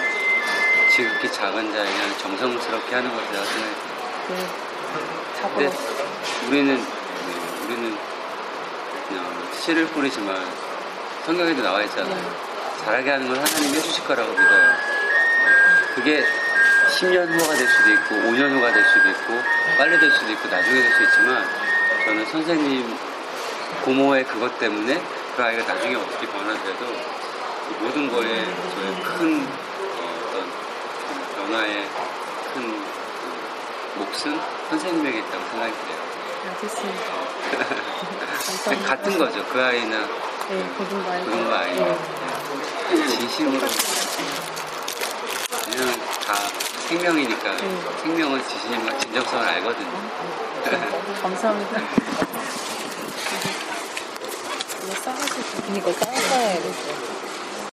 지극히 작은 자에 그냥 정성스럽게 하는 것이라고 생각해요. 근데 우리는 네, 우리는 그냥 씨를 뿌리지만 성경에도 나와 있잖아요. 잘하게 하는 걸 하나님이 해주실 거라고 믿어요. 그게 10년 후가 될 수도 있고 5년 후가 될 수도 있고 빨리 될 수도 있고 나중에 될 수 있지만 저는 선생님 고모의 그것 때문에 그 아이가 나중에 어떻게 변화돼도 이 모든 거에 저의 큰 어, 어떤 변화의 큰그 몫은 선생님에게 있다고 생각이 돼요. 그냥 같은 거죠. 그 아이나 네, 고등부 아이. 고등부 아이. 네. 진심으로. 그냥 다 생명이니까 네. 생명은 진심과 진정성을 알거든요. 감사합니다. [laughs] 이거 싸가지고. 이거 싸워야 겠어